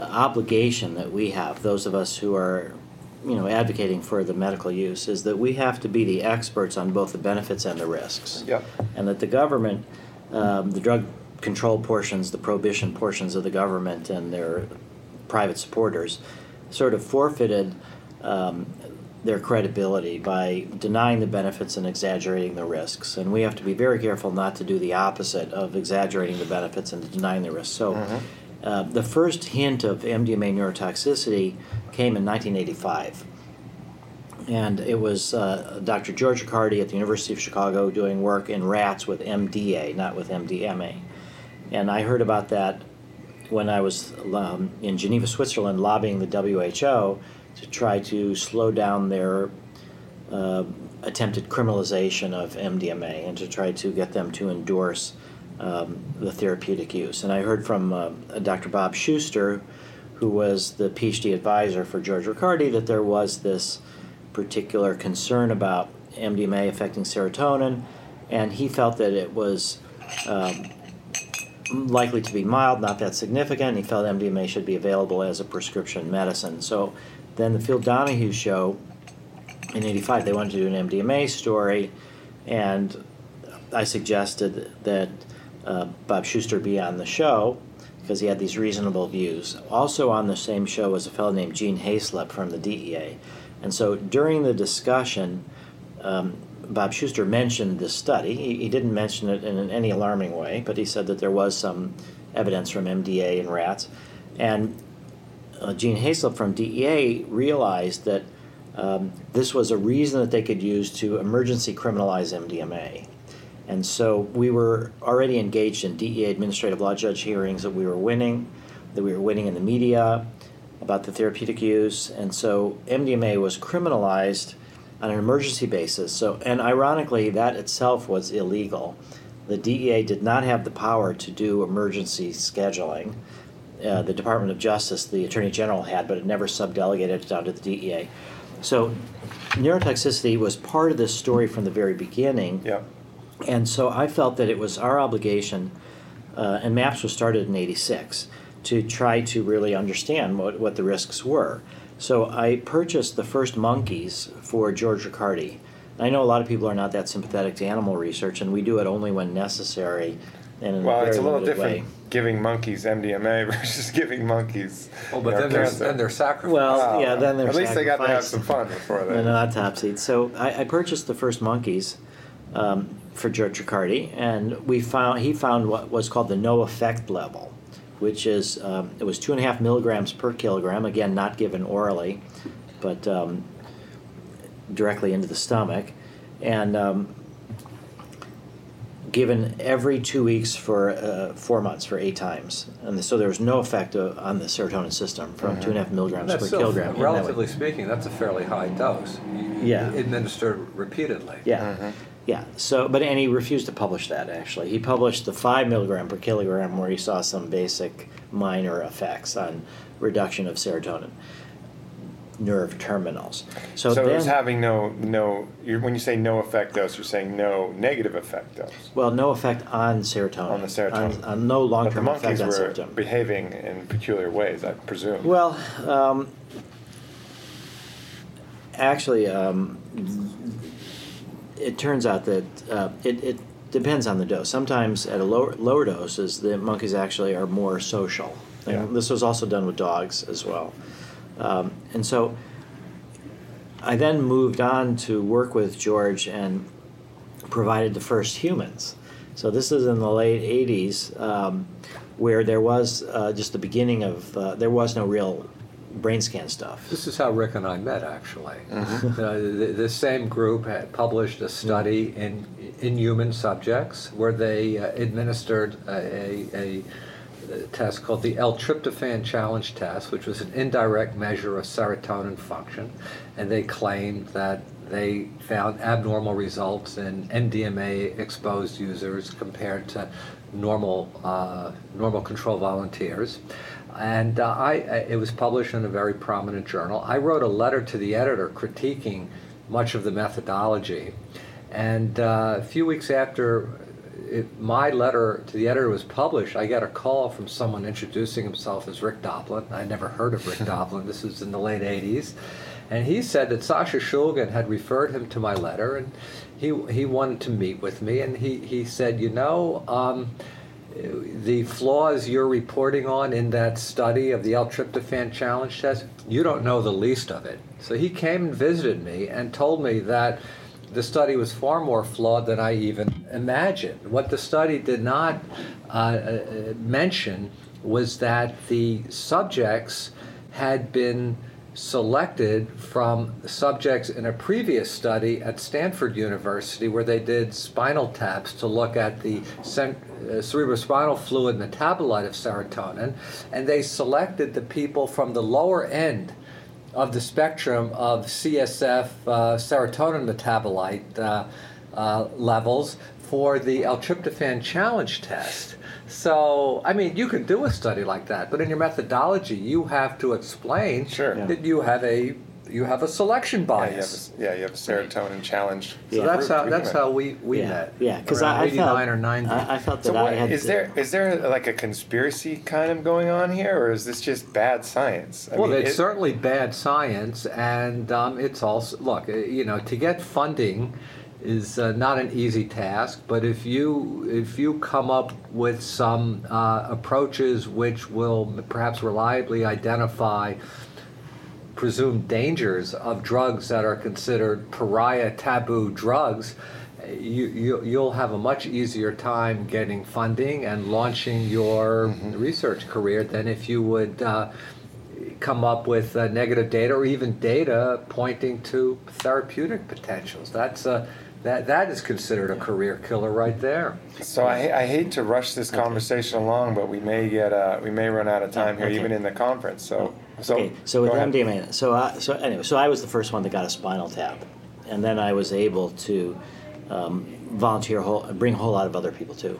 obligation that we have, those of us who are, you know, advocating for the medical use, is that we have to be the experts on both the benefits and the risks. Yep. And that the government, um, the drug control portions, the prohibition portions of the government and their private supporters, sort of forfeited um, their credibility by denying the benefits and exaggerating the risks. And we have to be very careful not to do the opposite of exaggerating the benefits and denying the risks. So. Mm-hmm uh, the first hint of MDMA neurotoxicity came in 1985. And it was uh, Dr. George Ricaurte at the University of Chicago doing work in rats with MDA, not with MDMA. And I heard about that when I was um, in Geneva, Switzerland, lobbying the WHO to try to slow down their uh, attempted criminalization of MDMA and to try to get them to endorse um, the therapeutic use. And I heard from uh, Dr. Bob Schuster, who was the PhD advisor for George Ricaurte, that there was this particular concern about MDMA affecting serotonin, and he felt that it was um, likely to be mild, not that significant. He felt MDMA should be available as a prescription medicine. So then the Phil Donahue show in 85, they wanted to do an MDMA story, and I suggested that uh, Bob Schuster be on the show because he had these reasonable views. Also on the same show was a fellow named Gene Haislip from the DEA. And so during the discussion, um, Bob Schuster mentioned this study. He, he didn't mention it in any alarming way, but he said that there was some evidence from MDA in rats. And uh, Gene Haislip from DEA realized that um, this was a reason that they could use to emergency criminalize MDMA. And so we were already engaged in DEA administrative law judge hearings that we were winning, that we were winning in the media about the therapeutic use. And so MDMA was criminalized on an emergency basis. So, and ironically, that itself was illegal. The DEA did not have the power to do emergency scheduling. Uh, the Department of Justice, the Attorney General had, but it never subdelegated it down to the DEA. So, neurotoxicity was part of this story from the very beginning. Yep. And so I felt that it was our obligation, uh, and MAPS was started in 86, to try to really understand what, what the risks were. So I purchased the first monkeys for George Ricaurte. I know a lot of people are not that sympathetic to animal research, and we do it only when necessary and in Well, a very it's a little different way. giving monkeys MDMA [LAUGHS] versus giving monkeys. Oh, but then they're, Narcolepsy. then they're sacrificed. Well, yeah, then they're At least they got to have sacrificed some fun before and that. autopsied. So I, I purchased the first monkeys um, for George Ricaurte, and we found he found what was called the no effect level, which is um, it was two and a half milligrams per kilogram. Again, not given orally, but um, directly into the stomach, and um, given every two weeks for uh, four months for eight times. And so there was no effect uh, on the serotonin system from two and a half milligrams That's per still, kilogram. in that relatively speaking, that's a fairly high dose. You- Yeah. Administered repeatedly. Yeah, yeah. So, but and he refused to publish that. Actually, he published the five milligram per kilogram, where he saw some basic minor effects on reduction of serotonin nerve terminals. So, So, then, it was having no no. You're, when you say no effect dose, you're saying no negative effect dose well, no effect on serotonin. on the serotonin. On, on no long-term monkeys effect on were serotonin. behaving in peculiar ways, I presume. Well, um, actually, um, it turns out that uh, it, it depends on the dose. Sometimes at a lower lower doses, the monkeys actually are more social. Yeah. This was also done with dogs as well. Um, and so I then moved on to work with George and provided the first humans. So this is in the late 80s, um, where there was uh, just the beginning of, uh, there was no real brain scan stuff. This is how Rick and I met, actually. Mm-hmm. Uh, the, the same group had published a study in in human subjects where they uh, administered a, a, a test called the L-tryptophan challenge test, which was an indirect measure of serotonin function, and they claimed that they found abnormal results in MDMA exposed users compared to normal uh, normal control volunteers. And uh, I, it was published in a very prominent journal. I wrote a letter to the editor critiquing much of the methodology. And uh, a few weeks after it, my letter to the editor was published, I got a call from someone introducing himself as Rick Doblin. I never heard of Rick [LAUGHS] Doblin. This was in the late 80s. And he said that Sasha Shulgin had referred him to my letter and he, he wanted to meet with me. And he, he said, You know, um, the flaws you're reporting on in that study of the L-tryptophan challenge test, you don't know the least of it. So he came and visited me and told me that the study was far more flawed than I even imagined. What the study did not uh, uh, mention was that the subjects had been selected from subjects in a previous study at Stanford University where they did spinal taps to look at the uh, cerebrospinal fluid metabolite of serotonin, and they selected the people from the lower end of the spectrum of CSF uh, serotonin metabolite uh, uh, levels for the L-tryptophan challenge test. So, I mean, you can do a study like that, but in your methodology, you have to explain Sure. Yeah. that you have a you have a selection Yeah, you have bias. a, yeah, you have a serotonin challenge. So that's how that's how we we yeah, met. yeah, because around I, I 89 felt or 90. I, I felt that So what, I had is to- there is there like a conspiracy kind of going on here, or is this just bad science? I well, mean, it's it- certainly bad science, and um, it's also look, uh, you know, to get funding is uh, not an easy task. But if you if you come up with some uh, approaches which will perhaps reliably identify presumed dangers of drugs that are considered pariah taboo drugs, you, you, you'll have a much easier time getting funding and launching your research career than if you would uh, come up with uh, negative data or even data pointing to therapeutic potentials. That's a, that, that is considered a career killer right there. So I, I hate to rush this conversation along, but we may get uh, we may run out of time here, Okay. even in the conference. So so Okay, so with go ahead. MDMA, so I, so anyway, so I was the first one that got a spinal tap, and then I was able to um, volunteer, a whole, bring a whole lot of other people too.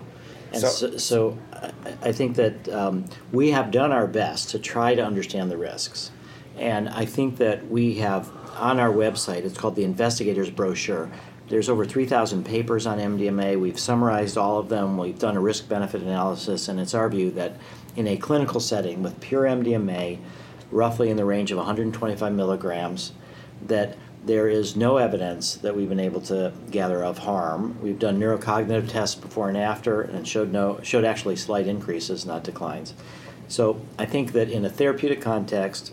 And So- so, so I, I think that um, we have done our best to try to understand the risks, and I think that we have on our website. It's called the Investigators Brochure. There's over 3,000 papers on MDMA. We've summarized all of them. We've done a risk benefit analysis, and it's our view that in a clinical setting with pure MDMA, roughly in the range of 125 milligrams, that there is no evidence that we've been able to gather of harm. We've done neurocognitive tests before and after, and showed no showed actually slight increases, not declines. So I think that in a therapeutic context,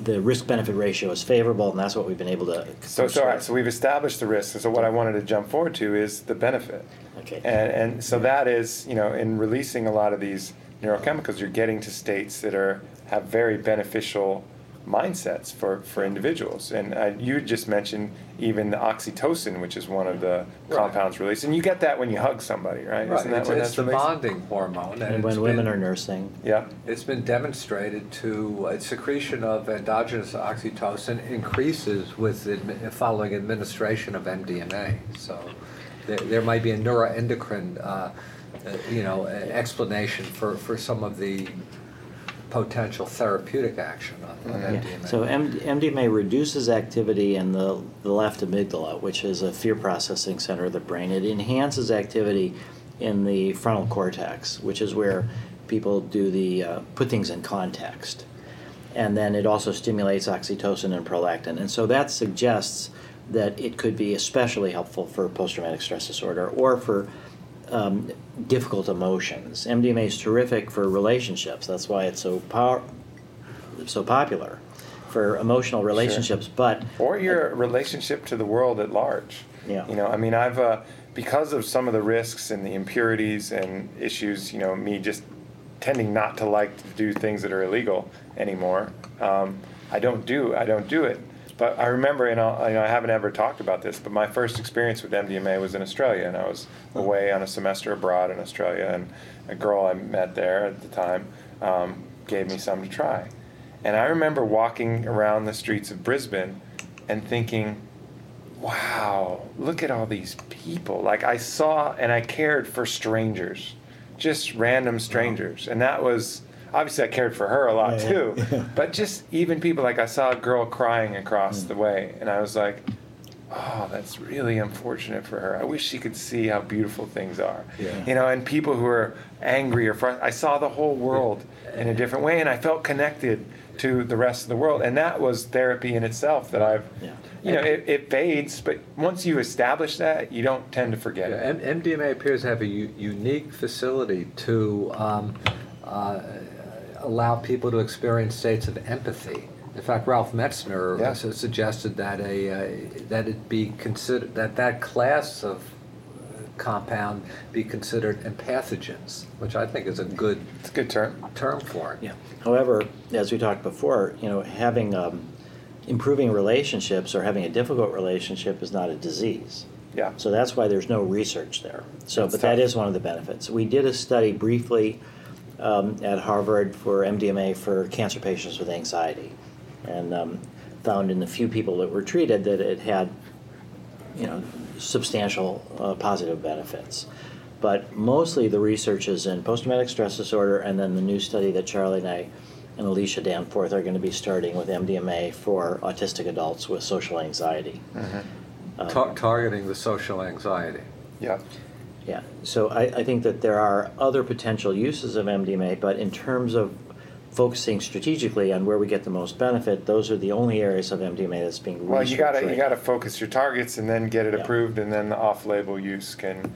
the risk benefit ratio is favorable, and that's what we've been able to. So, so, all right, so we've established the risks. So what I wanted to jump forward to is the benefit. Okay. And, and so that is, you know, in releasing a lot of these neurochemicals, you're getting to states that are have very beneficial mindsets for, for individuals. And uh, you just mentioned even the oxytocin, which is one of the Right. compounds released. And you get that when you hug somebody, right? Right, Isn't that it's, it's that's the released? bonding hormone. And it's when women been- are nursing, Yeah. It's been demonstrated to, uh, secretion of endogenous oxytocin increases with, admi- following administration of MDMA. So there, there might be a neuroendocrine, uh, uh, you know, uh, explanation for, for some of the potential therapeutic action of of Yeah. MDMA. So M- MDMA reduces activity in the, the left amygdala, which is a fear processing center of the brain. It enhances activity in the frontal cortex, which is where people do the uh, put things in context. And then it also stimulates oxytocin and prolactin. And so that suggests that it could be especially helpful for post traumatic stress disorder or for um, difficult emotions. MDMA is terrific for relationships. That's why it's so power, so popular for emotional relationships. But or your relationship to the world at large. Yeah. You know, I mean, I've uh, because of some of the risks and the impurities and issues. You know, me just tending not to like to do things that are illegal anymore. Um, I don't do I don't do it. But I remember, and I, you know, I haven't ever talked about this, but my first experience with MDMA was in Australia, and I was away on a semester abroad in Australia, and a girl I met there at the time um, gave me some to try. And I remember walking around the streets of Brisbane and thinking, wow, look at all these people. Like I saw and I cared for strangers, just random strangers. And that was obviously I cared for her a lot Yeah, too. [LAUGHS] yeah. But just even people like I saw a girl crying across the way and I was like, oh, that's really unfortunate for her. I wish she could see how beautiful things are. Yeah. You know, and people who are angry or frustrated. I saw the whole world in a different way and I felt connected to the rest of the world. And that was therapy in itself that I've Yeah. you know, it, it fades, but once you establish that, you don't tend to forget Yeah, it. M- MDMA appears to have a u- unique facility to um, uh, allow people to experience states of empathy. In fact, Ralph Metzner Yeah. suggested that a uh, that it be considered that that class of uh, compound be considered empathogens, which I think is a good It's a good term. term for it. Yeah. However, as we talked before, you know, having um, improving relationships or having a difficult relationship is not a disease. Yeah. So that's why there's no research there. So, That's but that tough. is one of the benefits. We did a study briefly um, at Harvard for MDMA for cancer patients with anxiety, and um, found in the few people that were treated that it had, you know, substantial uh, positive benefits. But mostly the research is in post-traumatic stress disorder, and then the new study that Charlie and I and Alicia Danforth are going to be starting with MDMA for autistic adults with social anxiety. Um, Tar- targeting the social anxiety. Yeah. Yeah, so I, I think that there are other potential uses of MDMA, but in terms of focusing strategically on where we get the most benefit, those are the only areas of MDMA that's being. Well, you gotta right you gotta focus your targets and then get it Yeah. approved, and then the off-label use can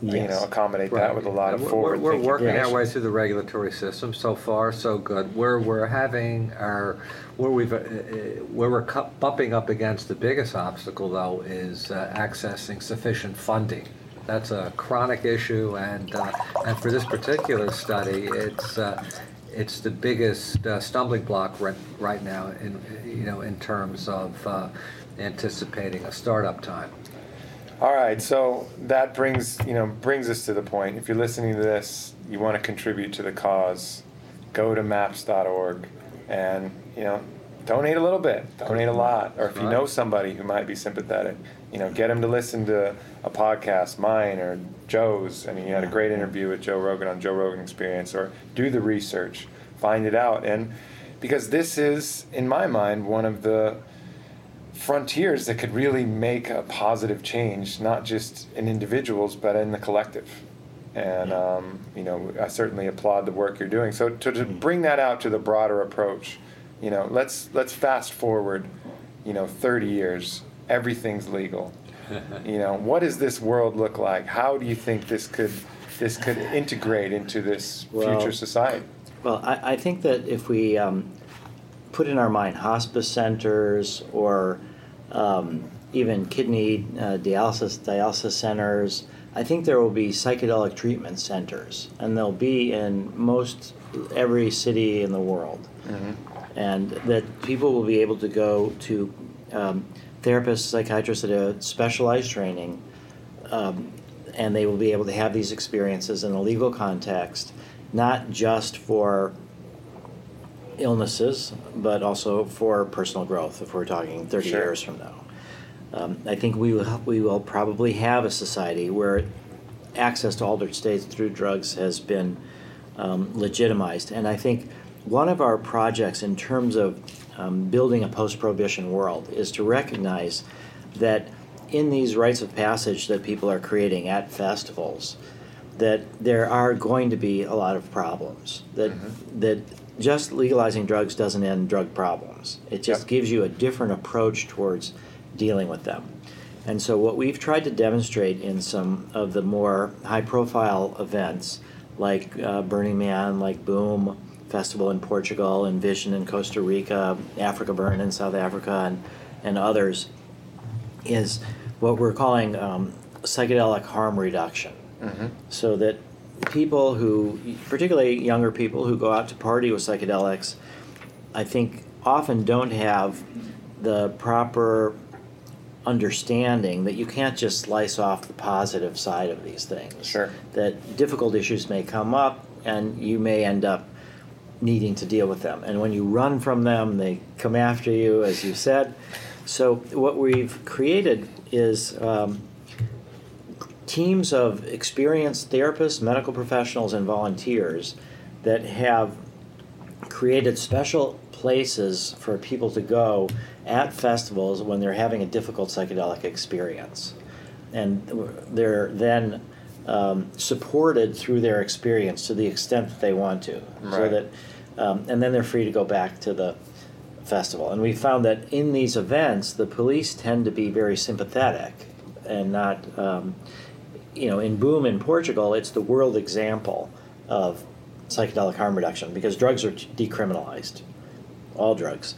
you know accommodate that with a lot of We're- forward We're, we're working our way through the regulatory system. So far, so good. Where we're having our, where we've, uh, uh, where we're cu- bumping up against the biggest obstacle though is uh, accessing sufficient funding. That's a chronic issue and, uh, and for this particular study, it's, uh, it's the biggest uh, stumbling block right, right now in, you know, in terms of uh, anticipating a startup time. All right, so that brings you know brings us to the point. If you're listening to this, you want to contribute to the cause, go to maps.org and you know donate a little bit, donate a lot, or if you know somebody who might be sympathetic, you know get them to listen to a podcast, mine or Joe's. I mean, you had a great interview with Joe Rogan on Joe Rogan Experience, or do the research, find it out, and because this is, in my mind, one of the frontiers that could really make a positive change, not just in individuals, but in the collective. And um, you know, I certainly applaud the work you're doing. So to, to bring that out to the broader approach, you know, let's let's fast forward, you know, 30 years. Everything's legal. you know, what does this world look like? How do you think this could this could integrate into this Well- future society? Well, I, I think that if we um, put in our mind hospice centers or um, even kidney uh, dialysis dialysis centers, I think there will be psychedelic treatment centers, and they'll be in most every city in the world, and that people will be able to go to um, therapists, psychiatrists that have specialized training um, and they will be able to have these experiences in a legal context, not just for illnesses, but also for personal growth. If we're talking 30 Sure. years from now, um, I think we will we will probably have a society where access to altered states through drugs has been um, legitimized, and I think one of our projects in terms of um, building a post-prohibition world is to recognize that in these rites of passage that people are creating at festivals, that there are going to be a lot of problems. That that just legalizing drugs doesn't end drug problems. It just Yep. gives you a different approach towards dealing with them. And so what we've tried to demonstrate in some of the more high-profile events, like uh, Burning Man, like Boom Festival in Portugal, and Vision in Costa Rica, Africa Burn in South Africa, and, and others, is what we're calling um, psychedelic harm reduction. So that people who, particularly younger people who go out to party with psychedelics, I think often don't have the proper understanding that you can't just slice off the positive side of these things. Sure. That difficult issues may come up and you may end up needing to deal with them. And when you run from them, they come after you, as you said. So, what we've created is um, teams of experienced therapists, medical professionals, and volunteers that have created special places for people to go at festivals when they're having a difficult psychedelic experience. And they're then um, supported through their experience to the extent that they want to. So that, um, and then they're free to go back to the festival. And we found that in these events, the police tend to be very sympathetic and not, um, you know, in Boom in Portugal, it's the world example of psychedelic harm reduction because drugs are decriminalized, all drugs.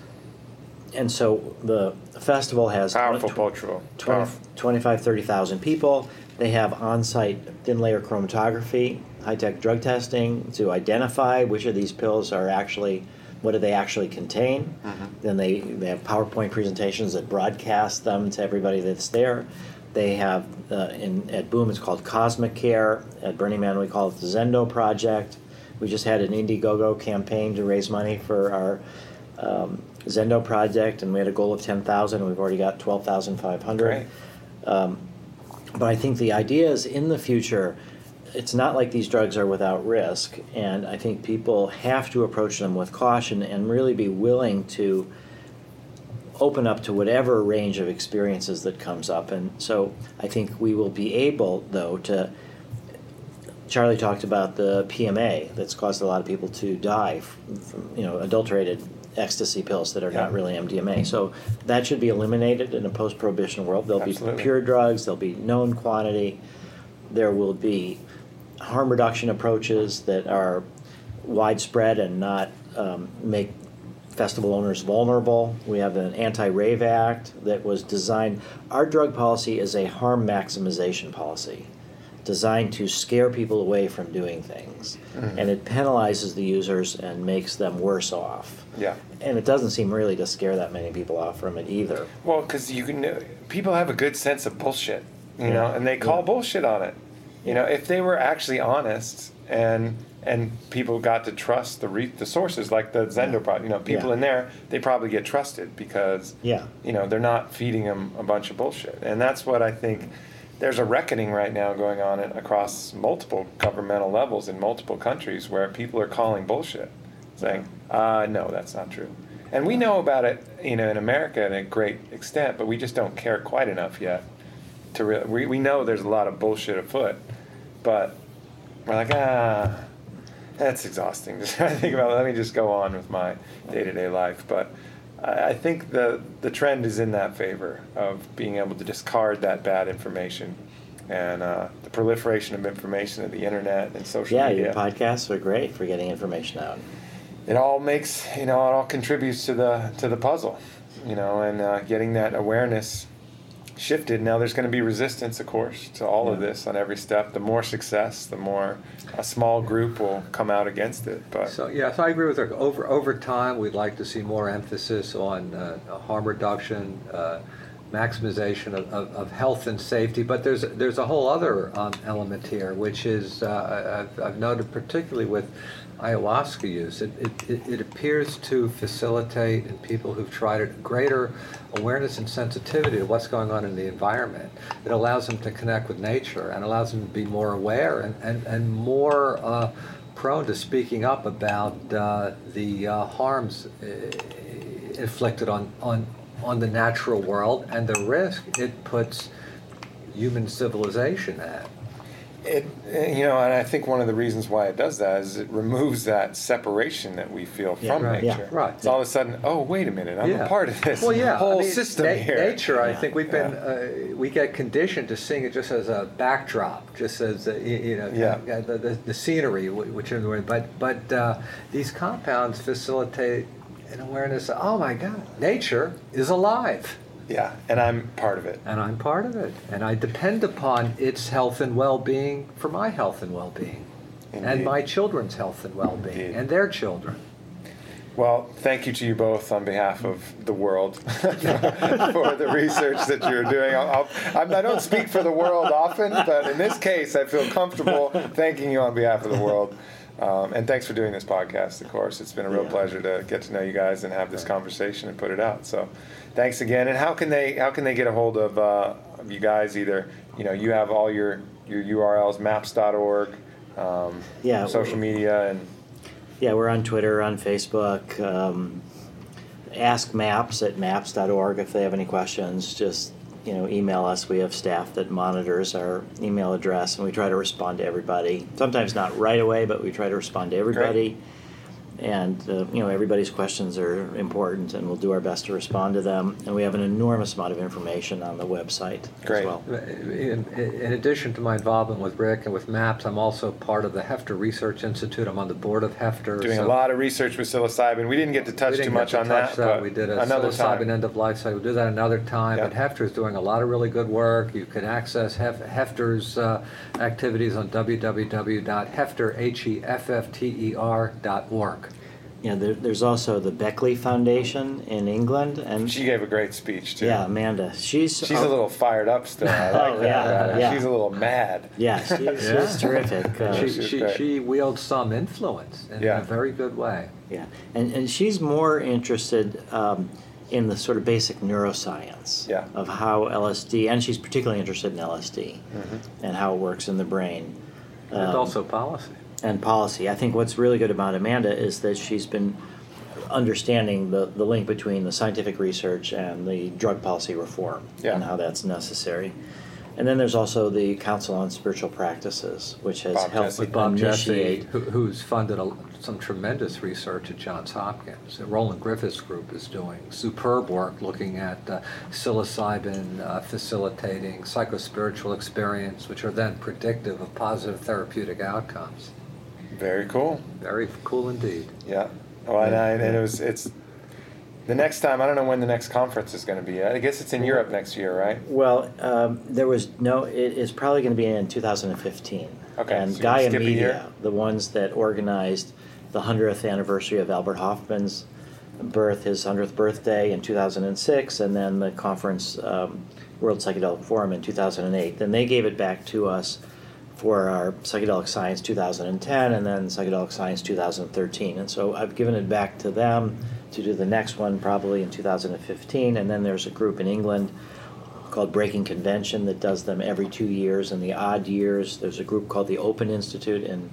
And so the festival has Powerful tw- cultural. 20, powerful. 25, 30,000 people. They have on site thin layer chromatography, high tech drug testing to identify which of these pills are actually, what do they actually contain. Then they, they have PowerPoint presentations that broadcast them to everybody that's there. They have, uh, in, at Boom, it's called Cosmic Care. At Burning Man, we call it the Zendo Project. We just had an Indiegogo campaign to raise money for our um, Zendo project, and we had a goal of 10,000, and we've already got 12,500. Um, but I think the idea is in the future, it's not like these drugs are without risk, and I think people have to approach them with caution and really be willing to open up to whatever range of experiences that comes up. And so I think we will be able, though, to. Charlie talked about the PMA that's caused a lot of people to die from, you know, adulterated ecstasy pills that are not really MDMA. So that should be eliminated in a post-prohibition world. There'll Absolutely. be pure drugs. There'll be known quantity. there will be harm reduction approaches that are widespread and not um, make festival owners vulnerable. We have an anti-rave act that was designed. Our drug policy is a harm maximization policy, designed to scare people away from doing things, Mhm. and it penalizes the users and makes them worse off. Yeah. And it doesn't seem really to scare that many people off from it either. Well, because you can, people have a good sense of bullshit, you Yeah. know, and they call Yeah. bullshit on it. You know, if they were actually honest and and people got to trust the re- the sources like the Zendo product, you know, people Yeah. in there, they probably get trusted because Yeah. you know they're not feeding them a bunch of bullshit, and that's what I think. There's a reckoning right now going on in, across multiple governmental levels in multiple countries where people are calling bullshit, saying, uh, "No, that's not true." And we know about it, you know, in America to a great extent, but we just don't care quite enough yet to really. We, we know there's a lot of bullshit afoot, but we're like, ah, that's exhausting. [LAUGHS] Just trying to think about. Let me just go on with my day to day life. But I, I think the the trend is in that favor of being able to discard that bad information, and uh, the proliferation of information of the internet and social Yeah, media your podcasts are great for getting information out. it all makes you know it all contributes to the to the puzzle you know and uh, getting that awareness shifted now there's going to be resistance of course to all of this on every step the more success the more a small group will come out against it but So, yeah, so I agree with Rick. Over, over time, we'd like to see more emphasis on uh, harm reduction, uh, maximization of, of, of health and safety. But there's, there's a whole other um, element here, which is, uh, I've, I've noted particularly with ayahuasca use, it, it, it- appears to facilitate in people who've tried it greater awareness and sensitivity to what's going on in the environment. It allows them to connect with nature and allows them to be more aware and, and, and more uh, prone to speaking up about uh, the uh, harms uh, inflicted on, on, on the natural world and the risk it puts human civilization at. It you know and i think one of the reasons why it does that is it removes that separation that we feel Yeah, from right. nature Yeah, right. it's all of a sudden oh wait a minute i'm a part of this Well, yeah, whole I mean, system na- here Nature, I think we've been uh, we get conditioned to seeing it just as a backdrop, just as uh, you, you know Yeah. kind uh, the, the, the scenery, wh- which are but but uh, these compounds facilitate an awareness. Of, oh my God, nature is alive. Yeah and i'm part of it and I'm part of it, and I depend upon its health and well-being for my health and well-being, and my children's health and well-being, and their children. Well, thank you to you both on behalf of the world [LAUGHS] for the research that you're doing. I'll, I'll, I don't speak for the world often, but in this case, I feel comfortable thanking you on behalf of the world. Um, and thanks for doing this podcast, of course. It's been a real Yeah. pleasure to get to know you guys and have this conversation and put it out. So, thanks again. And how can they how can they get a hold of, uh, of you guys? Either you know you have all your your URLs, maps.org, um, Yeah. social media, and Yeah, we're on Twitter, on Facebook. Um, ask Maps at maps.org if they have any questions. Just you know, email us. We have staff that monitors our email address, and we try to respond to everybody. Sometimes not right away, but we try to respond to everybody. And uh, you know, everybody's questions are important, and we'll do our best to respond to them. And we have an enormous amount of information on the website Great. as well. In, in addition to my involvement with Rick and with MAPS, I'm also part of the Heffter Research Institute. I'm on the board of Heffter. doing a lot of research with psilocybin. We didn't get to touch we too didn't much get to on touch that, but We did a another psilocybin time. end of life study. We'll do that another time. Yeah. But Heffter is doing a lot of really good work. You can access Hef- Heffter's uh, activities on www.heffter, H-E-F-F-T-E-R dot. Yeah, there, there's also the Beckley Foundation in England, and She gave a great speech too. yeah, Amanda. She's She's a little fired up still. I [LAUGHS] like Oh, that. yeah, about yeah. She's a little mad. Yeah, she's, Yeah. she's [LAUGHS] terrific. Uh, She, she's she, she wields some influence in Yeah. a very good way. yeah, and and she's more interested um, in the sort of basic neuroscience Yeah. of how LSD, and she's particularly interested in LSD Mhm. and how it works in the brain. And Um, also policy. And policy. I think what's really good about Amanda is that she's been understanding the, the link between the scientific research and the drug policy reform Yeah. and how that's necessary. And then there's also the Council on Spiritual Practices, which has Bob helped Jesse. With Bob Jesse, initiate. who- who's funded a- some tremendous research at Johns Hopkins. The Roland Griffiths Group is doing superb work looking at uh, psilocybin uh, facilitating psychospiritual experience, which are then predictive of positive therapeutic outcomes. Very cool. Very cool indeed. Yeah. Well, and, I, and it was it's the next time. I don't know when the next conference is going to be. I guess it's in Europe next year, right? Well, um, there was no. It, it's probably going to be in 2015. Okay, And so you Gaia Media, the ones that organized the hundredth anniversary of Albert Hofmann's birth, his hundredth birthday in 2006, and then the conference um, World Psychedelic Forum in 2008. Then they gave it back to us for our Psychedelic Science 2010, and then Psychedelic Science 2013. And so I've given it back to them to do the next one probably in 2015, and then there's a group in England called Breaking Convention that does them every two years. In the odd years, there's a group called the Open Institute in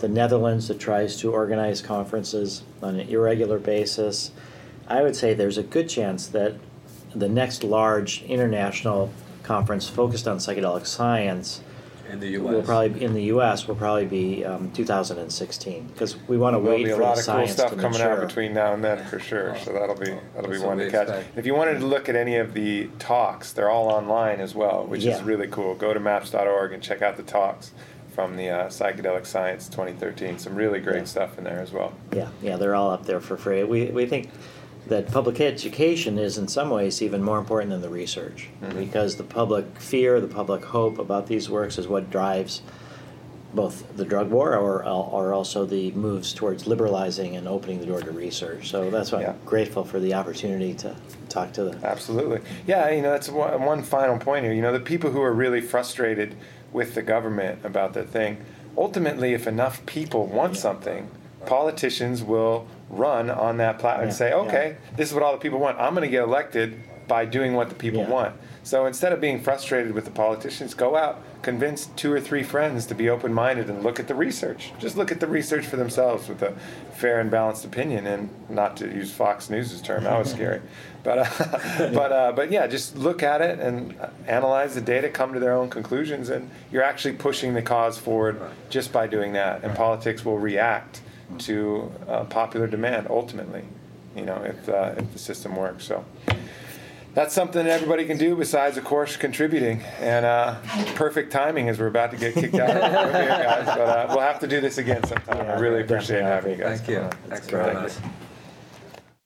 the Netherlands that tries to organize conferences on an irregular basis. I would say there's a good chance that the next large international conference focused on psychedelic science In the will probably in the U.S. will probably be um, 2016 because we want to There'll wait be a for lot the of cool science stuff to coming out between now and then for sure. So that'll be that'll be That's one what to catch. expect. If you wanted to look at any of the talks, they're all online as well, which is Yeah. really cool. Go to maps.org and check out the talks from the uh, Psychedelic Science 2013. Some really great Yeah. stuff in there as well. Yeah, yeah, they're all up there for free. We, we think that public education is in some ways even more important than the research Mhm. because the public fear, the public hope about these works is what drives both the drug war or, or also the moves towards liberalizing and opening the door to research. So that's why Yeah. I'm grateful for the opportunity to talk to the. Absolutely. Yeah, you know, that's one, one final point here. You know, the people who are really frustrated with the government about the thing, ultimately, if enough people want Yeah. something, politicians will run on that platform and say, okay, this is what all the people want. I'm going to get elected by doing what the people want. So instead of being frustrated with the politicians, go out, convince two or three friends to be open minded and look at the research. Just look at the research for themselves with a fair and balanced opinion, and not to use Fox News's term, that was scary. [LAUGHS] But, uh, [LAUGHS] but, uh, but yeah, just look at it and analyze the data, come to their own conclusions, and you're actually pushing the cause forward just by doing that. And politics will react to uh, popular demand ultimately, you know, if, uh, if the system works. So that's something that everybody can do besides, of course, contributing. And uh, perfect timing as we're about to get kicked out of the room here, guys. But uh, we'll have to do this again sometime. I really appreciate having you guys. Thank you. Thanks for having us.